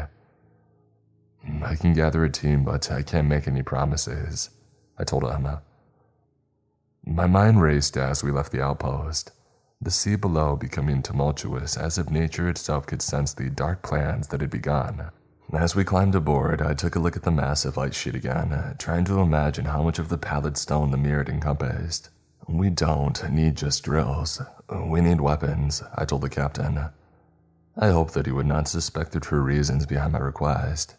A: I can gather a team, but I can't make any promises, I told Emma. My mind raced as we left the outpost, the sea below becoming tumultuous as if nature itself could sense the dark plans that had begun. As we climbed aboard, I took a look at the massive ice sheet again, uh, trying to imagine how much of the pallid stone the mirror encompassed. We don't need just drills. We need weapons, I told the captain. I hoped that he would not suspect the true reasons behind my request,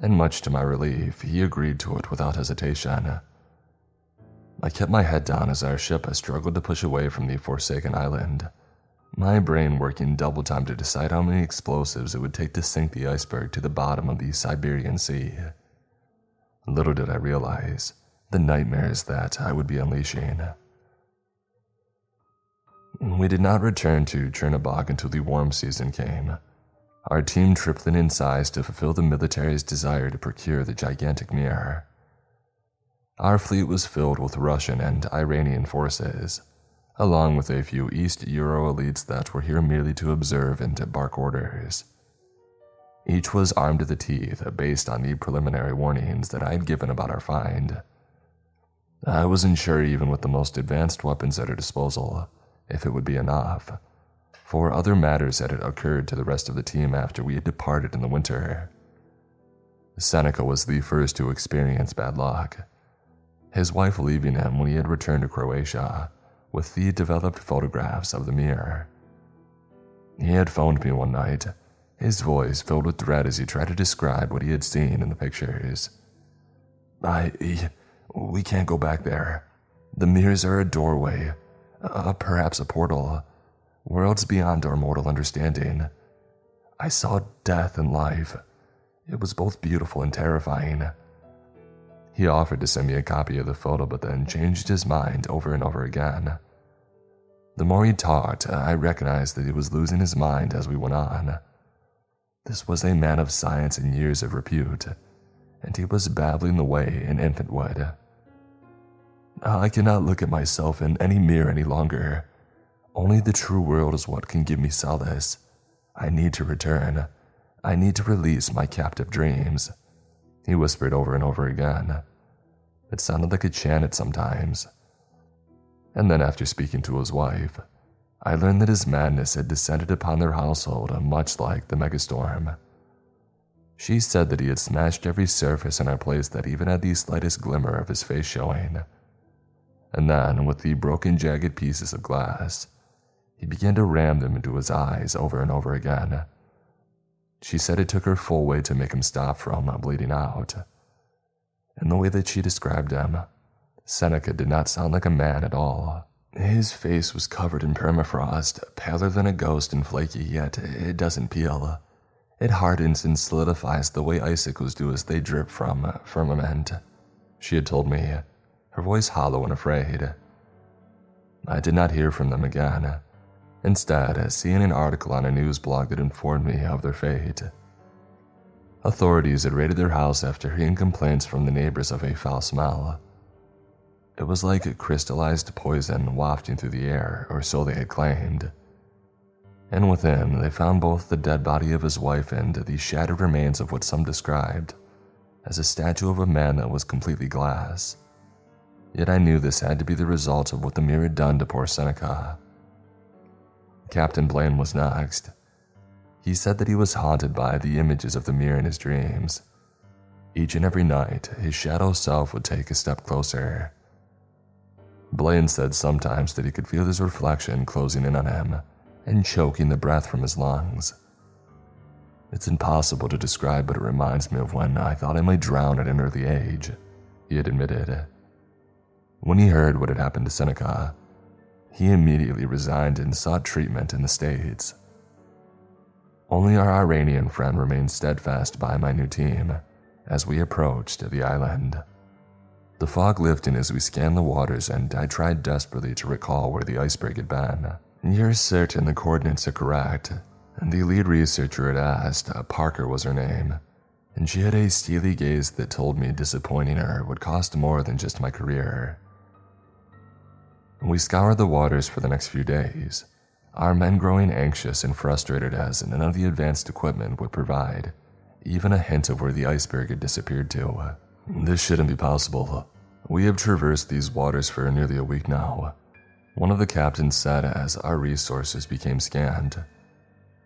A: and much to my relief, he agreed to it without hesitation. I kept my head down as our ship struggled to push away from the forsaken island, my brain working double time to decide how many explosives it would take to sink the iceberg to the bottom of the Siberian Sea. Little did I realize the nightmares that I would be unleashing. We did not return to Chernobog until the warm season came. Our team tripling in size to fulfill the military's desire to procure the gigantic mirror. Our fleet was filled with Russian and Iranian forces, along with a few East Euro elites that were here merely to observe and to bark orders. Each was armed to the teeth based on the preliminary warnings that I had given about our find. I wasn't sure, even with the most advanced weapons at our disposal, if it would be enough, for other matters had occurred to the rest of the team after we had departed in the winter. Seneca was the first to experience bad luck, his wife leaving him when he had returned to Croatia with the developed photographs of the mirror. He had phoned me one night, his voice filled with dread as he tried to describe what he had seen in the pictures. I. We can't go back there. The mirrors are a doorway, uh, perhaps a portal, worlds beyond our mortal understanding. I saw death and life. It was both beautiful and terrifying. He offered to send me a copy of the photo, but then changed his mind over and over again. The more he talked, uh, I recognized that he was losing his mind as we went on. This was a man of science and years of repute, and he was babbling the way an infant would. I cannot look at myself in any mirror any longer. Only the true world is what can give me solace. I need to return. I need to release my captive dreams. He whispered over and over again. It sounded like a chant sometimes. And then, after speaking to his wife, I learned that his madness had descended upon their household much like the megastorm. She said that he had smashed every surface in our place that even had the slightest glimmer of his face showing and then, with the broken, jagged pieces of glass, he began to ram them into his eyes over and over again. She said it took her full weight to make him stop from bleeding out. In the way that she described him, Seneca did not sound like a man at all. His face was covered in permafrost, paler than a ghost and flaky, yet it doesn't peel. It hardens and solidifies the way icicles do as they drip from firmament. She had told me her voice hollow and afraid. I did not hear from them again, instead, seeing an article on a news blog that informed me of their fate. Authorities had raided their house after hearing complaints from the neighbors of a foul smell. It was like a crystallized poison wafting through the air, or so they had claimed. And within, they found both the dead body of his wife and the shattered remains of what some described as a statue of a man that was completely glass. Yet I knew this had to be the result of what the mirror had done to poor Seneca. Captain Blaine was next. He said that he was haunted by the images of the mirror in his dreams. Each and every night, his shadow self would take a step closer. Blaine said sometimes that he could feel his reflection closing in on him and choking the breath from his lungs. It's impossible to describe, but it reminds me of when I thought I might drown at an early age, he had admitted. When he heard what had happened to Seneca, he immediately resigned and sought treatment in the States. Only our Iranian friend remained steadfast by my new team as we approached the island. The fog lifting as we scanned the waters, and I tried desperately to recall where the iceberg had been. You're certain the coordinates are correct. The lead researcher had asked, uh, Parker was her name, and she had a steely gaze that told me disappointing her would cost more than just my career. We scoured the waters for the next few days, our men growing anxious and frustrated as none of the advanced equipment would provide even a hint of where the iceberg had disappeared to. This shouldn't be possible. We have traversed these waters for nearly a week now. One of the captains said as our resources became scanned.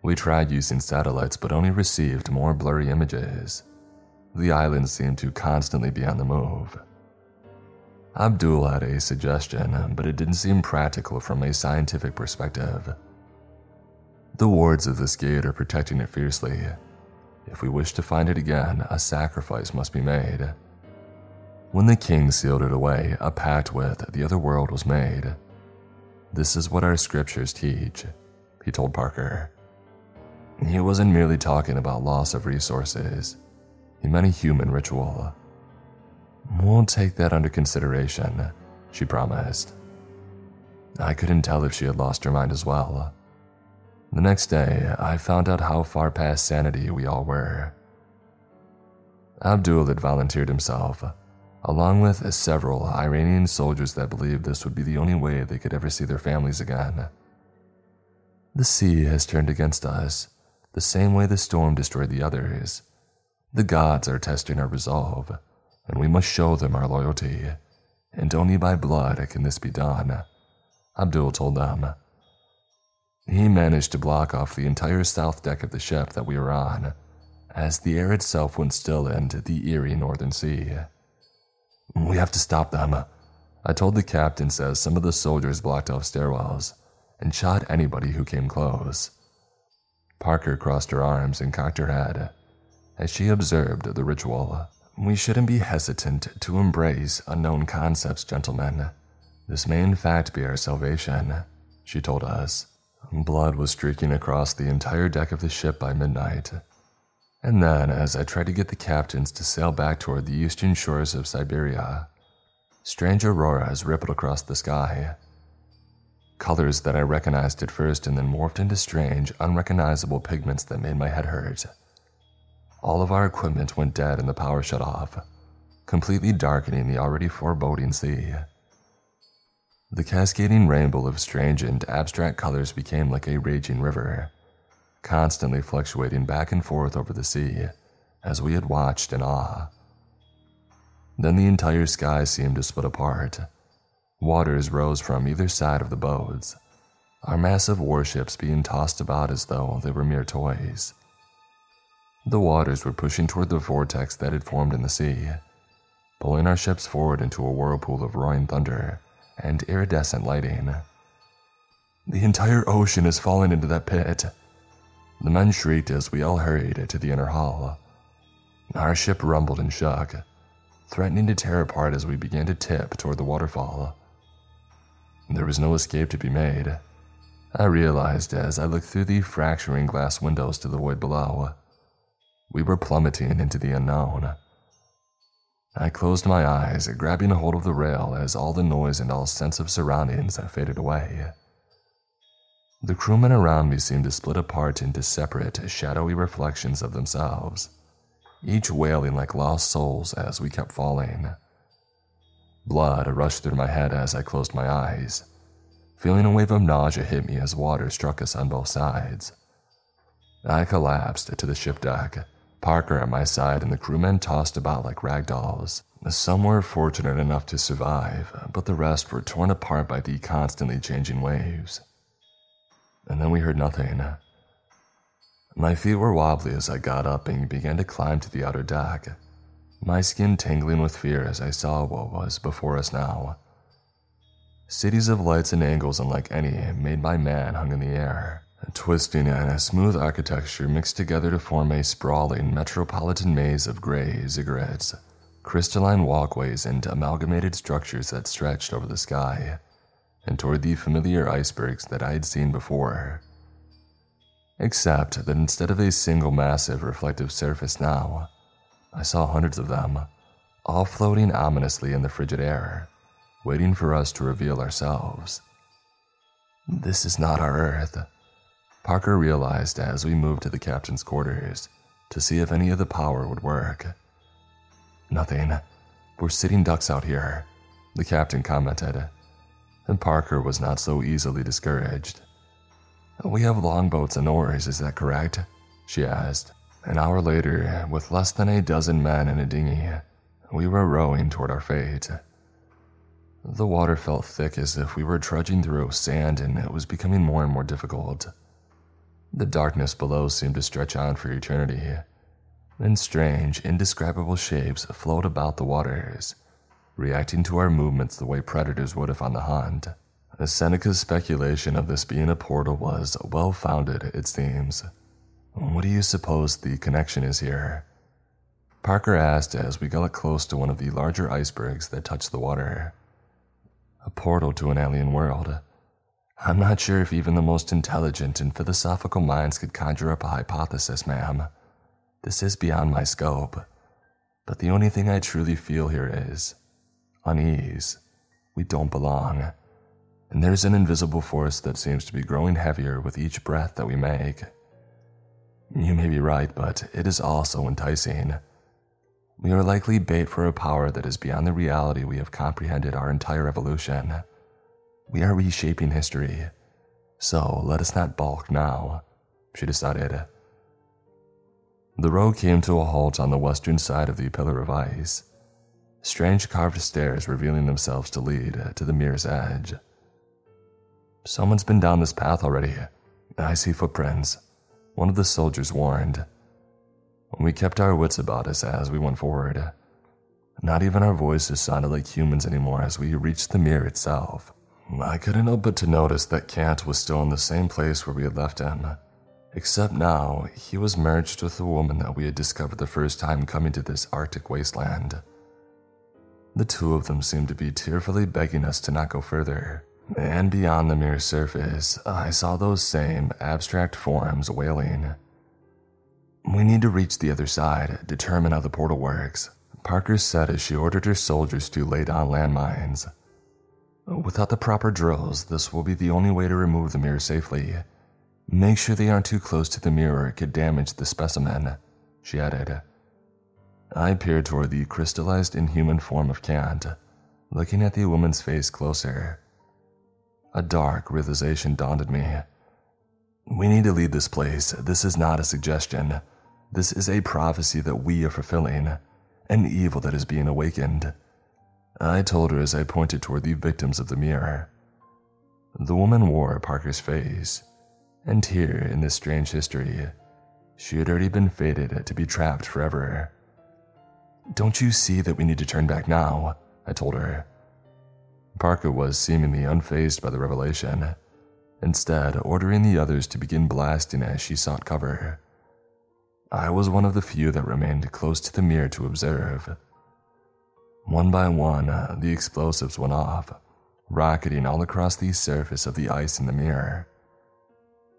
A: We tried using satellites but only received more blurry images. The island seemed to constantly be on the move. Abdul had a suggestion, but it didn't seem practical from a scientific perspective. The wards of this gate are protecting it fiercely. If we wish to find it again, a sacrifice must be made. When the king sealed it away, a pact with the other world was made. This is what our scriptures teach, he told Parker. He wasn't merely talking about loss of resources, he meant a human ritual. We'll take that under consideration, she promised. I couldn't tell if she had lost her mind as well. The next day, I found out how far past sanity we all were. Abdul had volunteered himself, along with several Iranian soldiers that believed this would be the only way they could ever see their families again. The sea has turned against us, the same way the storm destroyed the others. The gods are testing our resolve, and we must show them our loyalty, and only by blood can this be done, Abdul told them. He managed to block off the entire south deck of the ship that we were on, as the air itself went still into the eerie northern sea. We have to stop them, I told the captain as some of the soldiers blocked off stairwells and shot anybody who came close. Parker crossed her arms and cocked her head as she observed the ritual. We shouldn't be hesitant to embrace unknown concepts, gentlemen. This may in fact be our salvation, she told us. Blood was streaking across the entire deck of the ship by midnight. And then, as I tried to get the captains to sail back toward the eastern shores of Siberia, strange auroras rippled across the sky. Colors that I recognized at first and then morphed into strange, unrecognizable pigments that made my head hurt. All of our equipment went dead and the power shut off, completely darkening the already foreboding sea. The cascading rainbow of strange and abstract colors became like a raging river, constantly fluctuating back and forth over the sea as we had watched in awe. Then the entire sky seemed to split apart. Waters rose from either side of the boats, our massive warships being tossed about as though they were mere toys. The waters were pushing toward the vortex that had formed in the sea, pulling our ships forward into a whirlpool of roaring thunder and iridescent lighting. The entire ocean is falling into that pit. The men shrieked as we all hurried to the inner hall. Our ship rumbled and shook, threatening to tear apart as we began to tip toward the waterfall. There was no escape to be made. I realized as I looked through the fracturing glass windows to the void below. We were plummeting into the unknown. I closed my eyes, grabbing a hold of the rail as all the noise and all sense of surroundings faded away. The crewmen around me seemed to split apart into separate, shadowy reflections of themselves, each wailing like lost souls as we kept falling. Blood rushed through my head as I closed my eyes, feeling a wave of nausea hit me as water struck us on both sides. I collapsed to the ship deck Parker at my side and the crewmen tossed about like rag dolls. Some were fortunate enough to survive, but the rest were torn apart by the constantly changing waves. And then we heard nothing. My feet were wobbly as I got up and began to climb to the outer deck, my skin tingling with fear as I saw what was before us now. Cities of lights and angles unlike any made by man hung in the air twisting and a smooth architecture mixed together to form a sprawling metropolitan maze of gray ziggurats, crystalline walkways, and amalgamated structures that stretched over the sky and toward the familiar icebergs that I had seen before. Except that instead of a single massive reflective surface now, I saw hundreds of them, all floating ominously in the frigid air, waiting for us to reveal ourselves. This is not our Earth. Parker realized as we moved to the captain's quarters to see if any of the power would work. Nothing. We're sitting ducks out here, the captain commented. And Parker was not so easily discouraged. We have longboats and oars, is that correct? She asked. An hour later, with less than a dozen men in a dinghy, we were rowing toward our fate. The water felt thick as if we were trudging through sand, and it was becoming more and more difficult. The darkness below seemed to stretch on for eternity. Then strange, indescribable shapes float about the waters, reacting to our movements the way predators would if on the hunt. Seneca's speculation of this being a portal was well founded, it seems. What do you suppose the connection is here? Parker asked as we got close to one of the larger icebergs that touched the water. A portal to an alien world. I'm not sure if even the most intelligent and philosophical minds could conjure up a hypothesis, ma'am. This is beyond my scope. But the only thing I truly feel here is unease. We don't belong. And there's an invisible force that seems to be growing heavier with each breath that we make. You may be right, but it is also enticing. We are likely bait for a power that is beyond the reality we have comprehended our entire evolution. We are reshaping history. So let us not balk now, she decided. The road came to a halt on the western side of the pillar of ice, strange carved stairs revealing themselves to lead to the mirror's edge. Someone's been down this path already. I see footprints, one of the soldiers warned. We kept our wits about us as we went forward. Not even our voices sounded like humans anymore as we reached the mirror itself. I couldn't help but to notice that Kant was still in the same place where we had left him, except now he was merged with the woman that we had discovered the first time coming to this Arctic wasteland. The two of them seemed to be tearfully begging us to not go further. And beyond the mirror surface, I saw those same abstract forms wailing. We need to reach the other side, determine how the portal works, Parker said as she ordered her soldiers to lay down landmines. Without the proper drills, this will be the only way to remove the mirror safely. Make sure they aren't too close to the mirror, it could damage the specimen, she added. I peered toward the crystallized inhuman form of Kant, looking at the woman's face closer. A dark realization dawned on me. We need to leave this place. This is not a suggestion. This is a prophecy that we are fulfilling, an evil that is being awakened. I told her as I pointed toward the victims of the mirror. The woman wore Parker's face, and here in this strange history, she had already been fated to be trapped forever. Don't you see that we need to turn back now? I told her. Parker was seemingly unfazed by the revelation, instead, ordering the others to begin blasting as she sought cover. I was one of the few that remained close to the mirror to observe. One by one, uh, the explosives went off, rocketing all across the surface of the ice in the mirror.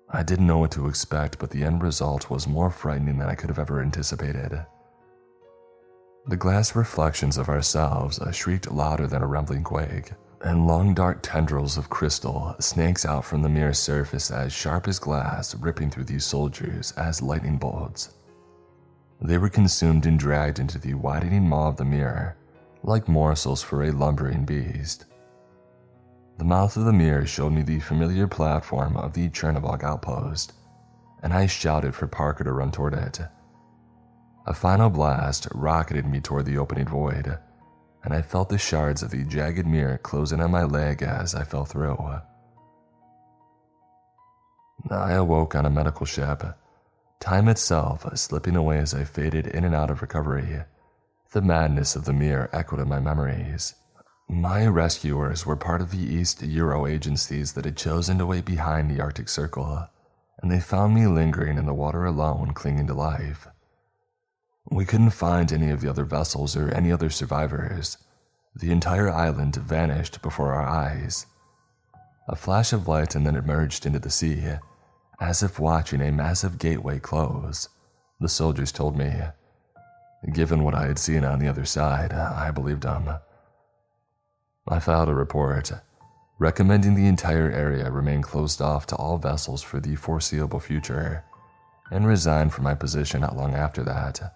A: I didn't know what to expect, but the end result was more frightening than I could have ever anticipated. The glass reflections of ourselves uh, shrieked louder than a rumbling quake and long dark tendrils of crystal snakes out from the mirror surface as sharp as glass, ripping through these soldiers as lightning bolts. They were consumed and dragged into the widening maw of the mirror, like morsels for a lumbering beast. The mouth of the mirror showed me the familiar platform of the Chernobog outpost, and I shouted for Parker to run toward it. A final blast rocketed me toward the opening void, and I felt the shards of the jagged mirror closing on my leg as I fell through. I awoke on a medical ship, time itself slipping away as I faded in and out of recovery. The madness of the mirror echoed in my memories. My rescuers were part of the East Euro agencies that had chosen to wait behind the Arctic Circle, and they found me lingering in the water alone, clinging to life. We couldn't find any of the other vessels or any other survivors. The entire island vanished before our eyes. A flash of light and then it merged into the sea, as if watching a massive gateway close, the soldiers told me. Given what I had seen on the other side, I believed them. I filed a report recommending the entire area remain closed off to all vessels for the foreseeable future and resigned from my position not long after that.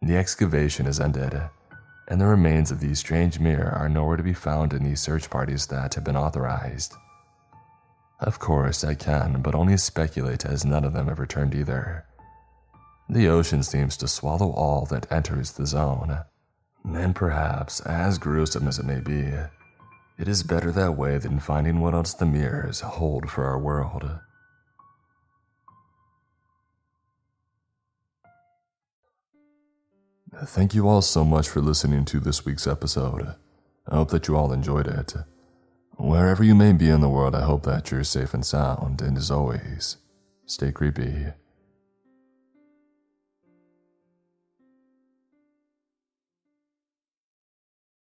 A: The excavation is ended, and the remains of the strange mirror are nowhere to be found in the search parties that have been authorized. Of course, I can, but only speculate as none of them have returned either. The ocean seems to swallow all that enters the zone, and perhaps, as gruesome as it may be, it is better that way than finding what else the mirrors hold for our world. Thank you all so much for listening to this week's episode. I hope that you all enjoyed it. Wherever you may be in the world, I hope that you're safe and sound, and as always, stay creepy.